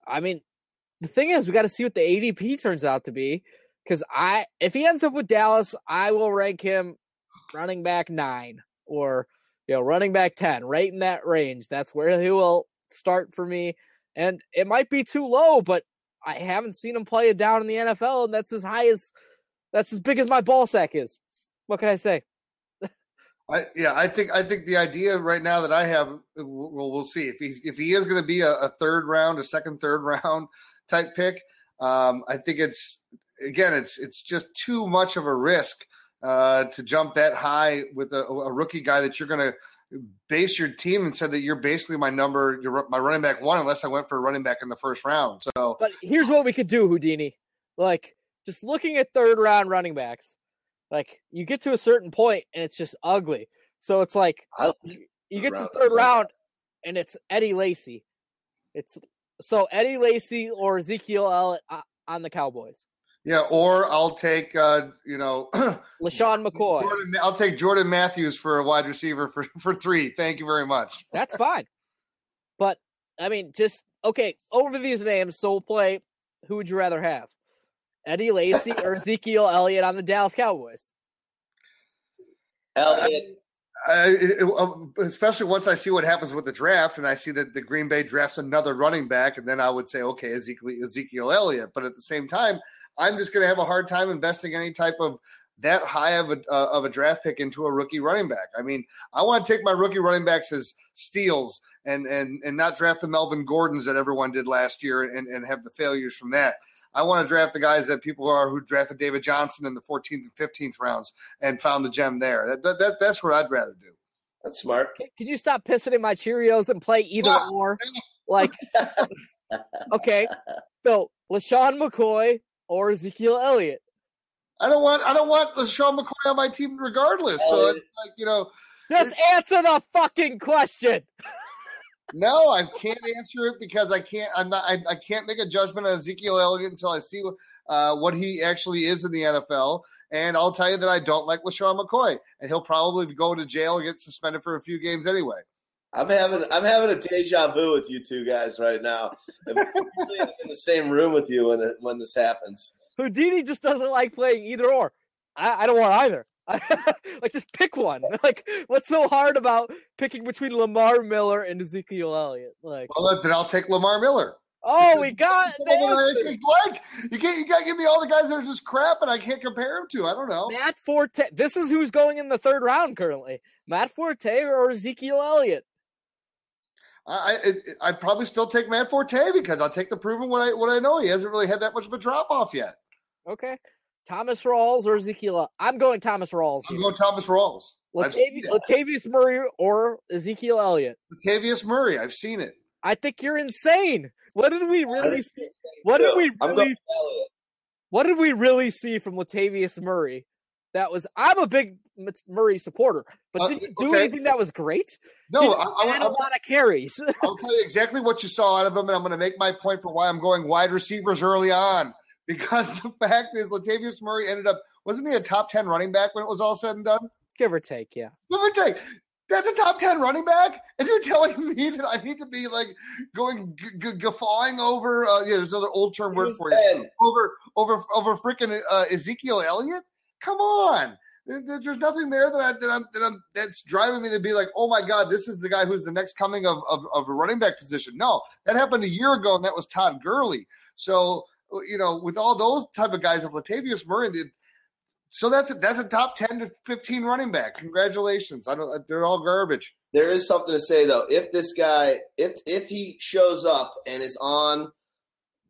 I mean, the thing is, we got to see what the ADP turns out to be. Because I, if he ends up with Dallas, I will rank him running back nine or you know running back ten, right in that range. That's where he will start for me. And it might be too low, but I haven't seen him play it down in the NFL, and that's as high as that's as big as my ball sack is. What can I say? I, yeah, I think I think the idea right now that I have, well, we'll see if he's if he is going to be a, a, third round, a second, third round type pick. Um, I think it's again, it's it's just too much of a risk uh, to jump that high with a, a rookie guy that you're going to base your team and said that you're basically my number, you're my running back one, unless I went for a running back in the first round. So, but here's what we could do, Houdini. Like just looking at third round running backs like you get to a certain point and it's just ugly. So it's like you get to third round and it's Eddie Lacy. It's so Eddie Lacy or Ezekiel Elliott uh, on the Cowboys. Yeah, or I'll take uh, you know LeSean McCoy. Jordan, I'll take Jordan Matthews for a wide receiver for for three. Thank you very much. That's fine. But I mean, just okay over these names. So we'll play. Who would you rather have? Eddie Lacy or Ezekiel Elliott on the Dallas Cowboys? Elliott. It, especially once I see what happens with the draft, and I see that the Green Bay drafts another running back, and then I would say, okay, Ezekiel, Ezekiel Elliott. But at the same time, I'm just going to have a hard time investing any type of that high of a uh, of a draft pick into a rookie running back. I mean, I want to take my rookie running backs as steals and and and not draft the Melvin Gordons that everyone did last year and and have the failures from that. I want to draft the guys that people are who drafted David Johnson in the 14th and 15th rounds and found the gem there. That, that, that that's what I'd rather do. That's smart. Can, can you stop pissing in my Cheerios and play either ah, or? Like, okay, so LeSean McCoy or Ezekiel Elliott. I don't want I don't want LeSean McCoy on my team regardless. So it's like you know, just answer the fucking question. No, I can't answer it because I can't. I'm not. I, I can't make a judgment on Ezekiel Elliott until I see uh, what he actually is in the NFL. And I'll tell you that I don't like LeSean McCoy, and he'll probably go to jail and get suspended for a few games anyway. I'm having I'm having a deja vu with you two guys right now. I'm in the same room with you when it, when this happens. Houdini just doesn't like playing either or. I, I don't want either. like just pick one. Like what's so hard about picking between Lamar Miller and Ezekiel Elliott? Like well, then I'll take Lamar Miller. Oh, we got like you can't you gotta give me all the guys that are just crap and I can't compare them to. I don't know. Matt Forte. This is who's going in the third round currently. Matt Forte or Ezekiel Elliott. I I would probably still take Matt Forte because I'll take the proven what I what I know. He hasn't really had that much of a drop off yet. Okay. Thomas Rawls or Ezekiel? I'm going Thomas Rawls. I'm going Thomas Rawls. Latavius, Latavius Murray or Ezekiel Elliott? Latavius Murray. I've seen it. I think you're insane. What did we really see? What did we really What did we really see from Latavius Murray? That was I'm a big Murray supporter, but uh, did he do okay. anything that was great? No, I, I, had a lot of carries. I'll tell you exactly what you saw out of him, and I'm going to make my point for why I'm going wide receivers early on because the fact is Latavius Murray ended up wasn't he a top ten running back when it was all said and done? Give or take, yeah. Give or take. That's a top ten running back, and you're telling me that I need to be like going g- g- guffawing over. Uh, yeah, there's another old term word for you. Over over over freaking uh, Ezekiel Elliott. Come on. There's nothing there that I that I'm, that I'm that's driving me to be like, oh my god, this is the guy who's the next coming of, of of a running back position. No, that happened a year ago, and that was Todd Gurley. So you know, with all those type of guys, of Latavius Murray, so that's a, that's a top ten to fifteen running back. Congratulations! I don't. They're all garbage. There is something to say though. If this guy, if if he shows up and is on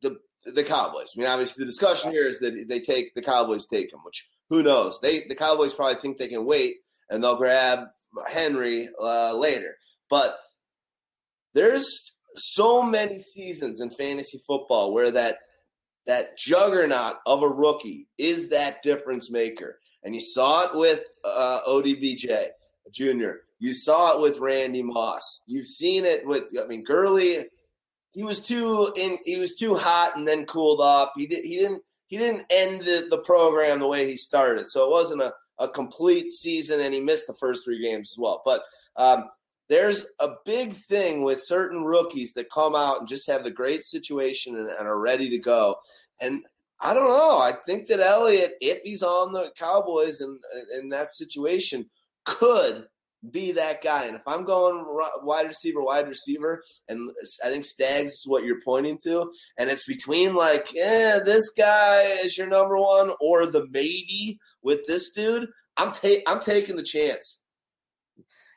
the the Cowboys, I mean, obviously the discussion here is that they take the Cowboys take him, which who knows? They the Cowboys probably think they can wait and they'll grab Henry uh, later. But there's so many seasons in fantasy football where that that juggernaut of a rookie is that difference maker. And you saw it with uh, ODBJ Jr. You saw it with Randy Moss. You've seen it with I mean Gurley. He was too in. He was too hot and then cooled off. He did. He didn't. He didn't end the, the program the way he started. So it wasn't a, a complete season, and he missed the first three games as well. But um, there's a big thing with certain rookies that come out and just have the great situation and, and are ready to go. And I don't know. I think that Elliott, if he's on the Cowboys and in that situation, could be that guy. And if I'm going wide receiver, wide receiver, and I think Stags is what you're pointing to, and it's between like, eh, this guy is your number one, or the maybe with this dude, I'm ta- I'm taking the chance.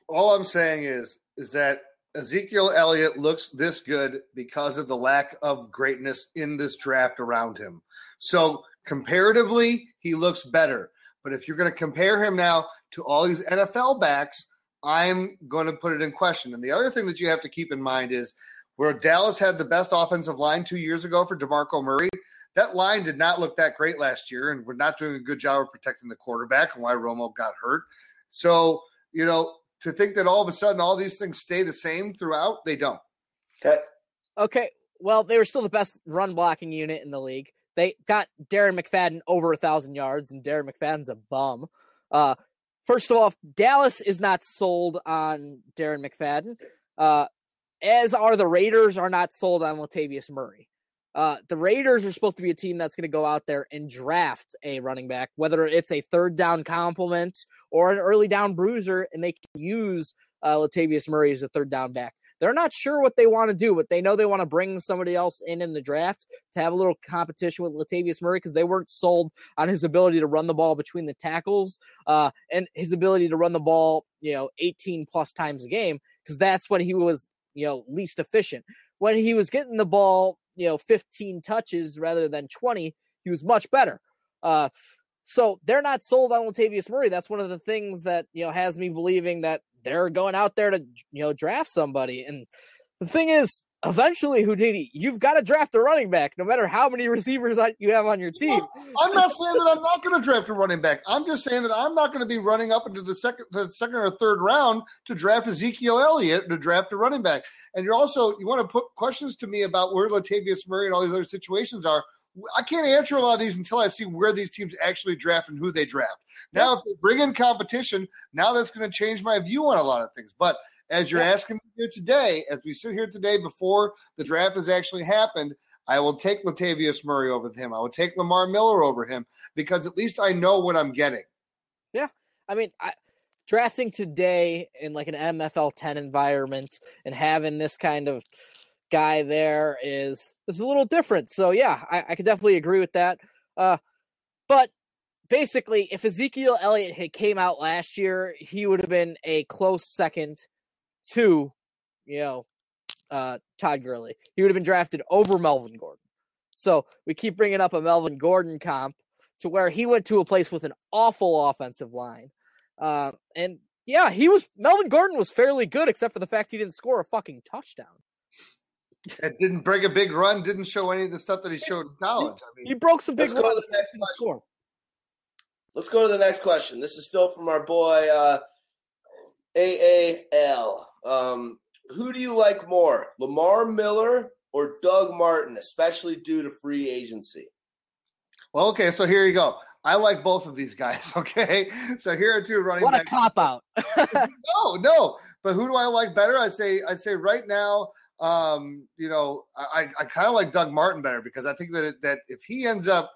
All I'm saying is is that Ezekiel Elliott looks this good because of the lack of greatness in this draft around him. So comparatively, he looks better. But if you're going to compare him now to all these NFL backs, I'm going to put it in question. And the other thing that you have to keep in mind is where Dallas had the best offensive line two years ago for DeMarco Murray, that line did not look that great last year, and we're not doing a good job of protecting the quarterback and why Romo got hurt. So, you know, to think that all of a sudden all these things stay the same throughout, they don't. Okay. Okay. Well, they were still the best run blocking unit in the league. They got Darren McFadden over a thousand yards, and Darren McFadden's a bum. Uh, first of all, Dallas is not sold on Darren McFadden, uh, as are the Raiders are not sold on Latavius Murray. Uh, the Raiders are supposed to be a team that's going to go out there and draft a running back, whether it's a third down complement or an early down bruiser, and they can use uh, Latavius Murray as a third down back. They're not sure what they want to do, but they know they want to bring somebody else in in the draft to have a little competition with Latavius Murray because they weren't sold on his ability to run the ball between the tackles uh, and his ability to run the ball, you know, 18 plus times a game because that's when he was, you know, least efficient. When he was getting the ball you know 15 touches rather than 20, he was much better. Uh, so they're not sold on Latavius Murray. That's one of the things that you know has me believing that they're going out there to you know draft somebody. And the thing is, eventually, Houdini, you've got to draft a running back, no matter how many receivers you have on your team. I'm not saying that I'm not going to draft a running back. I'm just saying that I'm not going to be running up into the second, the second or third round to draft Ezekiel Elliott to draft a running back. And you're also you want to put questions to me about where Latavius Murray and all these other situations are. I can't answer a lot of these until I see where these teams actually draft and who they draft. Now, if they bring in competition, now that's going to change my view on a lot of things. But as you're asking me here today, as we sit here today before the draft has actually happened, I will take Latavius Murray over him. I will take Lamar Miller over him because at least I know what I'm getting. Yeah. I mean, I, drafting today in like an MFL 10 environment and having this kind of guy there is is a little different. So yeah, I, I can definitely agree with that. Uh, but basically, if Ezekiel Elliott had came out last year, he would have been a close second to, you know, uh, Todd Gurley. He would have been drafted over Melvin Gordon. So we keep bringing up a Melvin Gordon comp to where he went to a place with an awful offensive line. Uh, and yeah, he was Melvin Gordon was fairly good, except for the fact he didn't score a fucking touchdown. It didn't break a big run. Didn't show any of the stuff that he showed in college. I mean, he broke some big. Let's go to the next question. Let's go to the next question. This is still from our boy uh, AAL. Um, who do you like more, Lamar Miller or Doug Martin, especially due to free agency? Well, okay, so here you go. I like both of these guys. Okay, so here are two running. What backs. a cop out! no, no. But who do I like better? I say I'd say right now. Um, you know, I, I kind of like Doug Martin better because I think that that if he ends up,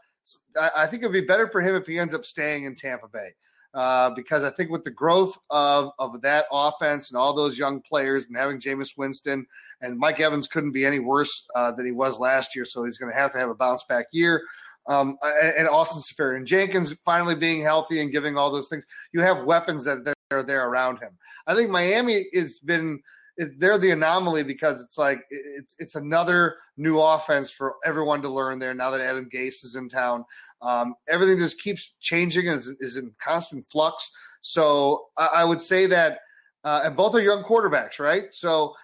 I, I think it'd be better for him if he ends up staying in Tampa Bay. Uh, because I think with the growth of, of that offense and all those young players and having Jameis Winston and Mike Evans couldn't be any worse uh, than he was last year, so he's going to have to have a bounce back year. Um, and Austin Seferian Jenkins finally being healthy and giving all those things, you have weapons that, that are there around him. I think Miami has been – they're the anomaly because it's like it's it's another new offense for everyone to learn there now that Adam Gase is in town. Um, everything just keeps changing and is, is in constant flux. So I, I would say that, uh, and both are young quarterbacks, right? So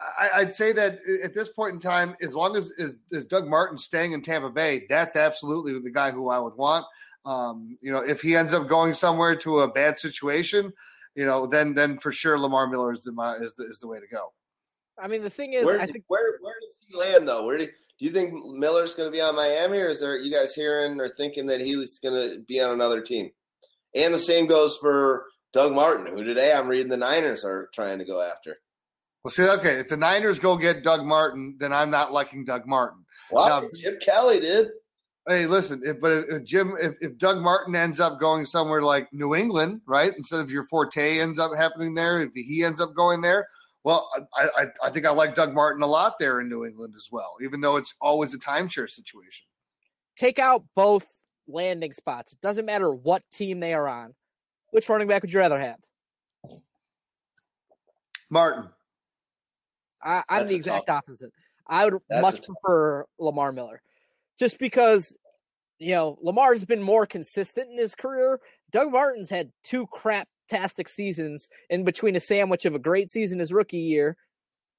I, would say that at this point in time, as long as, as, as Doug Martin staying in Tampa Bay, that's absolutely the guy who I would want. Um, you know, if he ends up going somewhere to a bad situation, you know, then then for sure Lamar Miller is the is the, is the way to go. I mean, the thing is, where, I think where where does he land though? Where do, do you think Miller's going to be on Miami, or is there you guys hearing or thinking that he's going to be on another team? And the same goes for Doug Martin, who today I'm reading the Niners are trying to go after. Well, see, okay, if the Niners go get Doug Martin, then I'm not liking Doug Martin. Wow, now, Jim Kelly did. Hey, listen, if, but if Jim, if, if Doug Martin ends up going somewhere like New England, right, instead of your forte ends up happening there, if he ends up going there, well, I, I, I think I like Doug Martin a lot there in New England as well, even though it's always a timeshare situation. Take out both landing spots. It doesn't matter what team they are on. Which running back would you rather have? Martin. I, am the exact tough. opposite. I would That's much prefer Lamar Miller just because you know Lamar's been more consistent in his career. Doug Martin's had two crap-tastic seasons in between a sandwich of a great season his rookie year,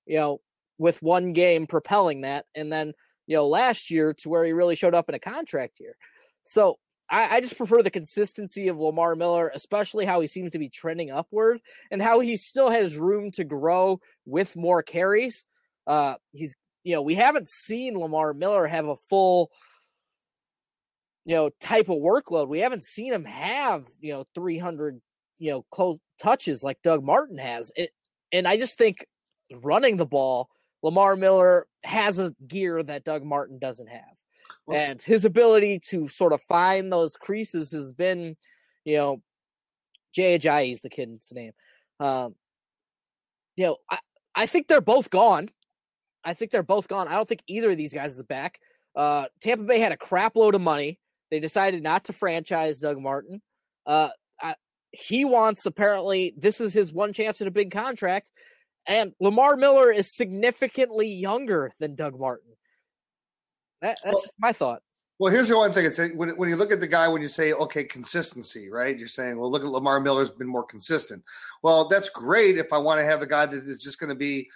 you know, with one game propelling that, and then you know last year to where he really showed up in a contract year. So I, I, just prefer the consistency of Lamar Miller, especially how he seems to be trending upward and how he still has room to grow with more carries. Uh, he's you know, we haven't seen Lamar Miller have a full, you know, type of workload. We haven't seen him have, you know, 300, you know, close touches like Doug Martin has. It, and I just think running the ball, Lamar Miller has a gear that Doug Martin doesn't have. Well, and his ability to sort of find those creases has been, you know, Jay Ajayi is the kid's name. Um, you know, I, I think they're both gone. I think they're both gone. I don't think either of these guys is back. Uh, Tampa Bay had a crap load of money. They decided not to franchise Doug Martin. Uh, I, he wants apparently this is his one chance at a big contract, and Lamar Miller is significantly younger than Doug Martin. That, that's well, my thought. Well, here's the one thing: it's when when you look at the guy, when you say, okay, consistency, right? You're saying, well, look at Lamar Miller's been more consistent. Well, that's great if I want to have a guy that is just going to be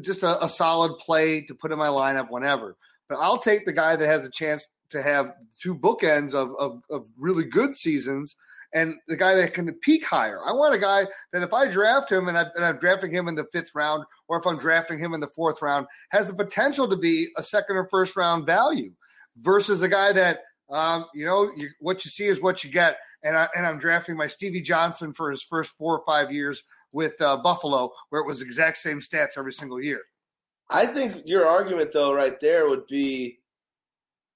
just a, a solid play to put in my lineup whenever. But I'll take the guy that has a chance to have two bookends of, of, of really good seasons and the guy that can peak higher. I want a guy that if I draft him and, I, I'm drafting him in the fifth round, or if I'm drafting him in the fourth round, has the potential to be a second or first round value versus a guy that, um, you know, you, what you see is what you get. And, I, and I'm drafting my Stevie Johnson for his first four or five years with uh, Buffalo, where it was exact same stats every single year. I think your argument, though, right there would be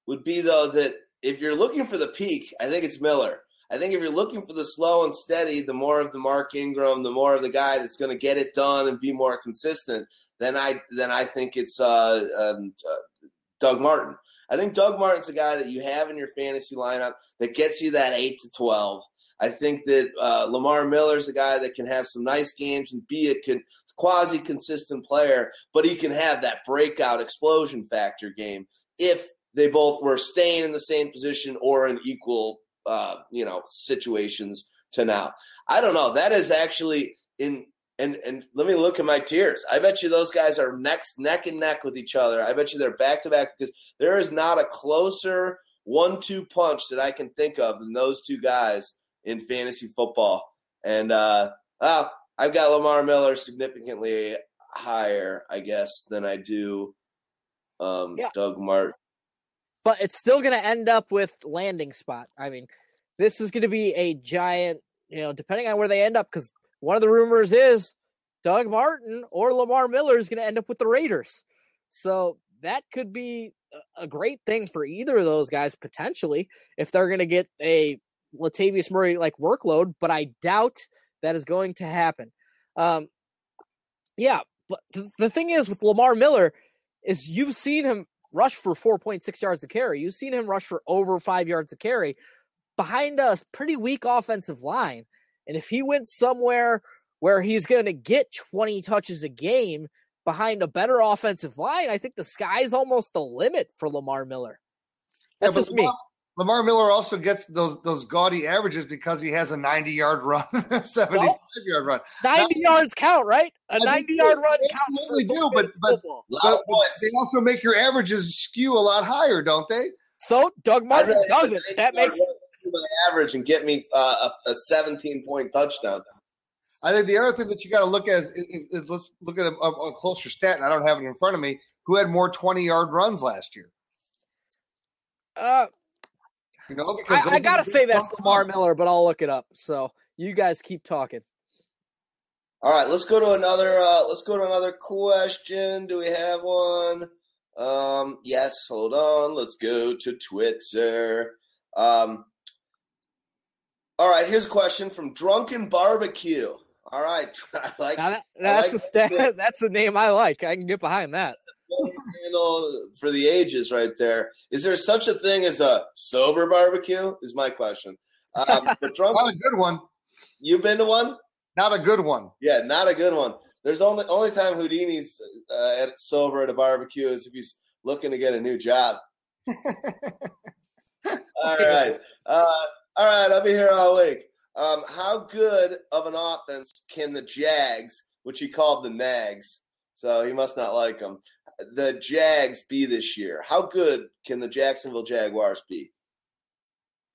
would be though that if you're looking for the peak, I think it's Miller. I think if you're looking for the slow and steady, the more of the Mark Ingram, the more of the guy that's going to get it done and be more consistent, then I then I think it's uh, um, uh, Doug Martin. I think Doug Martin's a guy that you have in your fantasy lineup that gets you that eight to twelve I think that uh, Lamar Miller's a guy that can have some nice games and be a con- quasi consistent player, but he can have that breakout explosion factor game if they both were staying in the same position or in equal, uh, you know, situations to now. I don't know. That is actually in. And and let me look at my tiers. I bet you those guys are next neck and neck with each other. I bet you they're back to back because there is not a closer one-two punch that I can think of than those two guys in fantasy football. And uh, well, I've got Lamar Miller significantly higher, I guess, than I do um, yeah. Doug Martin. But it's still going to end up with landing spot. I mean, this is going to be a giant, you know, depending on where they end up, because one of the rumors is Doug Martin or Lamar Miller is going to end up with the Raiders. So that could be a great thing for either of those guys potentially if they're going to get a Latavius Murray like workload, but I doubt that is going to happen. Um, yeah, but th- the thing is with Lamar Miller is you've seen him rush for 4.6 yards a carry. You've seen him rush for over five yards a carry behind a pretty weak offensive line. And if he went somewhere where he's going to get 20 touches a game behind a better offensive line, I think the sky's almost the limit for Lamar Miller. That's Yeah, just. Lamar, Lamar Miller also gets those those gaudy averages because he has a 90 yard run, 75 yard run. 90 yards count, right? A I 90 yard they run counts for absolutely do, but- but- football. A lot But, of but points. they also make your averages skew a lot higher, don't they? So Doug I'd Martin does it. That makes my average and get me uh, a, a 17 point touchdown. I think the other thing that you got to look at is, is, is let's look at a, a, a closer stat, and I don't have it in front of me. Who had more 20 yard runs last year? uh, You know, because I, I gotta say that's Lamar ups. Miller, but I'll look it up. So you guys keep talking. All right, let's go to another. Uh, let's go to another question. Do we have one? Um, yes. Hold on. Let's go to Twitter. Um, all right. Here's a question from Drunken Barbecue. All right, I like Now that, that's like a sta- that. that's a name I like. I can get behind that. Handle for the ages right there. Is there such a thing as a sober barbecue? Is my question. Um, but drunk, Not a good one. you've been to one? Not a good one. Yeah, not a good one. There's only only time Houdini's uh, at, sober at a barbecue is if he's looking to get a new job. all right, uh, all right. I'll be here all week. Um, how good of an offense can the Jags, which he called the Nags, so he must not like them, the Jags be this year? How good can the Jacksonville Jaguars be?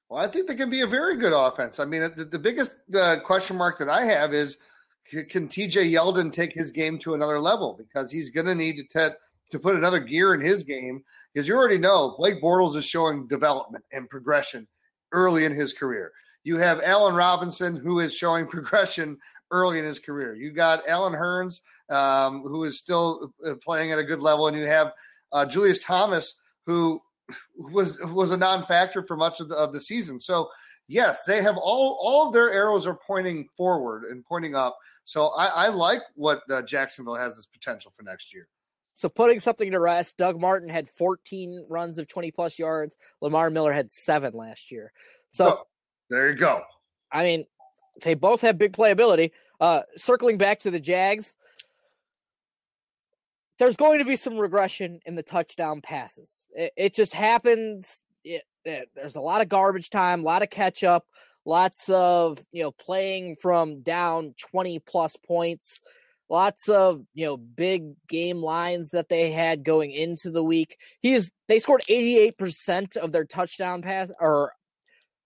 Well, I think they can be a very good offense. I mean, the, the biggest uh, question mark that I have is can TJ Yeldon take his game to another level? Because he's going to need to te- to put another gear in his game. Because you already know Blake Bortles is showing development and progression early in his career. You have Allen Robinson, who is showing progression early in his career. You got Allen Hurns, um, who is still uh, playing at a good level, and you have uh, Julius Thomas, who was was a non-factor for much of the, of the season. So yes, they have all all of their arrows are pointing forward and pointing up. So I, I like what uh, Jacksonville has as potential for next year. So putting something to rest, Doug Martin had 14 runs of 20 plus yards. Lamar Miller had seven last year. So So there you go. I mean, they both have big playability. Uh, circling back to the Jags, there's going to be some regression in the touchdown passes. It, it just happens. It, it, there's a lot of garbage time, a lot of catch up, lots of you know playing from down 20 plus points. Lots of you know big game lines that they had going into the week. He's they scored 88% of their touchdown pass or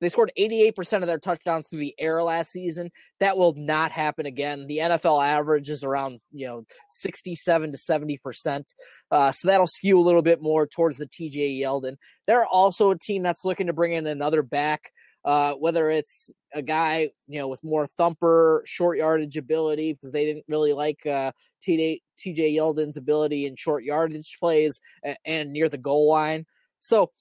they scored 88% of their touchdowns through the air last season. That will not happen again. The NFL average is around, you know, 67 to 70%. Uh, so that'll skew a little bit more towards the TJ Yeldon. They're also a team that's looking to bring in another back, uh, whether it's a guy, you know, with more thumper, short yardage ability, because they didn't really like uh, TJ, TJ Yeldon's ability in short yardage plays and, and near the goal line. So,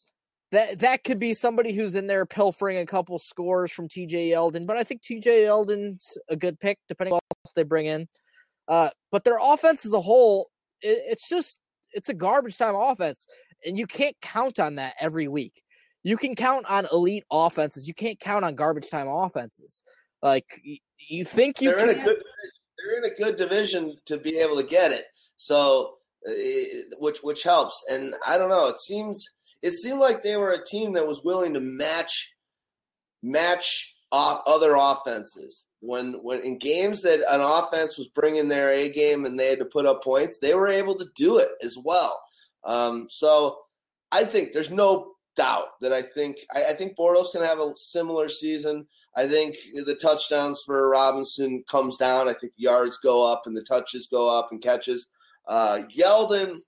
that that could be somebody who's in there pilfering a couple scores from TJ Yeldon, but I think TJ Yeldon's a good pick depending on what else they bring in. Uh, but their offense as a whole, it, it's just it's a garbage time offense, and you can't count on that every week. You can count on elite offenses. You can't count on garbage time offenses. Like y- you think you they're in a good they're in a good division to be able to get it. So, uh, which which helps. And I don't know. It seems it seemed like they were a team that was willing to match match off other offenses. When when in games that an offense was bringing their A game and they had to put up points, they were able to do it as well. Um, so I think there's no doubt that I think I, I think Bortles can have a similar season. I think the touchdowns for Robinson comes down. I think yards go up and the touches go up and catches. Uh, Yeldon,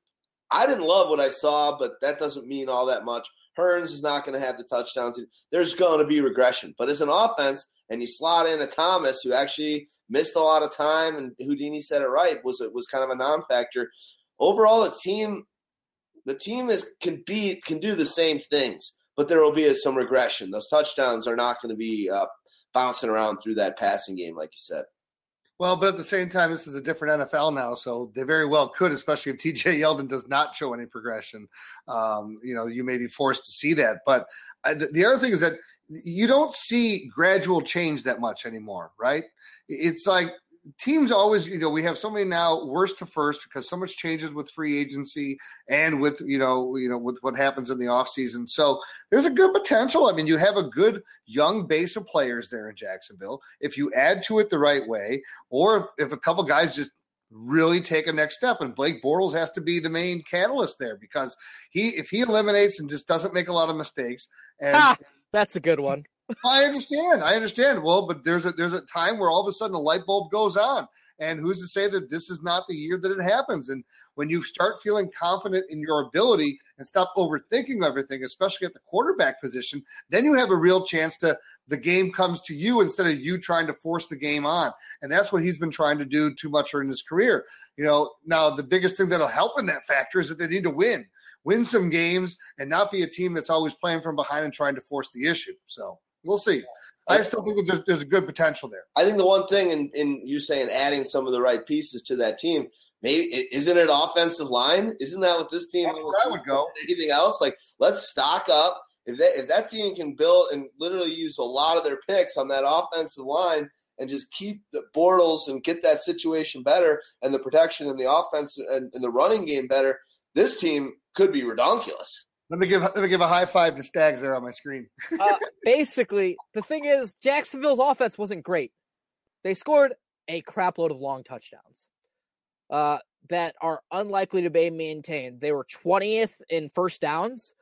I didn't love what I saw, but that doesn't mean all that much. Hurns is not going to have the touchdowns. There's going to be regression, but as an offense, and you slot in a Thomas who actually missed a lot of time, and Houdini said it right was it was kind of a non-factor. Overall, the team, the team is can be can do the same things, but there will be some regression. Those touchdowns are not going to be uh, bouncing around through that passing game, like you said. Well, but at the same time, this is a different NFL now, so they very well could, especially if TJ Yeldon does not show any progression. Um, you know, you may be forced to see that. But uh, the, the other thing is that you don't see gradual change that much anymore, right? It's like teams always, you know, we have so many now worst to first because so much changes with free agency and with, you know, you know, with what happens in the offseason. So there's a good potential. I mean, you have a good young base of players there in Jacksonville. If you add to it the right way, or if, a couple guys just really take a next step. And Blake Bortles has to be the main catalyst there because he, if he eliminates and just doesn't make a lot of mistakes, and ha, that's a good one. I understand. I understand. Well, but there's a there's a time where all of a sudden a light bulb goes on. And who's to say that this is not the year that it happens? And when you start feeling confident in your ability and stop overthinking everything, especially at the quarterback position, then you have a real chance to the game comes to you instead of you trying to force the game on. And that's what he's been trying to do too much in his career. You know, now the biggest thing that'll help in that factor is that they need to win. Win some games and not be a team that's always playing from behind and trying to force the issue. So We'll see. I still think there's, there's a good potential there. I think the one thing in, in you saying adding some of the right pieces to that team, maybe isn't it offensive line? Isn't that what this team? I would go. Anything else? Like let's stock up. If that if that team can build and literally use a lot of their picks on that offensive line and just keep the Bortles and get that situation better and the protection and the offense and, and the running game better, this team could be redonkulous. Let me give let me give a high five to Stags there on my screen. uh, basically, the thing is, Jacksonville's offense wasn't great. They scored a crapload of long touchdowns uh, that are unlikely to be maintained. They were 20th in first downs,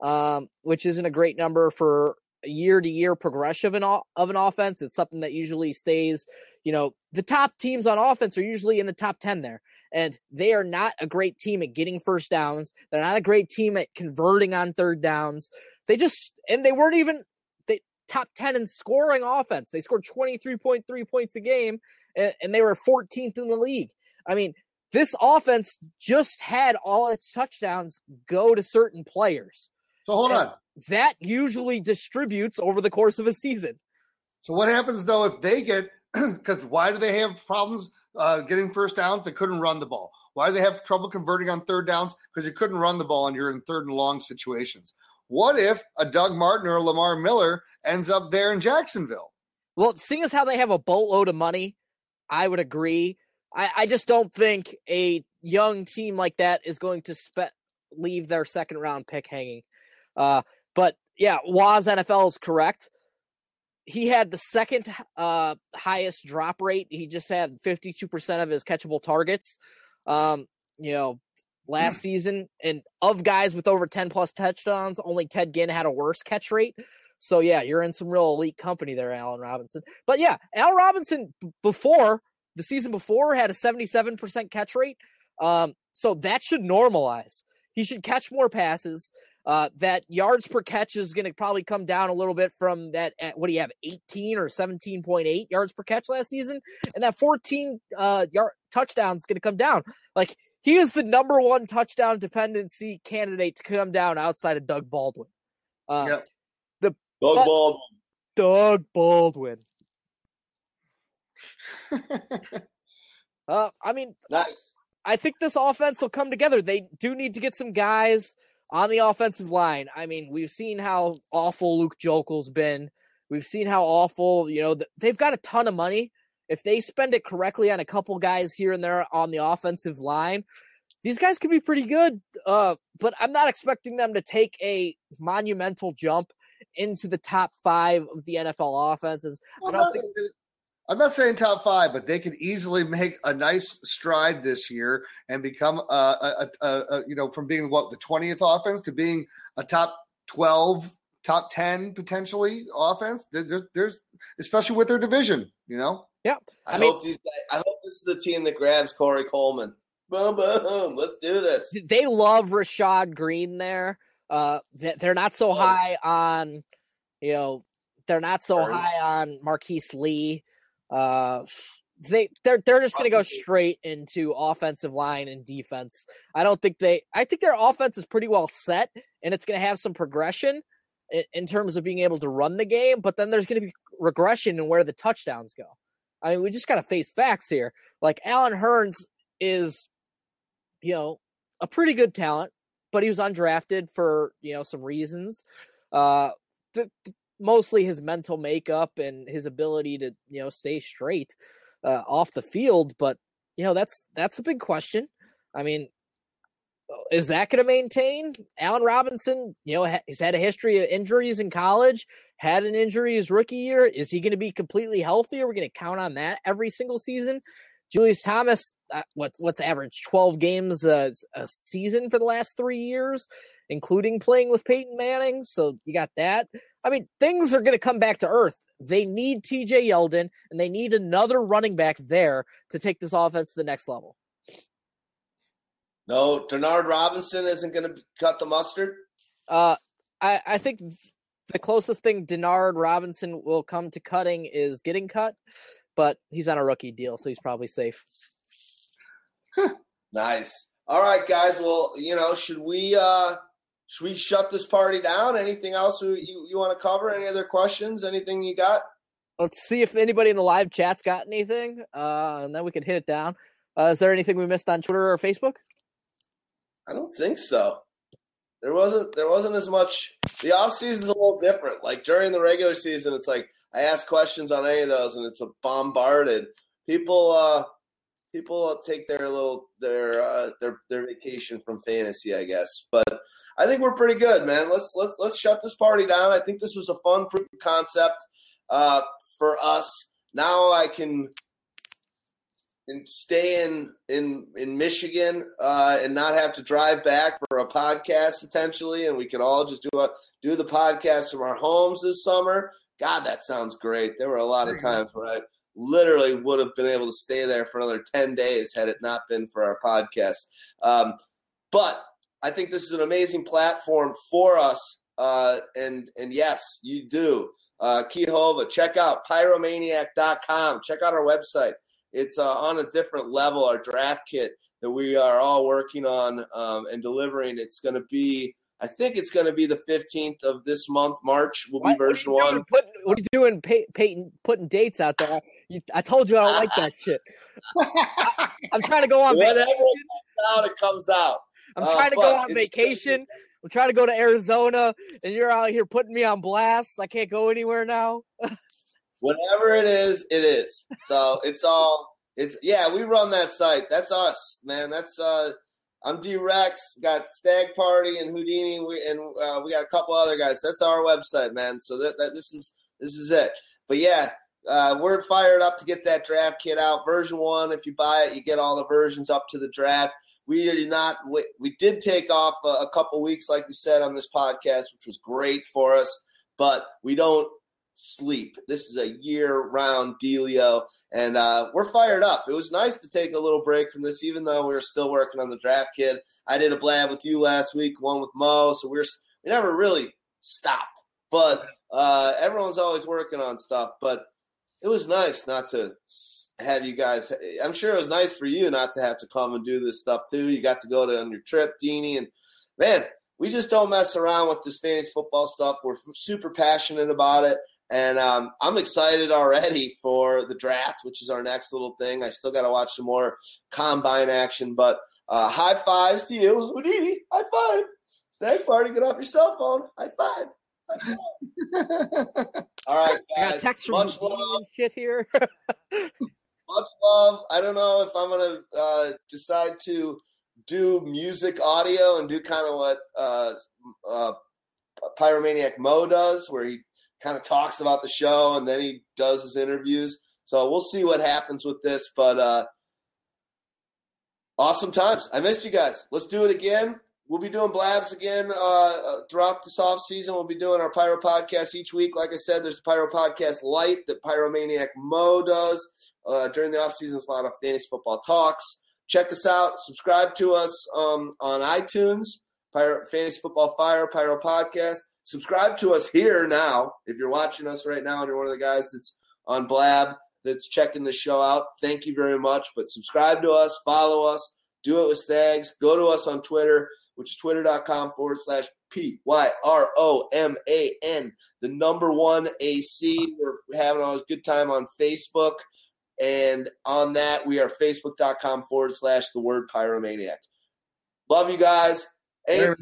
um, which isn't a great number for year to year progression of an, of an offense. It's something that usually stays, you know, the top teams on offense are usually in the top 10 there and they are not a great team at getting first downs. They're not a great team at converting on third downs. They just and they weren't even they top 10 in scoring offense. They scored 23.3 points a game and, and they were 14th in the league. I mean, this offense just had all its touchdowns go to certain players. So hold and on. That usually distributes over the course of a season. So what happens though if they get because why do they have problems uh, getting first downs, they couldn't run the ball. Why do they have trouble converting on third downs? Because you couldn't run the ball and you're in third and long situations. What if a Doug Martin or a Lamar Miller ends up there in Jacksonville? Well, seeing as how they have a boatload of money, I would agree. I, I just don't think a young team like that is going to spe- leave their second round pick hanging. Uh, but yeah, Waz NFL is correct he had the second uh, highest drop rate. He just had 52% of his catchable targets. Um, you know, last season, and of guys with over 10 plus touchdowns, only Ted Ginn had a worse catch rate. So yeah, you're in some real elite company there, Allen Robinson. But yeah, Al Robinson before the season before had a 77% catch rate. Um, so that should normalize. He should catch more passes. Uh, that yards per catch is going to probably come down a little bit from that. At, What do you have, 18 or 17.8 yards per catch last season? And that 14 uh, yard touchdown is going to come down. Like he is the number one touchdown dependency candidate to come down outside of Doug Baldwin. Uh, yep. The Doug Baldwin. Doug Baldwin. uh, I mean, nice. I think this offense will come together. They do need to get some guys on the offensive line, I mean, we've seen how awful Luke Joeckel's been. We've seen how awful, you know, they've got a ton of money. If they spend it correctly on a couple guys here and there on the offensive line, these guys could be pretty good. Uh, but I'm not expecting them to take a monumental jump into the top five of the NFL offenses. Well, I don't think I'm not saying top five, but they could easily make a nice stride this year and become a, a, a, a you know from being what the 20th offense to being a top 12, top 10 potentially offense. There's, there's especially with their division, you know. Yeah, I, I mean, hope these. I hope this is the team that grabs Corey Coleman. Boom, boom. Let's do this. They love Rashad Greene there. Uh, they're not so high on, you know, they're not so Burns. high on Marquise Lee. Uh, they they're they're just going to go straight into offensive line and defense. I don't think they. I think their offense is pretty well set, and it's going to have some progression. in, in terms of being able to run the game, but then there's going to be regression in where the touchdowns go. I mean, we just got to face facts here. Like Allen Hurns is, you know, a pretty good talent, but he was undrafted for you know some reasons. Uh, th- th- mostly his mental makeup and his ability to you know stay straight uh, off the field. But you know that's that's a big question. I mean, is that going to maintain? Allen Robinson, you know, he's had a history of injuries in college, had an injury his rookie year. Is he going to be completely healthy? Are we going to count on that every single season? Julius Thomas, uh, what what's average? Twelve games a, a season for the last three years, including playing with Peyton Manning. So you got that. I mean, things are going to come back to earth. They need T.J. Yeldon, and they need another running back there to take this offense to the next level. No, Denard Robinson isn't going to cut the mustard. Uh, I I think the closest thing Denard Robinson will come to cutting is getting cut, but he's on a rookie deal, so he's probably safe. nice. All right, guys. Well, you know, should we uh should we shut this party down? Anything else you you, want to cover? Any other questions? Anything you got? Let's see if anybody in the live chat's got anything, uh, and then we can hit it down. Uh, is there anything we missed on Twitter or Facebook? I don't think so. There wasn't there wasn't as much the off season is a little different. Like during the regular season, it's like I ask questions on any of those and it's a bombarded. People uh people take their little their uh their their vacation from fantasy, I guess. But I think we're pretty good, man. Let's let's let's shut this party down. I think this was a fun proof concept uh for us. Now I can and stay in in in Michigan uh, and not have to drive back for a podcast potentially, and we could all just do a do the podcast from our homes this summer. God, that sounds great. There were a lot of times where I literally would have been able to stay there for another ten days had it not been for our podcast. Um, but I think this is an amazing platform for us, uh, and and yes, you do. Uh, Kihova, check out pyromaniac.com. Check out our website it's uh, on a different level. Our draft kit that we are all working on um, and delivering. It's going to be. I think it's going to be the 15th of this month, March will be what, version what one. Putting, what are you doing, Pey- Peyton, putting dates out there? You, I told you I don't like that shit. I'm trying to go on Whatever comes out, it comes out. I'm uh, trying to go on vacation. I'm trying to go to Arizona, and you're out here putting me on blast. I can't go anywhere now. Whatever it is, it is. So it's all it's yeah, we run that site. That's us, man. That's uh I'm D Rex, got Stagg Party and Houdini, we, and uh, we got a couple other guys. That's our website, man. So that, that this is this is it. But yeah, uh, we're fired up to get that draft kit out. Version one, if you buy it, you get all the versions up to the draft. We did not. We, we did take off a, couple weeks, like we said on this podcast, which was great for us. But we don't sleep. This is a year-round dealio, and uh, we're fired up. It was nice to take a little break from this, even though we are still working on the draft kid I did a blab with you last week, one with Mo, so we're we never really stopped. But uh, everyone's always working on stuff. But it was nice not to have you guys. I'm sure it was nice for you not to have to come and do this stuff too. You got to go to on your trip, Deanie, and man, we just don't mess around with this fantasy football stuff. We're super passionate about it. And um, I'm excited already for the draft, which is our next little thing. I still got to watch some more combine action, but uh, high fives to you, Houdini. High five. Stagg party, get off your cell phone. High five. All right, guys. text much love. Shit here. much love. I don't know if I'm gonna uh, decide to do music audio and do kind of what uh, uh, Pyromaniac Mo does, where he kind of talks about the show and then he does his interviews. So we'll see what happens with this, but uh, awesome times. I missed you guys. Let's do it again. We'll be doing blabs again uh, uh, throughout this off season. We'll be doing our Pyro podcast each week. Like I said, there's the Pyro podcast light that Pyromaniac Mo does uh, during the off season. It's a lot of fantasy football talks. Check us out. Subscribe to us um, on iTunes. Pyro, fantasy football fire Pyro podcast subscribe to us here now. If you're watching us right now and you're one of the guys that's on Blab that's checking the show out, thank you very much. But subscribe to us, follow us, do it with Stags, go to us on Twitter. Which is twitter.com forward slash P Y R O M A N, the number one AC. We're having a good time on Facebook. And on that, we are facebook.com forward slash the word pyromaniac. Love you guys. Amen.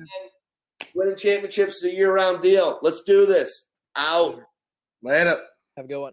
Winning championships is a year round deal. Let's do this. Out. Later. Have a good one.